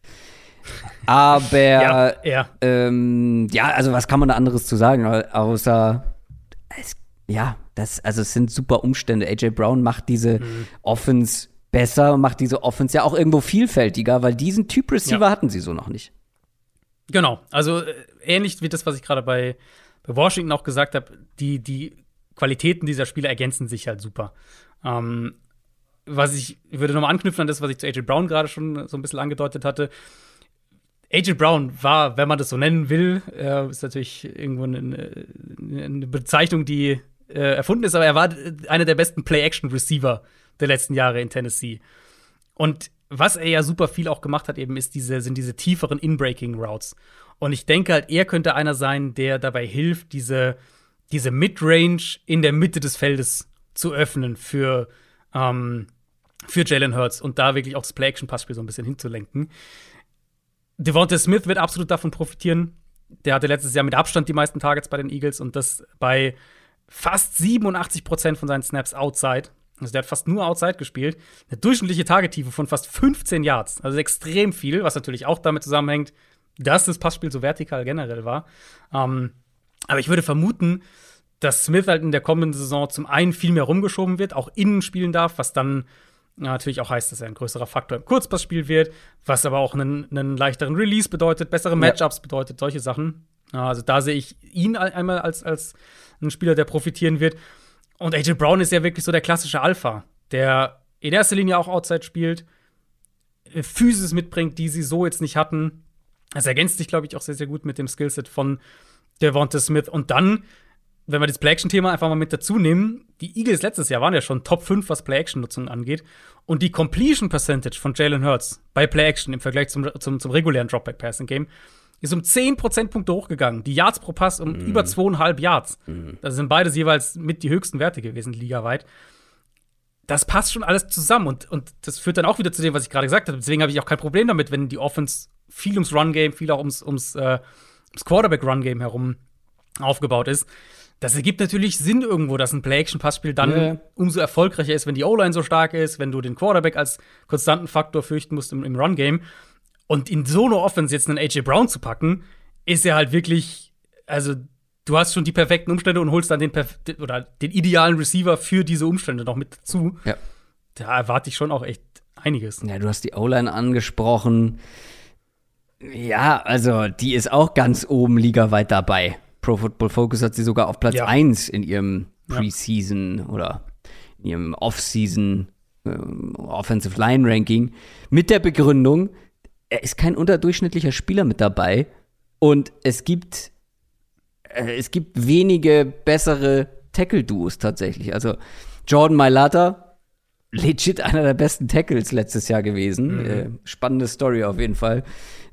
Aber ja, ja. ähm, ja, also was kann man da anderes zu sagen, außer es, ja, das, also es sind super Umstände. AJ Brown macht diese Offense besser, macht diese Offense ja auch irgendwo vielfältiger, weil diesen Typ Receiver Ja. hatten sie so noch nicht. Genau, also äh, ähnlich wie das, was ich gerade bei, bei Washington auch gesagt habe, die, die Qualitäten dieser Spieler ergänzen sich halt super. Ähm, was ich, ich würde nochmal anknüpfen an das, was ich zu AJ Brown gerade schon so ein bisschen angedeutet hatte. AJ Brown war, wenn man das so nennen will, äh, ist natürlich irgendwo eine, eine Bezeichnung, die äh, erfunden ist, aber er war einer der besten Play-Action-Receiver der letzten Jahre in Tennessee. Und was er ja super viel auch gemacht hat, eben ist diese, sind diese tieferen In-Breaking-Routes. Und ich denke halt, er könnte einer sein, der dabei hilft, diese, diese Mid-Range in der Mitte des Feldes zu öffnen für, ähm, für Jalen Hurts und da wirklich auch das Play-Action-Passspiel so ein bisschen hinzulenken. Devonta Smith wird absolut davon profitieren. Der hatte letztes Jahr mit Abstand die meisten Targets bei den Eagles und das bei fast 87 Prozent von seinen Snaps outside. Also der hat fast nur outside gespielt. Eine durchschnittliche Targettiefe von fast 15 Yards. Also extrem viel, was natürlich auch damit zusammenhängt, dass das Passspiel so vertikal generell war. Ähm, aber ich würde vermuten, dass Smith halt in der kommenden Saison zum einen viel mehr rumgeschoben wird, auch innen spielen darf, was dann ja, natürlich auch heißt, dass er ein größerer Faktor im Kurzpassspiel wird, was aber auch einen, einen leichteren Release bedeutet, bessere Matchups bedeutet, solche Sachen. Ja, Also da sehe ich ihn ein- einmal als, als einen Spieler, der profitieren wird. Und AJ Brown ist ja wirklich so der klassische Alpha, der in erster Linie auch Outside spielt, äh, Physis mitbringt, die sie so jetzt nicht hatten. Das ergänzt sich, glaube ich, auch sehr, sehr gut mit dem Skillset von Devonta Smith. Und dann, wenn wir das Play-Action-Thema einfach mal mit dazu nehmen, die Eagles letztes Jahr waren ja schon Top 5, was Play-Action-Nutzung angeht. Und die Completion Percentage von Jalen Hurts bei Play-Action im Vergleich zum, zum, zum regulären Dropback-Passing-Game ist um 10 Prozentpunkte hochgegangen. Die Yards pro Pass um über zweieinhalb Yards. Das sind beides jeweils mit die höchsten Werte gewesen, ligaweit. Das passt schon alles zusammen und, und das führt dann auch wieder zu dem, was ich gerade gesagt habe. Deswegen habe ich auch kein Problem damit, wenn die Offense viel ums Run-Game, viel auch ums, ums, äh, ums Quarterback-Run-Game herum aufgebaut ist. Das ergibt natürlich Sinn irgendwo, dass ein Play-Action-Passspiel dann Ja. umso erfolgreicher ist, wenn die O-Line so stark ist, wenn du den Quarterback als konstanten Faktor fürchten musst im, im Run-Game. Und in so eine Offense jetzt einen AJ Brown zu packen, ist ja halt wirklich, also du hast schon die perfekten Umstände und holst dann den, oder den idealen Receiver für diese Umstände noch mit dazu. Ja. Da erwarte ich schon auch echt einiges. Ja, du hast die O-Line angesprochen. Ja, also die ist auch ganz oben ligaweit dabei. Pro Football Focus hat sie sogar auf Platz Ja. 1 in ihrem Preseason oder in ihrem Off-Season ähm, Offensive Line Ranking mit der Begründung, er ist kein unterdurchschnittlicher Spieler mit dabei und es gibt äh, es gibt wenige bessere Tackle-Duos tatsächlich. Also Jordan Mailata, legit einer der besten Tackles letztes Jahr gewesen. Äh, spannende Story auf jeden Fall.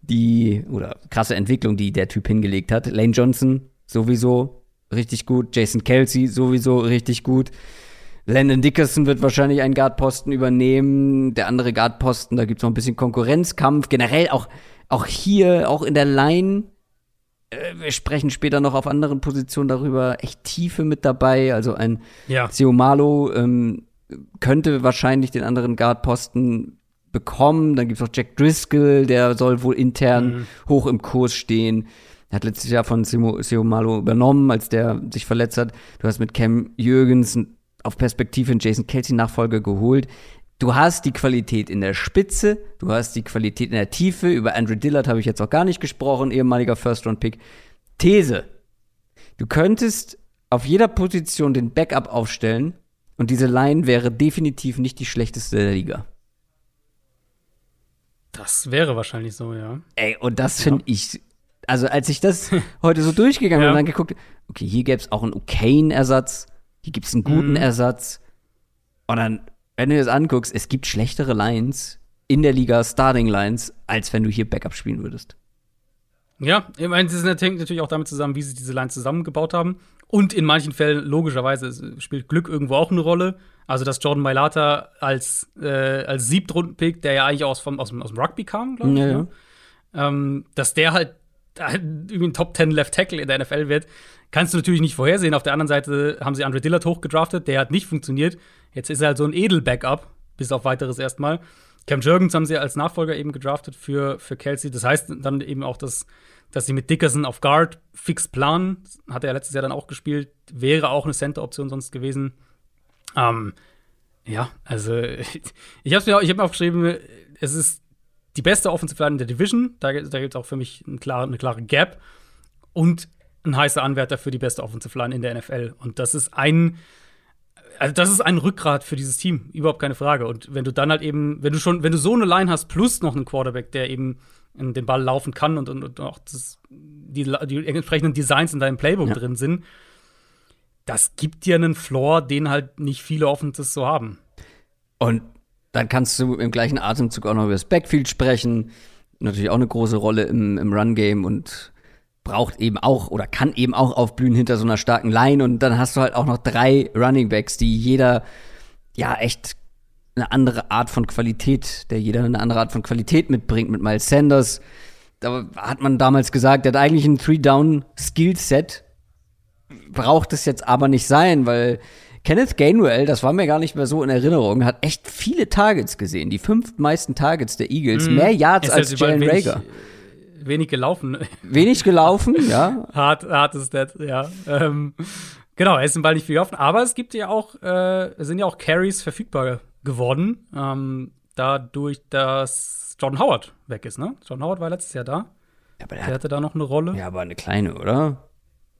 Die, oder krasse Entwicklung, die der Typ hingelegt hat. Lane Johnson sowieso richtig gut. Jason Kelsey sowieso richtig gut. Landon Dickerson wird wahrscheinlich einen Guardposten übernehmen. Der andere Guardposten, da gibt es noch ein bisschen Konkurrenzkampf. Generell auch, auch hier, auch in der Line, äh, wir sprechen später noch auf anderen Positionen darüber, echt Tiefe mit dabei. Also ein Ja. Seomalo ähm, könnte wahrscheinlich den anderen Guardposten bekommen. Dann gibt es auch Jack Driscoll, der soll wohl intern hoch im Kurs stehen. Er hat letztes Jahr von Simo- Seomalo übernommen, als der sich verletzt hat. Du hast mit Cam Jürgens auf Perspektive einen Jason Kelsey Nachfolger geholt. Du hast die Qualität in der Spitze, du hast die Qualität in der Tiefe. Über Andrew Dillard habe ich jetzt auch gar nicht gesprochen, ehemaliger First-Round-Pick. These. Du könntest auf jeder Position den Backup aufstellen und diese Line wäre definitiv nicht die schlechteste der Liga. Das wäre wahrscheinlich so, ja. Ey, und das finde ich, also als ich das heute so durchgegangen bin Ja. und dann geguckt, okay, hier gäbe es auch einen okayen Ersatz, hier gibt es einen guten Mhm. Ersatz. Und dann, wenn du das anguckst, es gibt schlechtere Lines in der Liga, Starting Lines, als wenn du hier Backup spielen würdest. Ja, ich meine, das hängt natürlich auch damit zusammen, wie sie diese Line zusammengebaut haben. Und in manchen Fällen, logischerweise, spielt Glück irgendwo auch eine Rolle. Also, dass Jordan Mailata als, äh, als Siebtrunden-Pick, der ja eigentlich aus, vom, aus, dem, aus dem Rugby kam, glaube ich, Ja, ne? ähm, dass der halt irgendwie ein Top 10 Left Tackle in der NFL wird, kannst du natürlich nicht vorhersehen. Auf der anderen Seite haben sie Andre Dillard hochgedraftet, der hat nicht funktioniert. Jetzt ist er halt so ein Edel-Backup, bis auf weiteres erstmal. Cam Jurgens haben sie als Nachfolger eben gedraftet für, für Kelsey. Das heißt dann eben auch, dass, dass sie mit Dickerson auf Guard fix planen. Hat er ja letztes Jahr dann auch gespielt. Wäre auch eine Center-Option sonst gewesen. Ähm, ja, also ich habe mir, hab mir aufgeschrieben, es ist die beste Offensive Line in der Division. Da, da gibt es auch für mich eine klare, eine klare Gap. Und ein heißer Anwärter für die beste Offensive Line in der NFL. Und das ist ein, also das ist ein Rückgrat für dieses Team, überhaupt keine Frage. Und wenn du dann halt eben, wenn du schon, wenn du so eine Line hast, plus noch einen Quarterback, der eben den Ball laufen kann und, und, und auch das, die, die entsprechenden Designs in deinem Playbook Ja. drin sind, das gibt dir einen Floor, den halt nicht viele Offenses so haben. Und dann kannst du im gleichen Atemzug auch noch über das Backfield sprechen. Natürlich auch eine große Rolle im, im Run-Game und braucht eben auch oder kann eben auch aufblühen hinter so einer starken Line. Und dann hast du halt auch noch drei Running Backs, die jeder ja echt eine andere Art von Qualität, der jeder eine andere Art von Qualität mitbringt mit Miles Sanders. Da hat man damals gesagt, der hat eigentlich ein Three-Down-Skill-Set. Braucht es jetzt aber nicht sein, weil Kenneth Gainwell, das war mir gar nicht mehr so in Erinnerung, hat echt viele Targets gesehen. Die fünf meisten Targets der Eagles. Mehr Yards als Jalen Rager. Wenig gelaufen. Wenig gelaufen, ja. Hart, hartes Stat, ja. Ähm, genau, er ist im Ball nicht viel gelaufen, aber es gibt ja auch, äh, es sind ja auch Carries verfügbar geworden, ähm, dadurch, dass Jordan Howard weg ist, ne? Jordan Howard war letztes Jahr da. Ja, aber der Der hat, hatte da noch eine Rolle. ja, aber eine kleine, oder?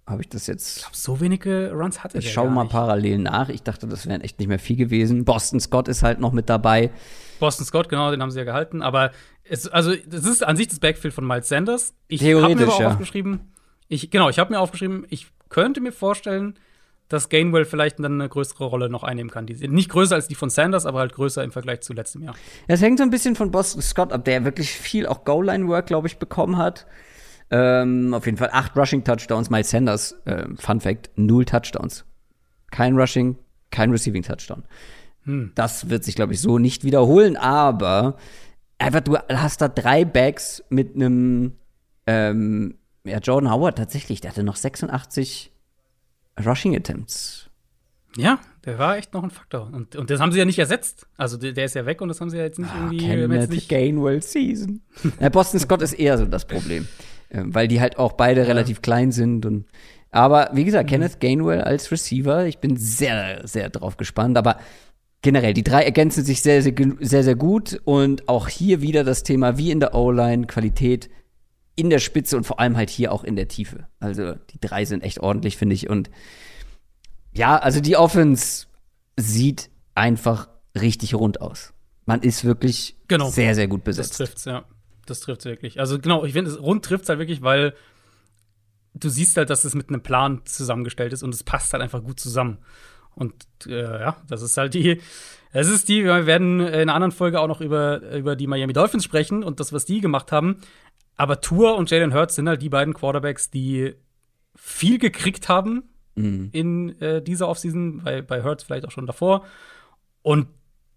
Habe ich das jetzt So wenige Runs hatte Ich der schaue mal nicht. parallel nach. Ich dachte, das wären echt nicht mehr viel gewesen. Boston Scott ist halt noch mit dabei. Boston Scott, genau, den haben sie ja gehalten. Aber es, also, das ist an sich das Backfield von Miles Sanders. Ich habe mir ja. aufgeschrieben, ich, genau, ich habe mir aufgeschrieben, ich könnte mir vorstellen, dass Gainwell vielleicht dann eine größere Rolle noch einnehmen kann. Die, nicht größer als die von Sanders, aber halt größer im Vergleich zu letztem Jahr. Es hängt so ein bisschen von Boston Scott ab, der wirklich viel auch Goal-Line-Work, glaube ich, bekommen hat. Ähm, auf jeden Fall acht Rushing-Touchdowns. Miles Sanders, äh, Fun Fact, null Touchdowns. Kein Rushing, kein Receiving-Touchdown. Das wird sich, glaube ich, so nicht wiederholen, aber einfach, du hast da drei Backs mit einem, ähm, ja, Jordan Howard tatsächlich, der hatte noch 86 Rushing Attempts. Ja, der war echt noch ein Faktor. Und, und das haben sie ja nicht ersetzt. Also der, der ist ja weg und das haben sie ja jetzt nicht irgendwie. haben jetzt Kenneth nicht, Gainwell Season. ja, Boston Scott ist eher so das Problem. Ähm, weil die halt auch beide relativ klein sind und Aber wie gesagt, mhm. Kenneth Gainwell als Receiver, ich bin sehr, sehr drauf gespannt. Aber generell, die drei ergänzen sich sehr, sehr, sehr, sehr gut. Und auch hier wieder das Thema, wie in der O-Line, Qualität in der Spitze und vor allem halt hier auch in der Tiefe. Also die drei sind echt ordentlich, finde ich. Und ja, also die Offense sieht einfach richtig rund aus. Man ist wirklich genau. sehr, sehr gut besetzt. Das trifft's, ja. Das trifft wirklich. Also genau, ich finde, rund trifft es halt wirklich, weil du siehst halt, dass es mit einem Plan zusammengestellt ist und es passt halt einfach gut zusammen. Und äh, ja, das ist halt die, es ist die, wir werden in einer anderen Folge auch noch über, über die Miami Dolphins sprechen und das, was die gemacht haben. Aber Tour und Jalen Hurts sind halt die beiden Quarterbacks, die viel gekriegt haben mhm. in äh, dieser Offseason, bei, bei Hurts vielleicht auch schon davor. Und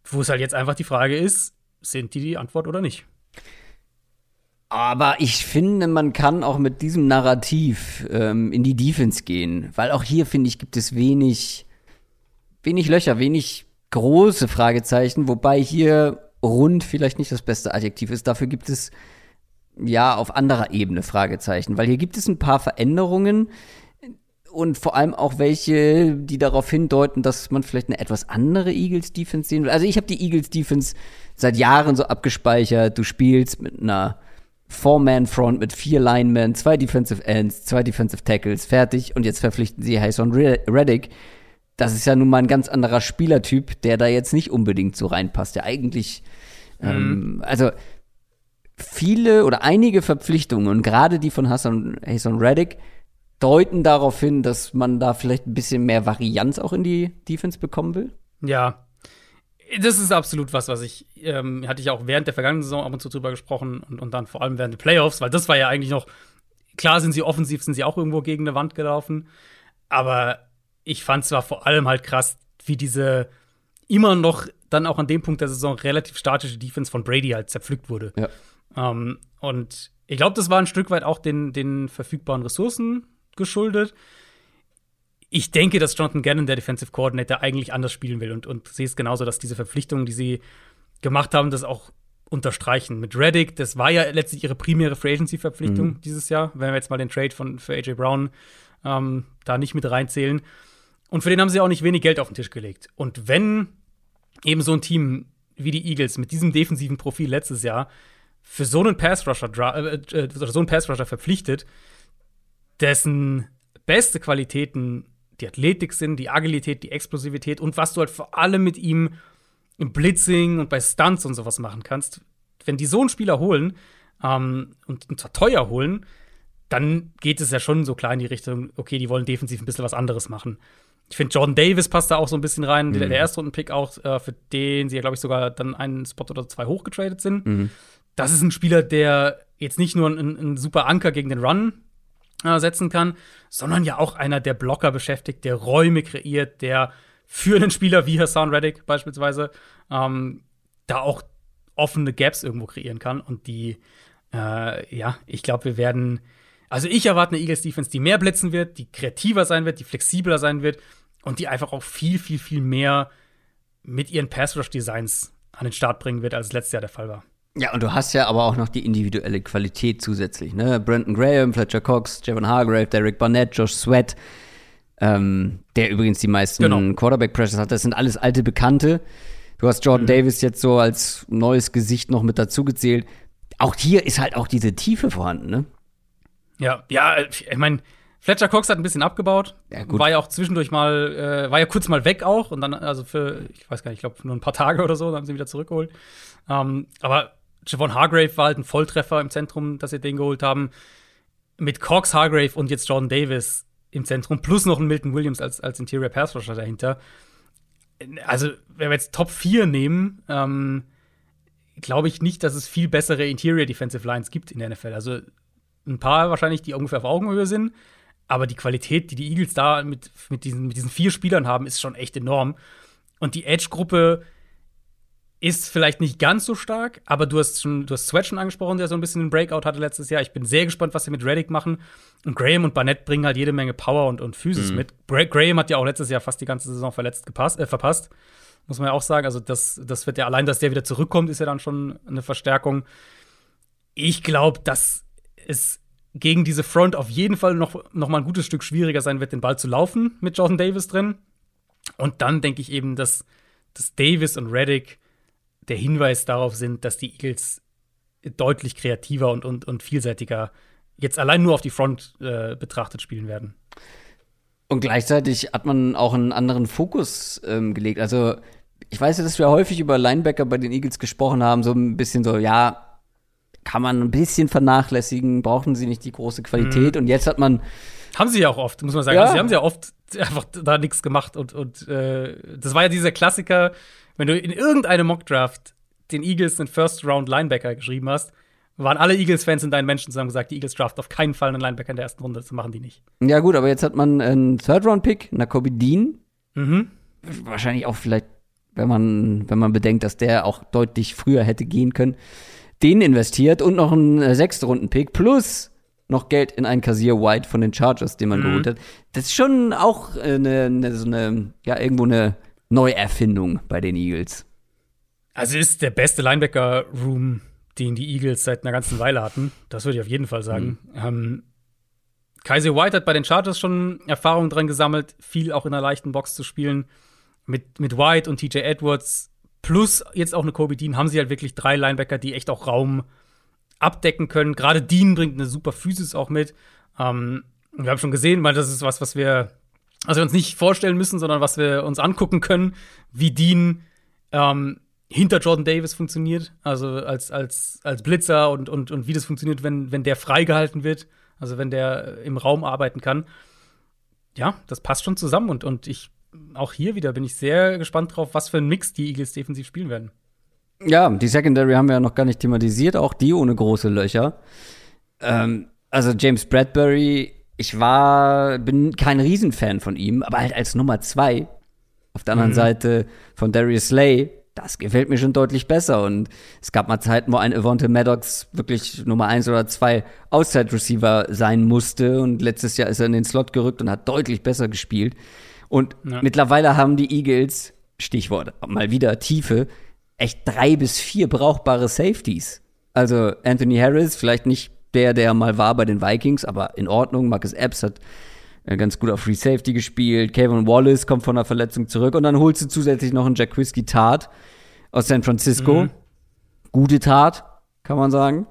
wo es halt jetzt einfach die Frage ist, sind die die Antwort oder nicht? Aber ich finde, man kann auch mit diesem Narrativ ähm, in die Defense gehen, weil auch hier finde ich gibt es wenig, wenig Löcher, wenig große Fragezeichen, wobei hier rund vielleicht nicht das beste Adjektiv ist. Dafür gibt es ja auf anderer Ebene Fragezeichen, weil hier gibt es ein paar Veränderungen und vor allem auch welche, die darauf hindeuten, dass man vielleicht eine etwas andere Eagles Defense sehen will. Also ich habe die Eagles Defense seit Jahren so abgespeichert. Du spielst mit einer Four-Man-Front mit vier Linemen, zwei Defensive Ends, zwei Defensive Tackles, fertig. Und jetzt verpflichten sie Hayson Reddick. Das ist ja nun mal ein ganz anderer Spielertyp, der da jetzt nicht unbedingt so reinpasst. Der eigentlich, mhm. ähm, also viele oder einige Verpflichtungen und gerade die von Hassan Hayson Reddick deuten darauf hin, dass man da vielleicht ein bisschen mehr Varianz auch in die Defense bekommen will. Ja, das ist absolut was, was ich, ähm, hatte ich auch während der vergangenen Saison ab und zu drüber gesprochen und, und dann vor allem während der Playoffs, weil das war ja eigentlich noch, klar sind sie offensiv, sind sie auch irgendwo gegen eine Wand gelaufen, aber ich fand zwar vor allem halt krass, wie diese immer noch dann auch an dem Punkt der Saison relativ statische Defense von Brady halt zerpflückt wurde. Ja. Ähm, und ich glaube, das war ein Stück weit auch den, den verfügbaren Ressourcen geschuldet ich denke, dass Jonathan Gannon, der Defensive Coordinator, eigentlich anders spielen will und, und sehe es genauso, dass diese Verpflichtungen, die sie gemacht haben, das auch unterstreichen. Mit Reddick, das war ja letztlich ihre primäre Free Agency-Verpflichtung mhm. dieses Jahr, wenn wir jetzt mal den Trade von, für AJ Brown ähm, da nicht mit reinzählen. Und für den haben sie auch nicht wenig Geld auf den Tisch gelegt. Und wenn eben so ein Team wie die Eagles mit diesem defensiven Profil letztes Jahr für so einen Pass-Rusher äh, äh, so Pass-Rusher verpflichtet, dessen beste Qualitäten die Athletik sind, die Agilität, die Explosivität und was du halt vor allem mit ihm im Blitzing und bei Stunts und sowas machen kannst. Wenn die so einen Spieler holen ähm, und zwar teuer holen, dann geht es ja schon so klar in die Richtung, okay, die wollen defensiv ein bisschen was anderes machen. Ich finde, Jordan Davis passt da auch so ein bisschen rein, mhm. der, der Erstrunden-Pick auch, äh, für den sie ja, glaube ich, sogar dann einen Spot oder zwei hochgetradet sind. Mhm. Das ist ein Spieler, der jetzt nicht nur ein, ein super Anker gegen den Run äh, setzen kann, sondern ja auch einer, der Blocker beschäftigt, der Räume kreiert, der für einen Spieler wie Hassan Reddick beispielsweise ähm, da auch offene Gaps irgendwo kreieren kann. Und die, äh, ja, ich glaube, wir werden, also ich erwarte eine Eagles Defense, die mehr blitzen wird, die kreativer sein wird, die flexibler sein wird und die einfach auch viel, viel, viel mehr mit ihren Pass Rush Designs an den Start bringen wird, als es letztes Jahr der Fall war. Ja, und du hast ja aber auch noch die individuelle Qualität zusätzlich, ne? Brandon Graham, Fletcher Cox, Javon Hargrave, Derek Barnett, Josh Sweat, ähm, der übrigens die meisten genau. Quarterback-Pressures hat. Das sind alles alte Bekannte. Du hast Jordan mhm. Davis jetzt so als neues Gesicht noch mit dazugezählt. Auch hier ist halt auch diese Tiefe vorhanden, ne? Ja, ja, ich meine, Fletcher Cox hat ein bisschen abgebaut. Ja, war ja auch zwischendurch mal, äh, war ja kurz mal weg auch und dann, also für, ich weiß gar nicht, ich glaube nur ein paar Tage oder so, dann haben sie ihn wieder zurückgeholt. Ähm, aber Javon Hargrave war halt ein Volltreffer im Zentrum, dass sie den geholt haben. Mit Cox, Hargrave und jetzt Jordan Davis im Zentrum, plus noch ein Milton Williams als, als Interior Pass Rusher dahinter. Also, wenn wir jetzt Top 4 nehmen, ähm, glaube ich nicht, dass es viel bessere Interior Defensive Lines gibt in der NFL. Also, ein paar wahrscheinlich, die ungefähr auf Augenhöhe sind. Aber die Qualität, die die Eagles da mit, mit, diesen, mit diesen vier Spielern haben, ist schon echt enorm. Und die Edge-Gruppe ist vielleicht nicht ganz so stark, aber du hast schon, du hast Sweat schon angesprochen, der so ein bisschen einen Breakout hatte letztes Jahr. Ich bin sehr gespannt, was sie mit Reddick machen. Und Graham und Barnett bringen halt jede Menge Power und, und Physis mhm. mit. Bra Graham hat ja auch letztes Jahr fast die ganze Saison verletzt gepasst, äh, verpasst. Muss man ja auch sagen. Also, das, das wird ja allein, dass der wieder zurückkommt, ist ja dann schon eine Verstärkung. Ich glaube, dass es gegen diese Front auf jeden Fall noch, noch mal ein gutes Stück schwieriger sein wird, den Ball zu laufen mit Jordan Davis drin. Und dann denke ich eben, dass, dass Davis und Reddick der Hinweis darauf sind, dass die Eagles deutlich kreativer und, und, und vielseitiger jetzt allein nur auf die Front äh, betrachtet spielen werden. Und gleichzeitig hat man auch einen anderen Fokus ähm, gelegt. Also, ich weiß ja, dass wir häufig über Linebacker bei den Eagles gesprochen haben, so ein bisschen so, ja, kann man ein bisschen vernachlässigen, brauchen sie nicht die große Qualität. Mhm. Und jetzt hat man. Haben sie ja auch oft, muss man sagen. Ja. Also, sie haben ja oft einfach da nichts gemacht. Und, und äh, das war ja dieser Klassiker, wenn du in irgendeinem Mockdraft den Eagles einen First-Round-Linebacker geschrieben hast, waren alle Eagles-Fans in deinen Menschen zusammen gesagt, die Eagles draft auf keinen Fall einen Linebacker in der ersten Runde. Das machen die nicht. Ja, gut, aber jetzt hat man einen Third-Round-Pick, Nakobe Dean. Mhm. Wahrscheinlich auch vielleicht, wenn man, wenn man bedenkt, dass der auch deutlich früher hätte gehen können, den investiert und noch einen äh, Sechstrunden-Pick plus noch Geld in einen Kassier White von den Chargers, den man mhm. geholt hat. Das ist schon auch eine, äh, eine, so eine, ja, irgendwo eine Neuerfindung bei den Eagles. Also ist der beste Linebacker-Room den die Eagles seit einer ganzen Weile hatten. Das würde ich auf jeden Fall sagen. Mhm. Ähm, Kaiser White hat bei den Chargers schon Erfahrungen dran gesammelt, viel auch in einer leichten Box zu spielen. Mit, mit White und TJ Edwards plus jetzt auch eine Kobe Dean haben sie halt wirklich drei Linebacker, die echt auch Raum abdecken können. Gerade Dean bringt eine super Physis auch mit. Ähm, wir haben schon gesehen, weil das ist was, was wir, was wir uns nicht vorstellen müssen, sondern was wir uns angucken können, wie Dean ähm, hinter Jordan Davis funktioniert, also als, als, als Blitzer und, und, und wie das funktioniert, wenn, wenn der freigehalten wird, also wenn der im Raum arbeiten kann. Ja, das passt schon zusammen und, und ich, auch hier wieder bin ich sehr gespannt drauf, was für ein Mix die Eagles defensiv spielen werden. Ja, die Secondary haben wir ja noch gar nicht thematisiert, auch die ohne große Löcher. Ähm, also James Bradbury, ich war, bin kein Riesenfan von ihm, aber halt als Nummer zwei. Auf der anderen mhm. Seite von Darius Slay, das gefällt mir schon deutlich besser. Und es gab mal Zeiten, wo ein Evante Maddox wirklich Nummer eins oder zwei Outside-Receiver sein musste. Und letztes Jahr ist er in den Slot gerückt und hat deutlich besser gespielt. Und ja. mittlerweile haben die Eagles, Stichwort mal wieder Tiefe, echt drei bis vier brauchbare Safeties. Also Anthony Harris, vielleicht nicht der, der mal war bei den Vikings, aber in Ordnung. Marcus Epps hat äh, ganz gut auf Free Safety gespielt. Kevin Wallace kommt von einer Verletzung zurück und dann holst du zusätzlich noch einen Jack Whiskey Tart aus San Francisco. Mhm. Gute Tat, kann man sagen.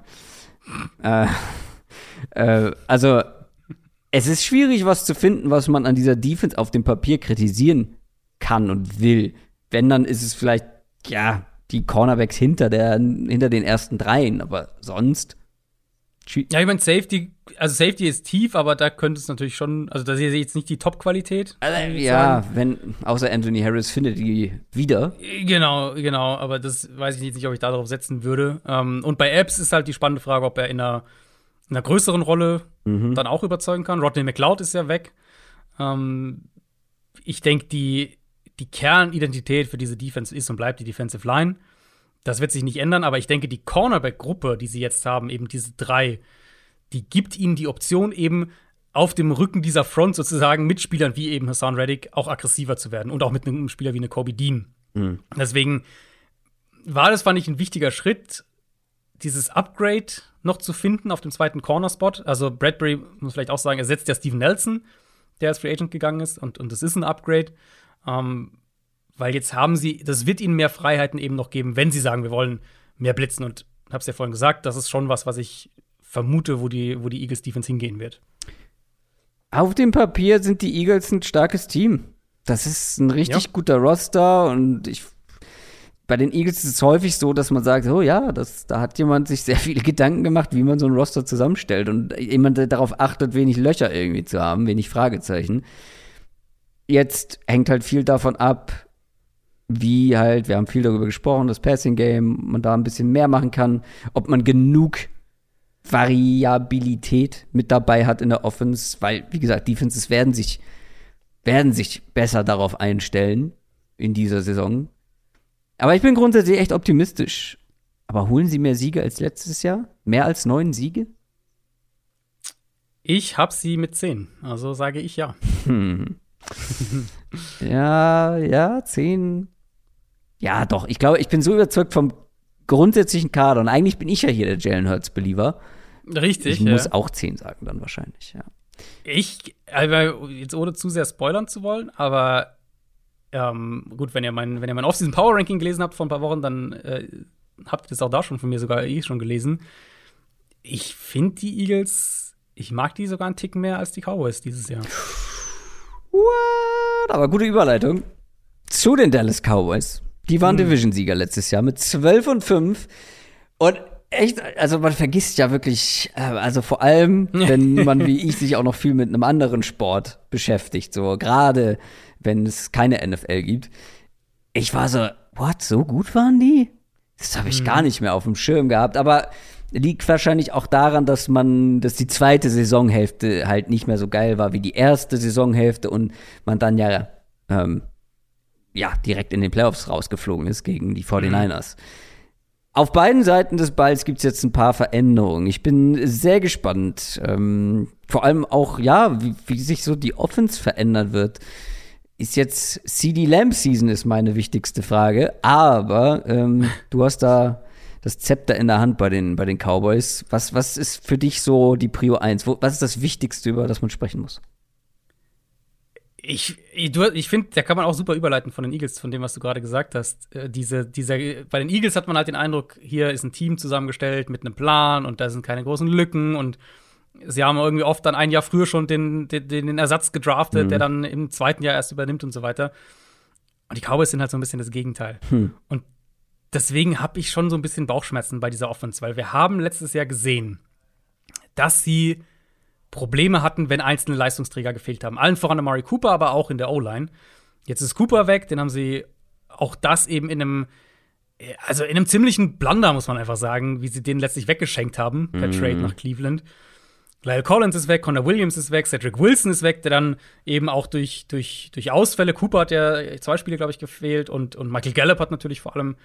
Äh, äh, also, es ist schwierig, was zu finden, was man an dieser Defense auf dem Papier kritisieren kann und will. Wenn, dann ist es vielleicht, ja, die Cornerbacks hinter, der, hinter den ersten dreien, aber sonst ja, ich meine, Safety, also Safety ist tief, aber da könnte es natürlich schon, also da sehe ich jetzt nicht die Top-Qualität. Also, ja, sagen. wenn, außer Anthony Harris findet die wieder. Genau, genau, aber das weiß ich nicht, ob ich darauf setzen würde. Ähm, und bei Apps ist halt die spannende Frage, ob er in einer, in einer größeren Rolle mhm. dann auch überzeugen kann. Rodney McLeod ist ja weg. Ähm, ich denke, die, die Kernidentität für diese Defense ist und bleibt die Defensive Line. Das wird sich nicht ändern, aber ich denke, die Cornerback-Gruppe, die sie jetzt haben, eben diese drei, die gibt ihnen die Option, eben auf dem Rücken dieser Front sozusagen mit Spielern wie eben Hassan Reddick auch aggressiver zu werden und auch mit einem Spieler wie eine Kobe Dean. Mhm. Deswegen war das, fand ich, ein wichtiger Schritt, dieses Upgrade noch zu finden auf dem zweiten Corner-Spot. Also Bradbury muss vielleicht auch sagen, ersetzt ja Steven Nelson, der als Free Agent gegangen ist und, und das ist ein Upgrade. Ähm, weil jetzt haben sie, das wird ihnen mehr Freiheiten eben noch geben, wenn sie sagen, wir wollen mehr blitzen. Und ich habe es ja vorhin gesagt, das ist schon was, was ich vermute, wo die, wo die Eagles Defense hingehen wird. Auf dem Papier sind die Eagles ein starkes Team. Das ist ein richtig ja. guter Roster und ich bei den Eagles ist es häufig so, dass man sagt, oh ja, das, da hat jemand sich sehr viele Gedanken gemacht, wie man so ein Roster zusammenstellt und jemand, der darauf achtet, wenig Löcher irgendwie zu haben, wenig Fragezeichen. Jetzt hängt halt viel davon ab, wie halt, wir haben viel darüber gesprochen, das Passing Game, man da ein bisschen mehr machen kann, ob man genug Variabilität mit dabei hat in der Offense, weil, wie gesagt, Defenses werden sich, werden sich besser darauf einstellen in dieser Saison. Aber ich bin grundsätzlich echt optimistisch. Aber holen sie mehr Siege als letztes Jahr? Mehr als neun Siege? Ich hab sie mit zehn, also sage ich ja. Hm. ja, ja, zehn ja, doch. Ich glaube, ich bin so überzeugt vom grundsätzlichen Kader. Und eigentlich bin ich ja hier der Jalen Hurts-Believer. Richtig. Ich muss auch 10 sagen dann wahrscheinlich, ja. Ich, also jetzt ohne zu sehr spoilern zu wollen, aber ähm, gut, wenn ihr mein, wenn ihr mein Off-Season Power Ranking gelesen habt vor ein paar Wochen, dann äh, habt ihr das auch da schon von mir sogar eh schon gelesen. Ich finde die Eagles, ich mag die sogar einen Tick mehr als die Cowboys dieses Jahr. What? Aber gute Überleitung zu den Dallas Cowboys. Die waren hm. Division-Sieger letztes Jahr mit 12 und 5. Und echt, also man vergisst ja wirklich, äh, also vor allem, wenn man wie ich sich auch noch viel mit einem anderen Sport beschäftigt, so gerade wenn es keine NFL gibt. Ich war so, what, so gut waren die? Das habe ich mhm. gar nicht mehr auf dem Schirm gehabt, aber liegt wahrscheinlich auch daran, dass man, dass die zweite Saisonhälfte halt nicht mehr so geil war wie die erste Saisonhälfte und man dann ja, ähm, ja direkt in den Playoffs rausgeflogen ist gegen die 49ers. Mhm. Auf beiden Seiten des Balls gibt es jetzt ein paar Veränderungen. Ich bin sehr gespannt. Ähm, vor allem auch, ja, wie, wie, sich so die Offense verändern wird. Ist jetzt CD Lamb Season ist meine wichtigste Frage. Aber ähm, du hast da das Zepter in der Hand bei den, bei den Cowboys. Was, was ist für dich so die Prio 1? Wo, was ist das Wichtigste, über das man sprechen muss? Ich, ich finde, da kann man auch super überleiten von den Eagles, von dem, was du gerade gesagt hast. Äh, diese, dieser, bei den Eagles hat man halt den Eindruck, hier ist ein Team zusammengestellt mit einem Plan und da sind keine großen Lücken und sie haben irgendwie oft dann ein Jahr früher schon den, den, den Ersatz gedraftet, mhm. der dann im zweiten Jahr erst übernimmt und so weiter. Und die Cowboys sind halt so ein bisschen das Gegenteil. Mhm. Und deswegen habe ich schon so ein bisschen Bauchschmerzen bei dieser Offense, weil wir haben letztes Jahr gesehen, dass sie Probleme hatten, wenn einzelne Leistungsträger gefehlt haben. Allen voran Amari Cooper, aber auch in der O-Line. Jetzt ist Cooper weg, den haben sie auch das eben in einem, also in einem ziemlichen Blunder, muss man einfach sagen, wie sie den letztlich weggeschenkt haben per mhm. Trade nach Cleveland. Lyle Collins ist weg, Connor Williams ist weg, Cedric Wilson ist weg, der dann eben auch durch, durch, durch Ausfälle, Cooper hat ja zwei Spiele, glaube ich, gefehlt und, und Michael Gallup hat natürlich vor allem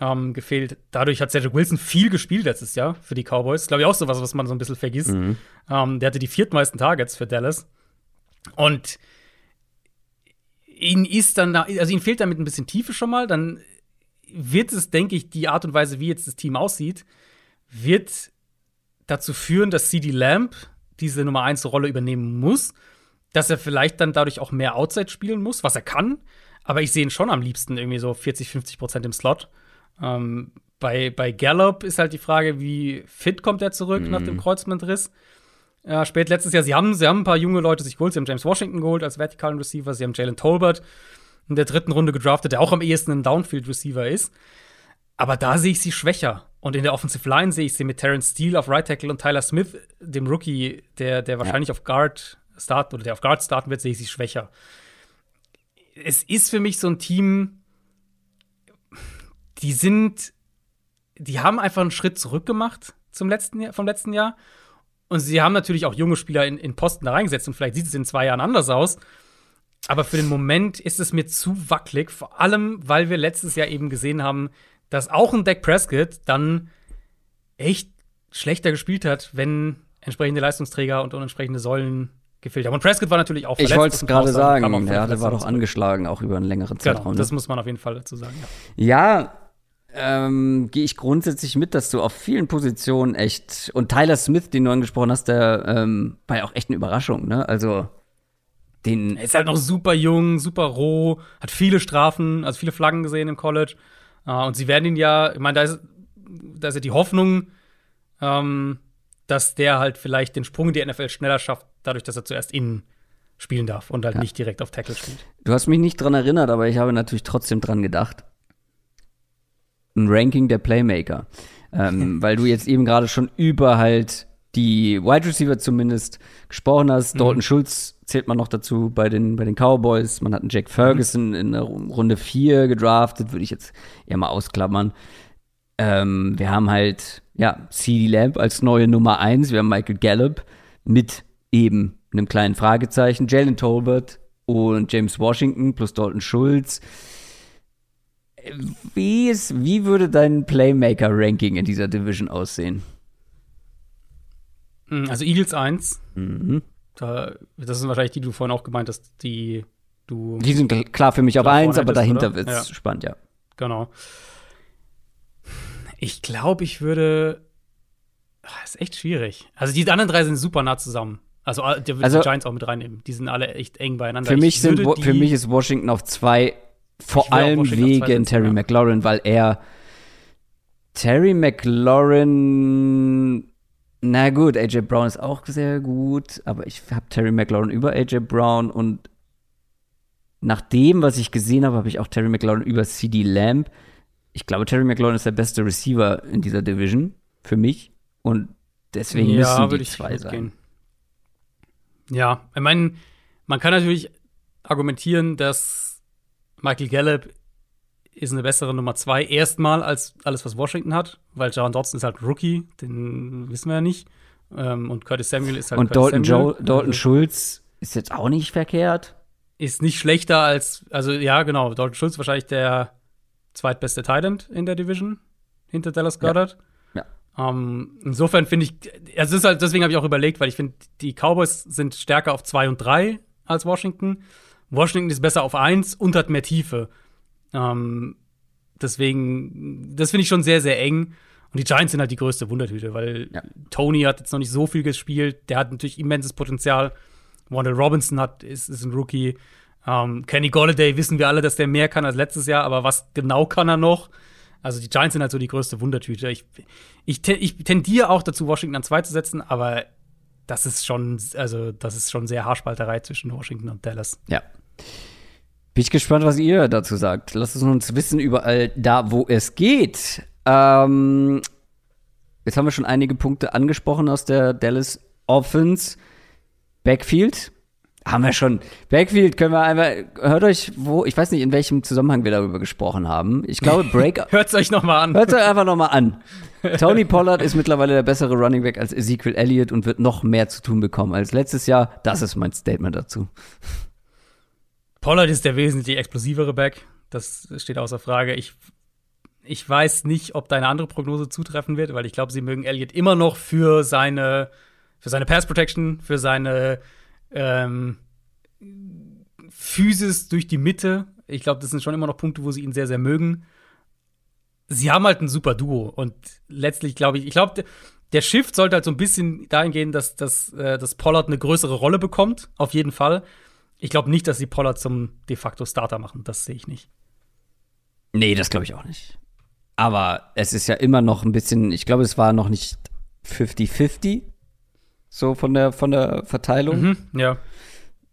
ähm, gefehlt. Dadurch hat Cedric Wilson viel gespielt letztes Jahr für die Cowboys. Glaube ich auch so was, was man so ein bisschen vergisst. Mhm. Ähm, der hatte die viertmeisten Targets für Dallas. Und ihn ist dann, also ihm fehlt damit ein bisschen Tiefe schon mal. Dann wird es, denke ich, die Art und Weise, wie jetzt das Team aussieht, wird dazu führen, dass CD Lamb diese Nummer 1 Rolle übernehmen muss, dass er vielleicht dann dadurch auch mehr Outside spielen muss, was er kann. Aber ich sehe ihn schon am liebsten irgendwie so 40, 50 Prozent im Slot. Ähm, bei, bei Gallup ist halt die Frage, wie fit kommt er zurück mhm. nach dem Kreuzbandriss. Äh, spät letztes Jahr, sie haben, sie haben ein paar junge Leute sich geholt. Sie haben James Washington geholt als vertikalen Receiver. Sie haben Jalen Tolbert in der dritten Runde gedraftet, der auch am ehesten ein Downfield-Receiver ist. Aber da sehe ich sie schwächer. Und in der Offensive Line sehe ich sie mit Terrence Steele auf Right Tackle und Tyler Smith, dem Rookie, der, der wahrscheinlich ja. auf Guard starten oder der auf Guard starten wird, sehe ich sie schwächer. Es ist für mich so ein Team, die sind, die haben einfach einen Schritt zurück gemacht zum letzten Jahr, vom letzten Jahr. Und sie haben natürlich auch junge Spieler in, in Posten da reingesetzt und vielleicht sieht es in zwei Jahren anders aus. Aber für den Moment ist es mir zu wackelig, vor allem, weil wir letztes Jahr eben gesehen haben, dass auch ein Dak Prescott dann echt schlechter gespielt hat, wenn entsprechende Leistungsträger und entsprechende Säulen gefehlt haben. Und Prescott war natürlich auch verletzt. Ich wollte es gerade sagen, ja, der war doch angeschlagen, auch über einen längeren genau, Zeitraum. Genau, das muss man auf jeden Fall dazu sagen. Ja, ja ähm, gehe ich grundsätzlich mit, dass du auf vielen Positionen echt und Tyler Smith, den du angesprochen hast, der ähm, war ja auch echt eine Überraschung, ne? Also den er ist halt noch super jung, super roh, hat viele Strafen, also viele Flaggen gesehen im College. Uh, und sie werden ihn ja, ich meine, da ist, da ist ja die Hoffnung, ähm, dass der halt vielleicht den Sprung in die NFL schneller schafft, dadurch, dass er zuerst innen spielen darf und halt ja. nicht direkt auf Tackle spielt. Du hast mich nicht dran erinnert, aber ich habe natürlich trotzdem dran gedacht ein Ranking der Playmaker. Ähm, weil du jetzt eben gerade schon über halt die Wide Receiver zumindest gesprochen hast. Mhm. Dalton Schulz zählt man noch dazu bei den, bei den Cowboys. Man hat einen Jack Ferguson mhm. in der Runde 4 gedraftet, würde ich jetzt eher mal ausklammern. Ähm, wir haben halt, ja, CD Lamb als neue Nummer 1. Wir haben Michael Gallup mit eben einem kleinen Fragezeichen. Jalen Tolbert und James Washington plus Dalton Schulz. Wie, ist, wie würde dein Playmaker-Ranking in dieser Division aussehen? Hm, also Eagles 1. Mhm. Da, das sind wahrscheinlich die, die du vorhin auch gemeint hast, die du. Die sind klar für mich auf 1, aber dahinter wird es ja. spannend, ja. Genau. Ich glaube, ich würde Ah, ist echt schwierig. Also die anderen drei sind super nah zusammen. Also äh, der wird Also- die Giants auch mit reinnehmen. Die sind alle echt eng beieinander. Für Ich mich, sind, würde die- für mich ist Washington auf zwei, vor allem Washington wegen Terry ja. McLaurin, weil er Terry McLaurin, na gut, AJ Brown ist auch sehr gut, aber ich habe Terry McLaurin über AJ Brown und nach dem, was ich gesehen habe, habe ich auch Terry McLaurin über CD Lamb. Ich glaube, Terry McLaurin ist der beste Receiver in dieser Division für mich und deswegen ja, müssen würde die ich zwei sein. Ja, ich meine, man kann natürlich argumentieren, dass Michael Gallup ist eine bessere Nummer zwei erstmal als alles, was Washington hat, weil Jaron Dodson ist halt Rookie, den wissen wir ja nicht. Ähm, und Curtis Samuel ist halt Und Curtis Dalton, Samuel. Joe, Dalton Also Schulz ist jetzt auch nicht verkehrt. ist nicht schlechter als, also ja, genau, Dalton Schulz wahrscheinlich der zweitbeste Thailand in der Division hinter Dallas Goddard. Ja. Ähm, insofern finde ich, also ist halt, deswegen habe ich auch überlegt, weil ich finde, die Cowboys sind stärker auf 2 und 3 als Washington. Washington ist besser auf 1 und hat mehr Tiefe. Ähm, deswegen, das finde ich schon sehr, sehr eng. Und die Giants sind halt die größte Wundertüte, weil Ja. Tony hat jetzt noch nicht so viel gespielt. Der hat natürlich immenses Potenzial. Wandel Robinson hat, ist, ist ein Rookie. Ähm, Kenny Golladay wissen wir alle, dass der mehr kann als letztes Jahr, aber was genau kann er noch? Also die Giants sind halt so die größte Wundertüte. Ich, ich, te- ich tendiere auch dazu, Washington an zwei zu setzen, aber das ist schon, also das ist schon sehr Haarspalterei zwischen Washington und Dallas. Ja. Bin ich gespannt, was ihr dazu sagt. Lasst es uns wissen, überall da, wo es geht. Ähm, jetzt haben wir schon einige Punkte angesprochen aus der Dallas Offense. Backfield haben wir schon. Backfield können wir einmal, hört euch, wo, ich weiß nicht, in welchem Zusammenhang wir darüber gesprochen haben. Ich glaube, Break, Hört's euch noch mal an. Hört euch einfach nochmal an. Tony Pollard ist mittlerweile der bessere Running Back als Ezekiel Elliott und wird noch mehr zu tun bekommen als letztes Jahr. Das ist mein Statement dazu. Pollard ist der wesentlich explosivere Back. Das steht außer Frage. Ich, ich weiß nicht, ob deine andere Prognose zutreffen wird, weil ich glaube, sie mögen Elliott immer noch für seine, für seine Pass Protection, für seine ähm, Physis durch die Mitte. Ich glaube, das sind schon immer noch Punkte, wo sie ihn sehr, sehr mögen. Sie haben halt ein super Duo und letztlich glaube ich, ich glaube, der Shift sollte halt so ein bisschen dahin gehen, dass, dass, äh, dass Pollard eine größere Rolle bekommt, auf jeden Fall. Ich glaube nicht, dass sie Pollard zum de facto Starter machen. Das sehe ich nicht. Nee, das glaube ich auch nicht. Aber es ist ja immer noch ein bisschen, ich glaube, es war noch nicht 50-50. So von der, von der Verteilung. Mhm, ja.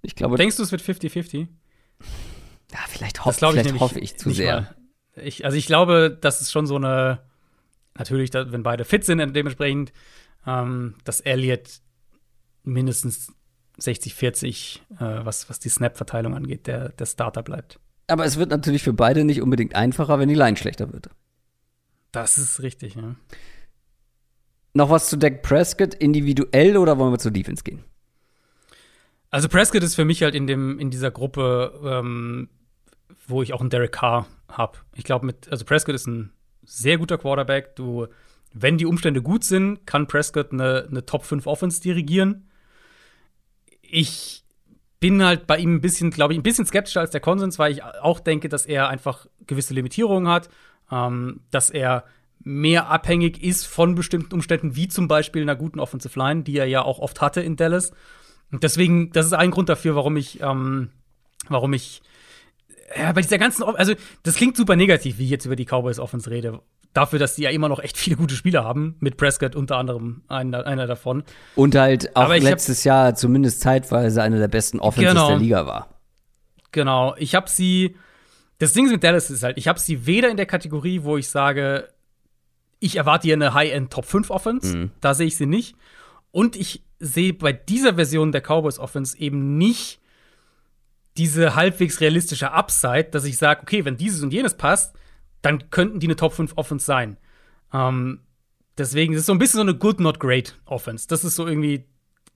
Ich glaube, Denkst du, es wird 50-50? ja, vielleicht, hoff, ich vielleicht nämlich hoffe ich zu sehr. Ich, also ich glaube, das ist schon so eine, natürlich, wenn beide fit sind, dementsprechend, ähm, dass Elliott mindestens 60-40, äh, was, was die Snap-Verteilung angeht, der, der Starter bleibt. Aber es wird natürlich für beide nicht unbedingt einfacher, wenn die Line schlechter wird. Das ist richtig, ja. Noch was zu Dak Prescott individuell oder wollen wir zur Defense gehen? Also Prescott ist für mich halt in dem in dieser Gruppe, ähm, wo ich auch einen Derek Carr habe. Ich glaube mit also Prescott ist ein sehr guter Quarterback. Du, wenn die Umstände gut sind, kann Prescott eine, eine Top 5 Offense dirigieren. Ich bin halt bei ihm ein bisschen, glaube ich, ein bisschen skeptischer als der Konsens, weil ich auch denke, dass er einfach gewisse Limitierungen hat, ähm, dass er mehr abhängig ist von bestimmten Umständen, wie zum Beispiel einer guten Offensive Line, die er ja auch oft hatte in Dallas. Und deswegen, das ist ein Grund dafür, warum ich, ähm, warum ich, ja, bei dieser ganzen, also das klingt super negativ, wie ich jetzt über die Cowboys Offense rede. Dafür, dass die ja immer noch echt viele gute Spieler haben, mit Prescott unter anderem einer, einer davon. Und halt auch ich hab- letztes Jahr zumindest zeitweise eine der besten Offenses Genau. der Liga war. Genau, ich habe sie. Das Ding mit Dallas ist halt, ich habe sie weder in der Kategorie, wo ich sage, ich erwarte hier eine High-End Top 5 Offense, da sehe ich sie nicht. Und ich sehe bei dieser Version der Cowboys Offense eben nicht diese halbwegs realistische Upside, dass ich sage, okay, wenn dieses und jenes passt, dann könnten die eine Top 5 Offense sein. Ähm, deswegen ist es so ein bisschen so eine Good, not great Offense. Das ist so irgendwie,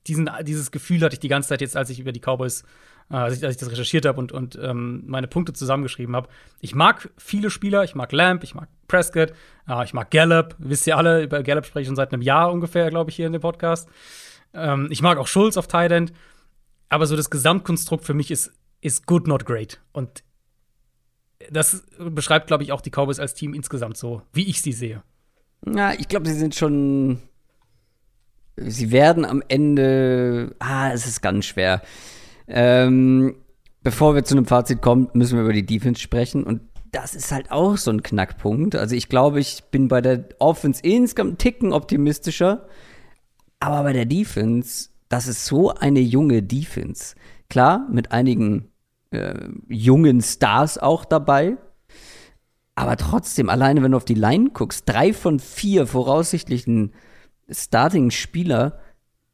diesen, dieses Gefühl hatte ich die ganze Zeit jetzt, als ich über die Cowboys, äh, als, ich, als ich das recherchiert habe und, und ähm, meine Punkte zusammengeschrieben habe. Ich mag viele Spieler, ich mag Lamb, ich mag Prescott, äh, ich mag Gallup. Wisst ihr alle, über Gallup spreche ich schon seit einem Jahr ungefähr, glaube ich, hier in dem Podcast. Ähm, ich mag auch Schulz auf Tight End. Aber so das Gesamtkonstrukt für mich ist, ist good, not great. Und das beschreibt, glaube ich, auch die Cowboys als Team insgesamt so, wie ich sie sehe. Ja, ich glaube, sie sind schon sie werden am Ende, ah, es ist ganz schwer. Ähm, bevor wir zu einem Fazit kommen, müssen wir über die Defense sprechen und das ist halt auch so ein Knackpunkt. Also ich glaube, ich bin bei der Offense insgesamt einen Ticken optimistischer, aber bei der Defense, das ist so eine junge Defense. Klar, mit einigen äh, jungen Stars auch dabei, aber trotzdem, alleine wenn du auf die Line guckst, drei von vier voraussichtlichen Starting-Spieler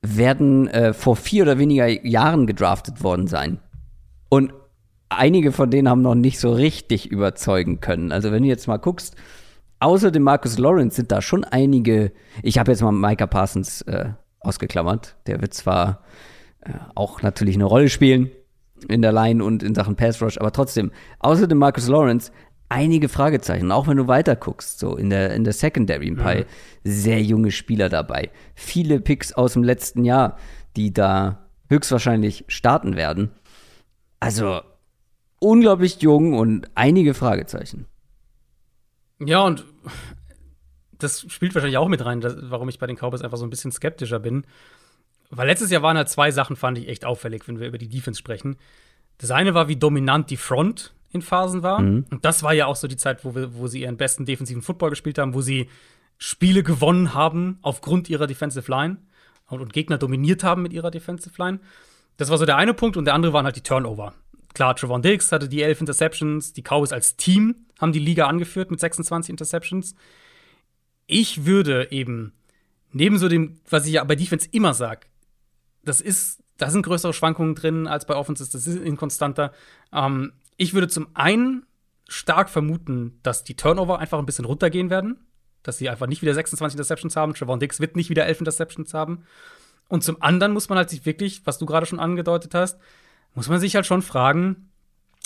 werden äh, vor vier oder weniger Jahren gedraftet worden sein. Und einige von denen haben noch nicht so richtig überzeugen können. Also wenn du jetzt mal guckst, außer dem Marcus Lawrence sind da schon einige, ich habe jetzt mal Micah Parsons äh, ausgeklammert, der wird zwar äh, auch natürlich eine Rolle spielen in der Line und in Sachen Pass Rush, aber trotzdem, außer dem Marcus Lawrence einige Fragezeichen. Auch wenn du weiter guckst, so in der, in der Secondary ein paar mhm. sehr junge Spieler dabei. Viele Picks aus dem letzten Jahr, die da höchstwahrscheinlich starten werden. Also unglaublich jung und einige Fragezeichen. Ja, und das spielt wahrscheinlich auch mit rein, warum ich bei den Cowboys einfach so ein bisschen skeptischer bin. Weil letztes Jahr waren halt zwei Sachen, fand ich echt auffällig, wenn wir über die Defense sprechen. Das eine war, wie dominant die Front in Phasen war. Mhm. Und das war ja auch so die Zeit, wo, wir, wo sie ihren besten defensiven Football gespielt haben, wo sie Spiele gewonnen haben aufgrund ihrer Defensive Line und, und Gegner dominiert haben mit ihrer Defensive Line. Das war so der eine Punkt und der andere waren halt die Turnover. Klar, Trevon Diggs hatte die elf Interceptions, die Cowboys als Team haben die Liga angeführt mit 26 Interceptions. Ich würde eben neben so dem, was ich ja bei Defense immer sage, das ist, da sind größere Schwankungen drin als bei Offenses, das ist inkonstanter. Ähm, ich würde zum einen stark vermuten, dass die Turnover einfach ein bisschen runtergehen werden, dass sie einfach nicht wieder 26 Interceptions haben. Trevon Dix wird nicht wieder 11 Interceptions haben. Und zum anderen muss man halt sich wirklich, was du gerade schon angedeutet hast, muss man sich halt schon fragen,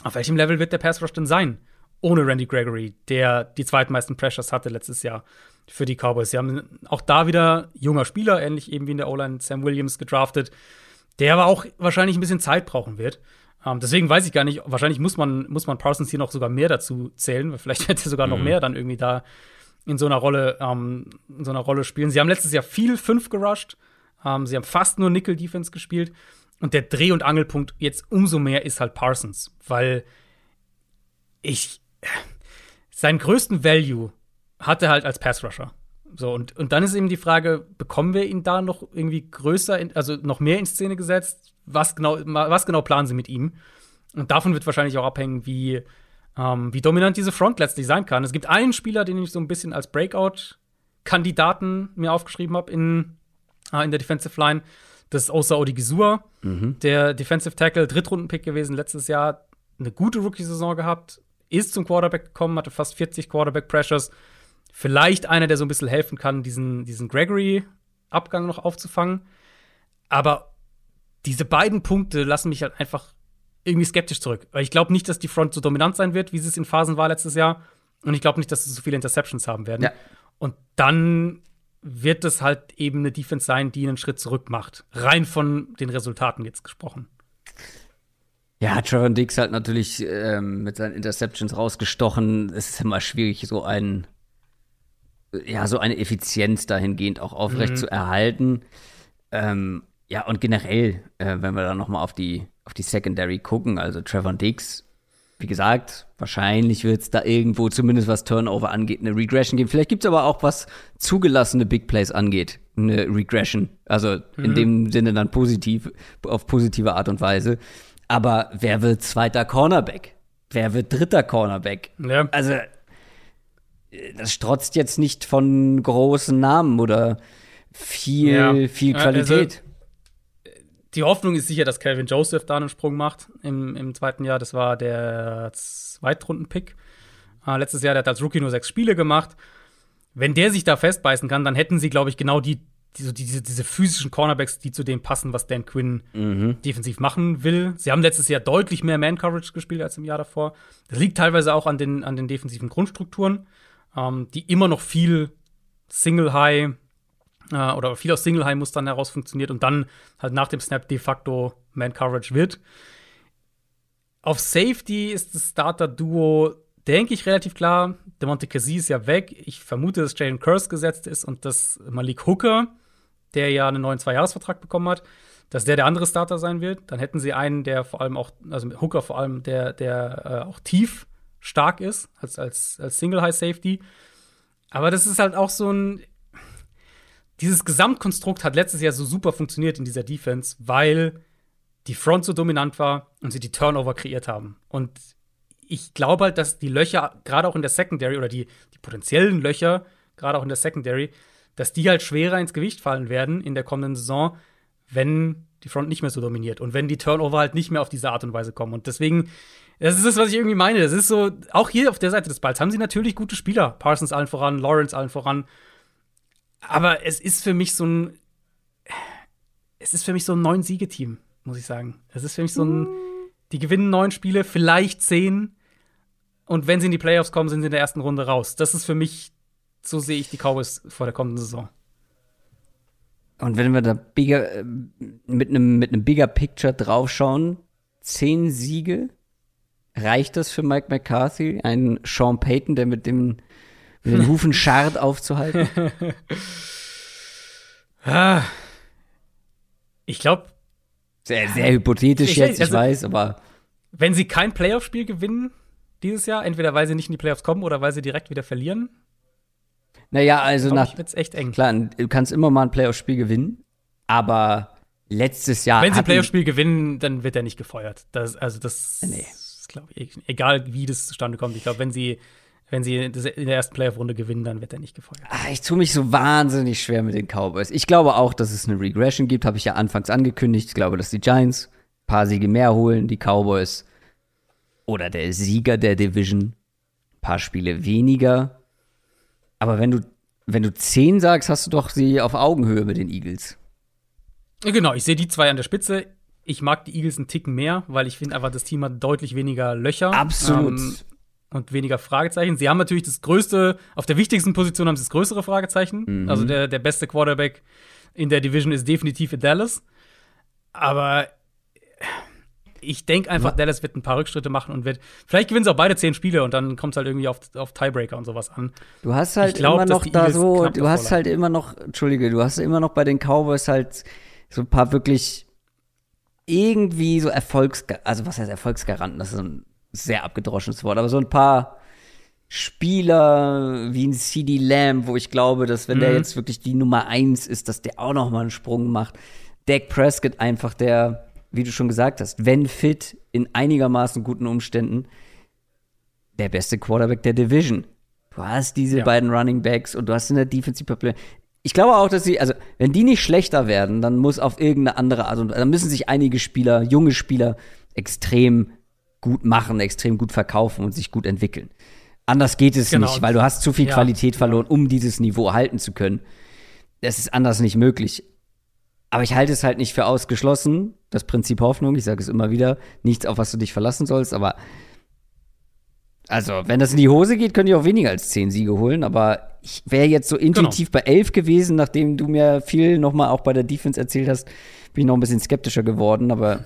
auf welchem Level wird der Pass Rush denn sein? Ohne Randy Gregory, der die zweitmeisten Pressures hatte letztes Jahr für die Cowboys. Sie haben auch da wieder junger Spieler, ähnlich eben wie in der O-Line Sam Williams gedraftet, der aber auch wahrscheinlich ein bisschen Zeit brauchen wird. Ähm, deswegen weiß ich gar nicht, wahrscheinlich muss man, muss man Parsons hier noch sogar mehr dazu zählen, weil vielleicht hätte er sogar mhm. noch mehr dann irgendwie da in so einer Rolle, ähm, in so einer Rolle spielen. Sie haben letztes Jahr viel fünf gerusht. Ähm, sie haben fast nur Nickel-Defense gespielt. Und der Dreh- und Angelpunkt jetzt umso mehr ist halt Parsons, weil ich seinen größten Value hatte halt als Pass-Rusher. So, und, und dann ist eben die Frage, bekommen wir ihn da noch irgendwie größer, in, also noch mehr in Szene gesetzt? Was genau, was genau planen sie mit ihm? Und davon wird wahrscheinlich auch abhängen, wie, ähm, wie dominant diese Front letztlich sein kann. Es gibt einen Spieler, den ich so ein bisschen als Breakout-Kandidaten mir aufgeschrieben habe in, äh, in der Defensive Line. Das ist Osa Odigizua, mhm. der Defensive Tackle, Drittrunden-Pick gewesen letztes Jahr. Eine gute Rookie-Saison gehabt, ist zum Quarterback gekommen, hatte fast 40 Quarterback-Pressures vielleicht einer, der so ein bisschen helfen kann, diesen, diesen Gregory-Abgang noch aufzufangen. Aber diese beiden Punkte lassen mich halt einfach irgendwie skeptisch zurück. Weil ich glaube nicht, dass die Front so dominant sein wird, wie sie es in Phasen war letztes Jahr. Und ich glaube nicht, dass sie so viele Interceptions haben werden. Ja. Und dann wird es halt eben eine Defense sein, die einen Schritt zurück macht. Rein von den Resultaten jetzt gesprochen. Ja, Trevor Dix halt natürlich ähm, mit seinen Interceptions rausgestochen. Es ist immer schwierig, so einen ja, so eine Effizienz dahingehend auch aufrecht mhm. zu erhalten. Ähm, ja, und generell, äh, wenn wir dann noch mal auf die, auf die Secondary gucken, also Trevor Dix, wie gesagt, wahrscheinlich wird es da irgendwo, zumindest was Turnover angeht, eine Regression geben. Vielleicht gibt es aber auch, was zugelassene Big Plays angeht, eine Regression. Also in mhm. dem Sinne dann positiv, auf positive Art und Weise. Aber wer wird zweiter Cornerback? Wer wird dritter Cornerback? Ja. Also das strotzt jetzt nicht von großen Namen oder viel, ja. viel also, Qualität. Also, die Hoffnung ist sicher, dass Calvin Joseph da einen Sprung macht im, im zweiten Jahr. Das war der Zweitrunden-Pick. Äh, letztes Jahr, der hat als Rookie nur sechs Spiele gemacht. Wenn der sich da festbeißen kann, dann hätten sie, glaube ich, genau die, die, diese, diese physischen Cornerbacks, die zu dem passen, was Dan Quinn mhm. defensiv machen will. Sie haben letztes Jahr deutlich mehr Man-Coverage gespielt als im Jahr davor. Das liegt teilweise auch an den, an den defensiven Grundstrukturen ähm, die immer noch viel Single High äh, oder viel aus Single High Mustern heraus funktioniert und dann halt nach dem Snap de facto Man Coverage wird. Auf Safety ist das Starter-Duo, denke ich, relativ klar. Der Monte Cassis ist ja weg. Ich vermute, dass Jalen Curse gesetzt ist und dass Malik Hooker, der ja einen neuen Zweijahresvertrag bekommen hat, dass der der andere Starter sein wird. Dann hätten sie einen, der vor allem auch, also Hooker vor allem, der, der äh, auch tief stark ist, als, als, als Single High Safety. Aber das ist halt auch so ein. Dieses Gesamtkonstrukt hat letztes Jahr so super funktioniert in dieser Defense, weil die Front so dominant war und sie die Turnover kreiert haben. Und ich glaube halt, dass die Löcher, gerade auch in der Secondary oder die, die potenziellen Löcher, gerade auch in der Secondary, dass die halt schwerer ins Gewicht fallen werden in der kommenden Saison, wenn die Front nicht mehr so dominiert und wenn die Turnover halt nicht mehr auf diese Art und Weise kommen. Und deswegen, das ist das, was ich irgendwie meine. Das ist so, auch hier auf der Seite des Balls haben sie natürlich gute Spieler. Parsons allen voran, Lawrence allen voran. Aber es ist für mich so ein, es ist für mich so ein neun Siegeteam, muss ich sagen. Es ist für mich so ein, die gewinnen neun Spiele, vielleicht zehn. Und wenn sie in die Playoffs kommen, sind sie in der ersten Runde raus. Das ist für mich, so sehe ich die Cowboys vor der kommenden Saison. Und wenn wir da bigger, äh, mit einem mit einem bigger Picture draufschauen, zehn Siege, reicht das für Mike McCarthy, einen Sean Payton, der mit dem mit den Hufen scharrt aufzuhalten? Ich glaube, sehr, sehr hypothetisch Ich- jetzt, ich also- weiß, aber wenn sie kein Playoff-Spiel gewinnen dieses Jahr, entweder weil sie nicht in die Playoffs kommen oder weil sie direkt wieder verlieren, naja, also nach ich, wird's echt eng. klar, du kannst immer mal ein Playoff-Spiel gewinnen, aber letztes Jahr Wenn sie ein Playoff-Spiel gewinnen, dann wird er nicht gefeuert. Das, also das Nee. ist, glaube ich, egal wie das zustande kommt. Ich glaube, wenn sie, wenn sie in der ersten Playoff-Runde gewinnen, dann wird er nicht gefeuert. Ah, ich tue mich so wahnsinnig schwer mit den Cowboys. Ich glaube auch, dass es eine Regression gibt, habe ich ja anfangs angekündigt. Ich glaube, dass die Giants ein paar Siege mehr holen, die Cowboys oder der Sieger der Division ein paar Spiele weniger. Aber wenn du, wenn du zehn sagst, hast du doch sie auf Augenhöhe mit den Eagles. Genau, ich sehe die zwei an der Spitze. Ich mag die Eagles einen Ticken mehr, weil ich finde einfach, das Team hat deutlich weniger Löcher. Absolut. ähm, und weniger Fragezeichen. Sie haben natürlich das größte, auf der wichtigsten Position haben sie das größere Fragezeichen. Mhm. Also der, der beste Quarterback in der Division ist definitiv in Dallas. Aber ich denke einfach, Dallas wird ein paar Rückschritte machen und wird. Vielleicht gewinnen sie auch beide zehn Spiele und dann kommt es halt irgendwie auf, auf Tiebreaker und sowas an. Du hast halt glaub, immer noch da so, du hast halt immer noch, Entschuldige, du hast immer noch bei den Cowboys halt so ein paar wirklich irgendwie so Erfolgs, also was heißt Erfolgsgaranten, das ist ein sehr abgedroschenes Wort, aber so ein paar Spieler wie ein CD Lamb, wo ich glaube, dass wenn der Mhm. jetzt wirklich die Nummer eins ist, dass der auch noch mal einen Sprung macht. Dak Prescott einfach der, wie du schon gesagt hast, wenn fit, in einigermaßen guten Umständen, der beste Quarterback der Division. Du hast diese Ja. beiden Running Backs und du hast in der Defensive Play. Ich glaube auch, dass sie, also wenn die nicht schlechter werden, dann muss auf irgendeine andere Art und dann müssen sich einige Spieler, junge Spieler, extrem gut machen, extrem gut verkaufen und sich gut entwickeln. Anders geht es Genau. nicht, weil du hast zu viel Ja, Qualität verloren, um dieses Niveau halten zu können. Das ist anders nicht möglich. Aber ich halte es halt nicht für ausgeschlossen. Das Prinzip Hoffnung, ich sage es immer wieder, nichts, auf was du dich verlassen sollst, aber also, wenn das in die Hose geht, könnte ich auch weniger als zehn Siege holen, aber ich wäre jetzt so intuitiv bei elf gewesen, nachdem du mir viel nochmal auch bei der Defense erzählt hast, bin ich noch ein bisschen skeptischer geworden, aber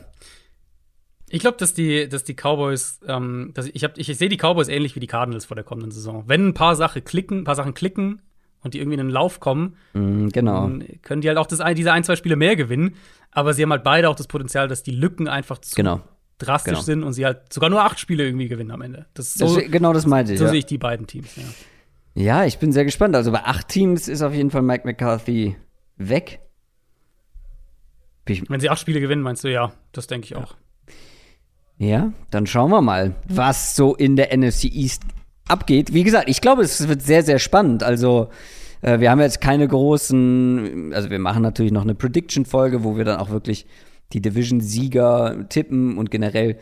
Ich glaube, dass die, dass die Cowboys, ähm, dass ich, ich, hab- ich, sehe die Cowboys ähnlich wie die Cardinals vor der kommenden Saison. Wenn ein paar Sachen klicken, ein paar Sachen klicken und die irgendwie in den Lauf kommen, mh, genau. dann können die halt auch das, diese ein, zwei Spiele mehr gewinnen. Aber sie haben halt beide auch das Potenzial, dass die Lücken einfach zu Genau. drastisch Genau. sind und sie halt sogar nur acht Spiele irgendwie gewinnen am Ende. Das so, Das, genau das meinte ich. so ja. sehe ich die beiden Teams. Ja. ja, ich bin sehr gespannt. Also bei acht Teams ist auf jeden Fall Mike McCarthy weg. Wenn sie acht Spiele gewinnen, meinst du, ja, das denke ich auch. Ja, dann schauen wir mal, was so in der NFC East abgeht. Wie gesagt, ich glaube, es wird sehr, sehr spannend. Also, äh, wir haben jetzt keine großen, also wir machen natürlich noch eine Prediction-Folge, wo wir dann auch wirklich die Division-Sieger tippen und generell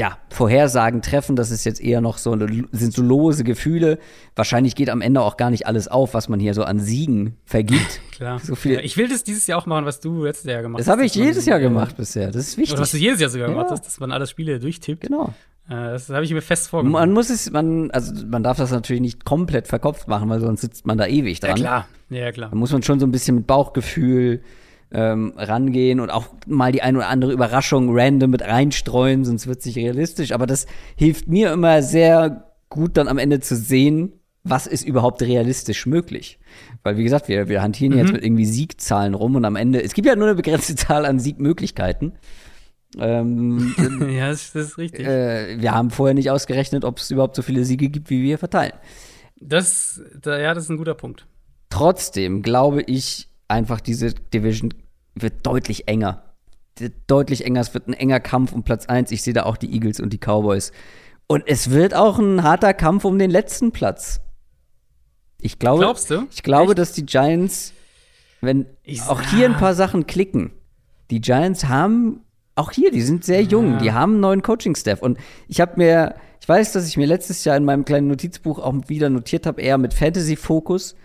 ja, Vorhersagen treffen. Das ist jetzt eher noch so, sind so lose Gefühle. Wahrscheinlich geht am Ende auch gar nicht alles auf, was man hier so an Siegen vergibt. Klar. So viel- ich will das dieses Jahr auch machen, was du letztes Jahr gemacht Das hast. habe ich jedes Jahr gemacht bisher. Das ist wichtig. Oder was du jedes Jahr sogar Ja. gemacht hast, dass man alles Spiele durchtippt. genau. Äh, das habe ich mir fest vorgenommen. Man muss es, man, also man darf das natürlich nicht komplett verkopft machen, weil sonst sitzt man da ewig dran. ja, klar. Ja, klar. Da muss man schon so ein bisschen mit Bauchgefühl ähm, rangehen und auch mal die eine oder andere Überraschung random mit reinstreuen, sonst wird es nicht realistisch. Aber das hilft mir immer sehr gut, dann am Ende zu sehen, was ist überhaupt realistisch möglich? Weil, wie gesagt, wir, wir hantieren Mhm. jetzt mit irgendwie Siegzahlen rum und am Ende, es gibt ja nur eine begrenzte Zahl an Siegmöglichkeiten. Ähm, ja, das, das ist richtig. äh, wir haben vorher nicht ausgerechnet, ob es überhaupt so viele Siege gibt, wie wir verteilen. Das, da, ja, das ist ein guter Punkt. Trotzdem glaube ich einfach, diese Division wird deutlich enger. Deutlich enger. Es wird ein enger Kampf um Platz 1. Ich sehe da auch die Eagles und die Cowboys. Und es wird auch ein harter Kampf um den letzten Platz. Ich glaube, Glaubst du? ich glaube, Echt? dass die Giants, wenn Ich- auch hier ein paar Sachen klicken, die Giants haben auch hier, die sind sehr jung, die haben einen neuen Coaching-Staff. Und ich habe mir, ich weiß, dass ich mir letztes Jahr in meinem kleinen Notizbuch auch wieder notiert habe, eher mit Fantasy-Fokus,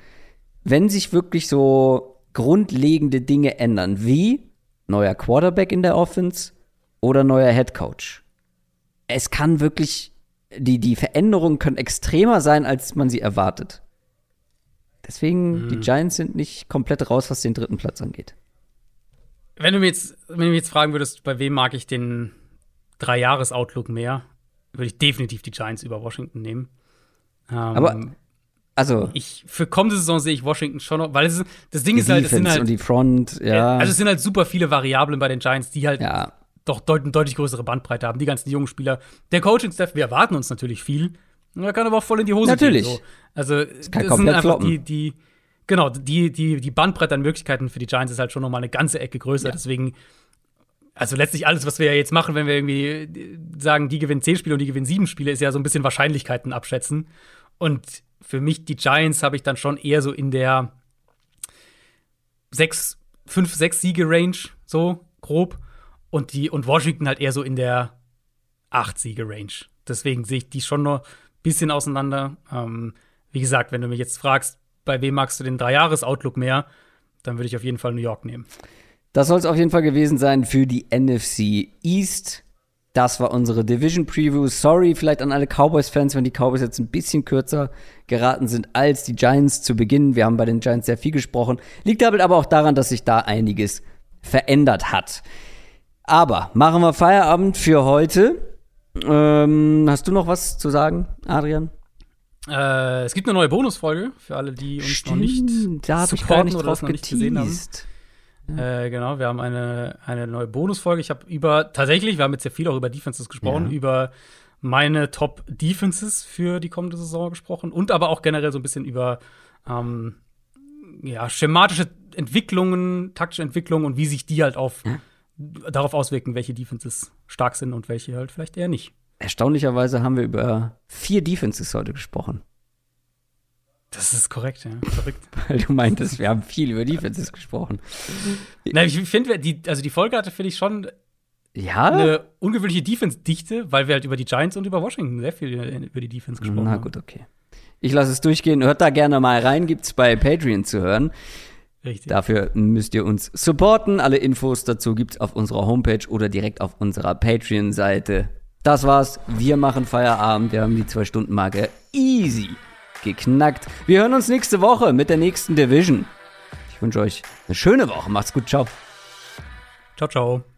wenn sich wirklich so grundlegende Dinge ändern, wie neuer Quarterback in der Offense oder neuer Head Coach. Es kann wirklich, die, die Veränderungen können extremer sein, als man sie erwartet. Deswegen, die Giants sind nicht komplett raus, was den dritten Platz angeht. Wenn du mir jetzt, wenn du mich jetzt fragen würdest, bei wem mag ich den Drei-Jahres-Outlook mehr, würde ich definitiv die Giants über Washington nehmen. Ähm, Aber, Also, ich, für kommende Saison sehe ich Washington schon noch, weil es ist, das Ding ist halt, es sind halt, und die Front, ja. also es sind halt super viele Variablen bei den Giants, die halt ja. doch deut deutlich größere Bandbreite haben, die ganzen jungen Spieler. Der Coaching-Staff, wir erwarten uns natürlich viel. Er kann aber auch voll in die Hose Natürlich. gehen. So. Also, kann das sind einfach floppen. die, die, genau, die, die, die Bandbreite an Möglichkeiten für die Giants ist halt schon nochmal eine ganze Ecke größer. Deswegen, also letztlich alles, was wir ja jetzt machen, wenn wir irgendwie sagen, die gewinnen zehn Spiele und die gewinnen sieben Spiele, ist ja so ein bisschen Wahrscheinlichkeiten abschätzen. Und für mich, die Giants, habe ich dann schon eher so in der sechs, fünf, sechs Siege-Range, so grob. Und die, und Washington halt eher so in der acht Siege-Range. Deswegen sehe ich die schon noch ein bisschen auseinander. Ähm, wie gesagt, wenn du mich jetzt fragst, bei wem magst du den Drei-Jahres-Outlook mehr, dann würde ich auf jeden Fall New York nehmen. Das soll es auf jeden Fall gewesen sein für die NFC East. Das war unsere Division Preview. Sorry vielleicht an alle Cowboys-Fans, wenn die Cowboys jetzt ein bisschen kürzer geraten sind als die Giants zu Beginn. Wir haben bei den Giants sehr viel gesprochen. Liegt damit aber auch daran, dass sich da einiges verändert hat. Aber machen wir Feierabend für heute. Ähm, hast du noch was zu sagen, Adrian? Äh, es gibt eine neue Bonusfolge für alle, die uns noch nicht da habe ich gar nicht oder drauf das noch nicht gesehen haben. Geteased. Äh, genau, wir haben eine, eine neue Bonusfolge. Ich habe über, tatsächlich, wir haben jetzt ja viel auch über Defenses gesprochen, Ja. über meine Top Defenses für die kommende Saison gesprochen und aber auch generell so ein bisschen über ähm, ja, schematische Entwicklungen, taktische Entwicklungen und wie sich die halt auf darauf auswirken, welche Defenses stark sind und welche halt vielleicht eher nicht. Erstaunlicherweise haben wir über vier Defenses heute gesprochen. Das ist korrekt, ja. Verrückt. Weil du meintest, wir haben viel über Defenses gesprochen. Na, ich finde, die, also die Folge hatte, finde ich, schon Ja? eine ungewöhnliche Defense-Dichte, weil wir halt über die Giants und über Washington sehr viel über die Defense gesprochen Na haben. gut, okay. Ich lasse es durchgehen. Hört da gerne mal rein. Gibt's bei Patreon zu hören. Richtig. Dafür müsst ihr uns supporten. Alle Infos dazu gibt's auf unserer Homepage oder direkt auf unserer Patreon-Seite. Das war's. Wir machen Feierabend. Wir haben die Zwei-Stunden-Marke easy geknackt. Wir hören uns nächste Woche mit der nächsten Division. Ich wünsche euch eine schöne Woche. Macht's gut. Ciao. Ciao, ciao.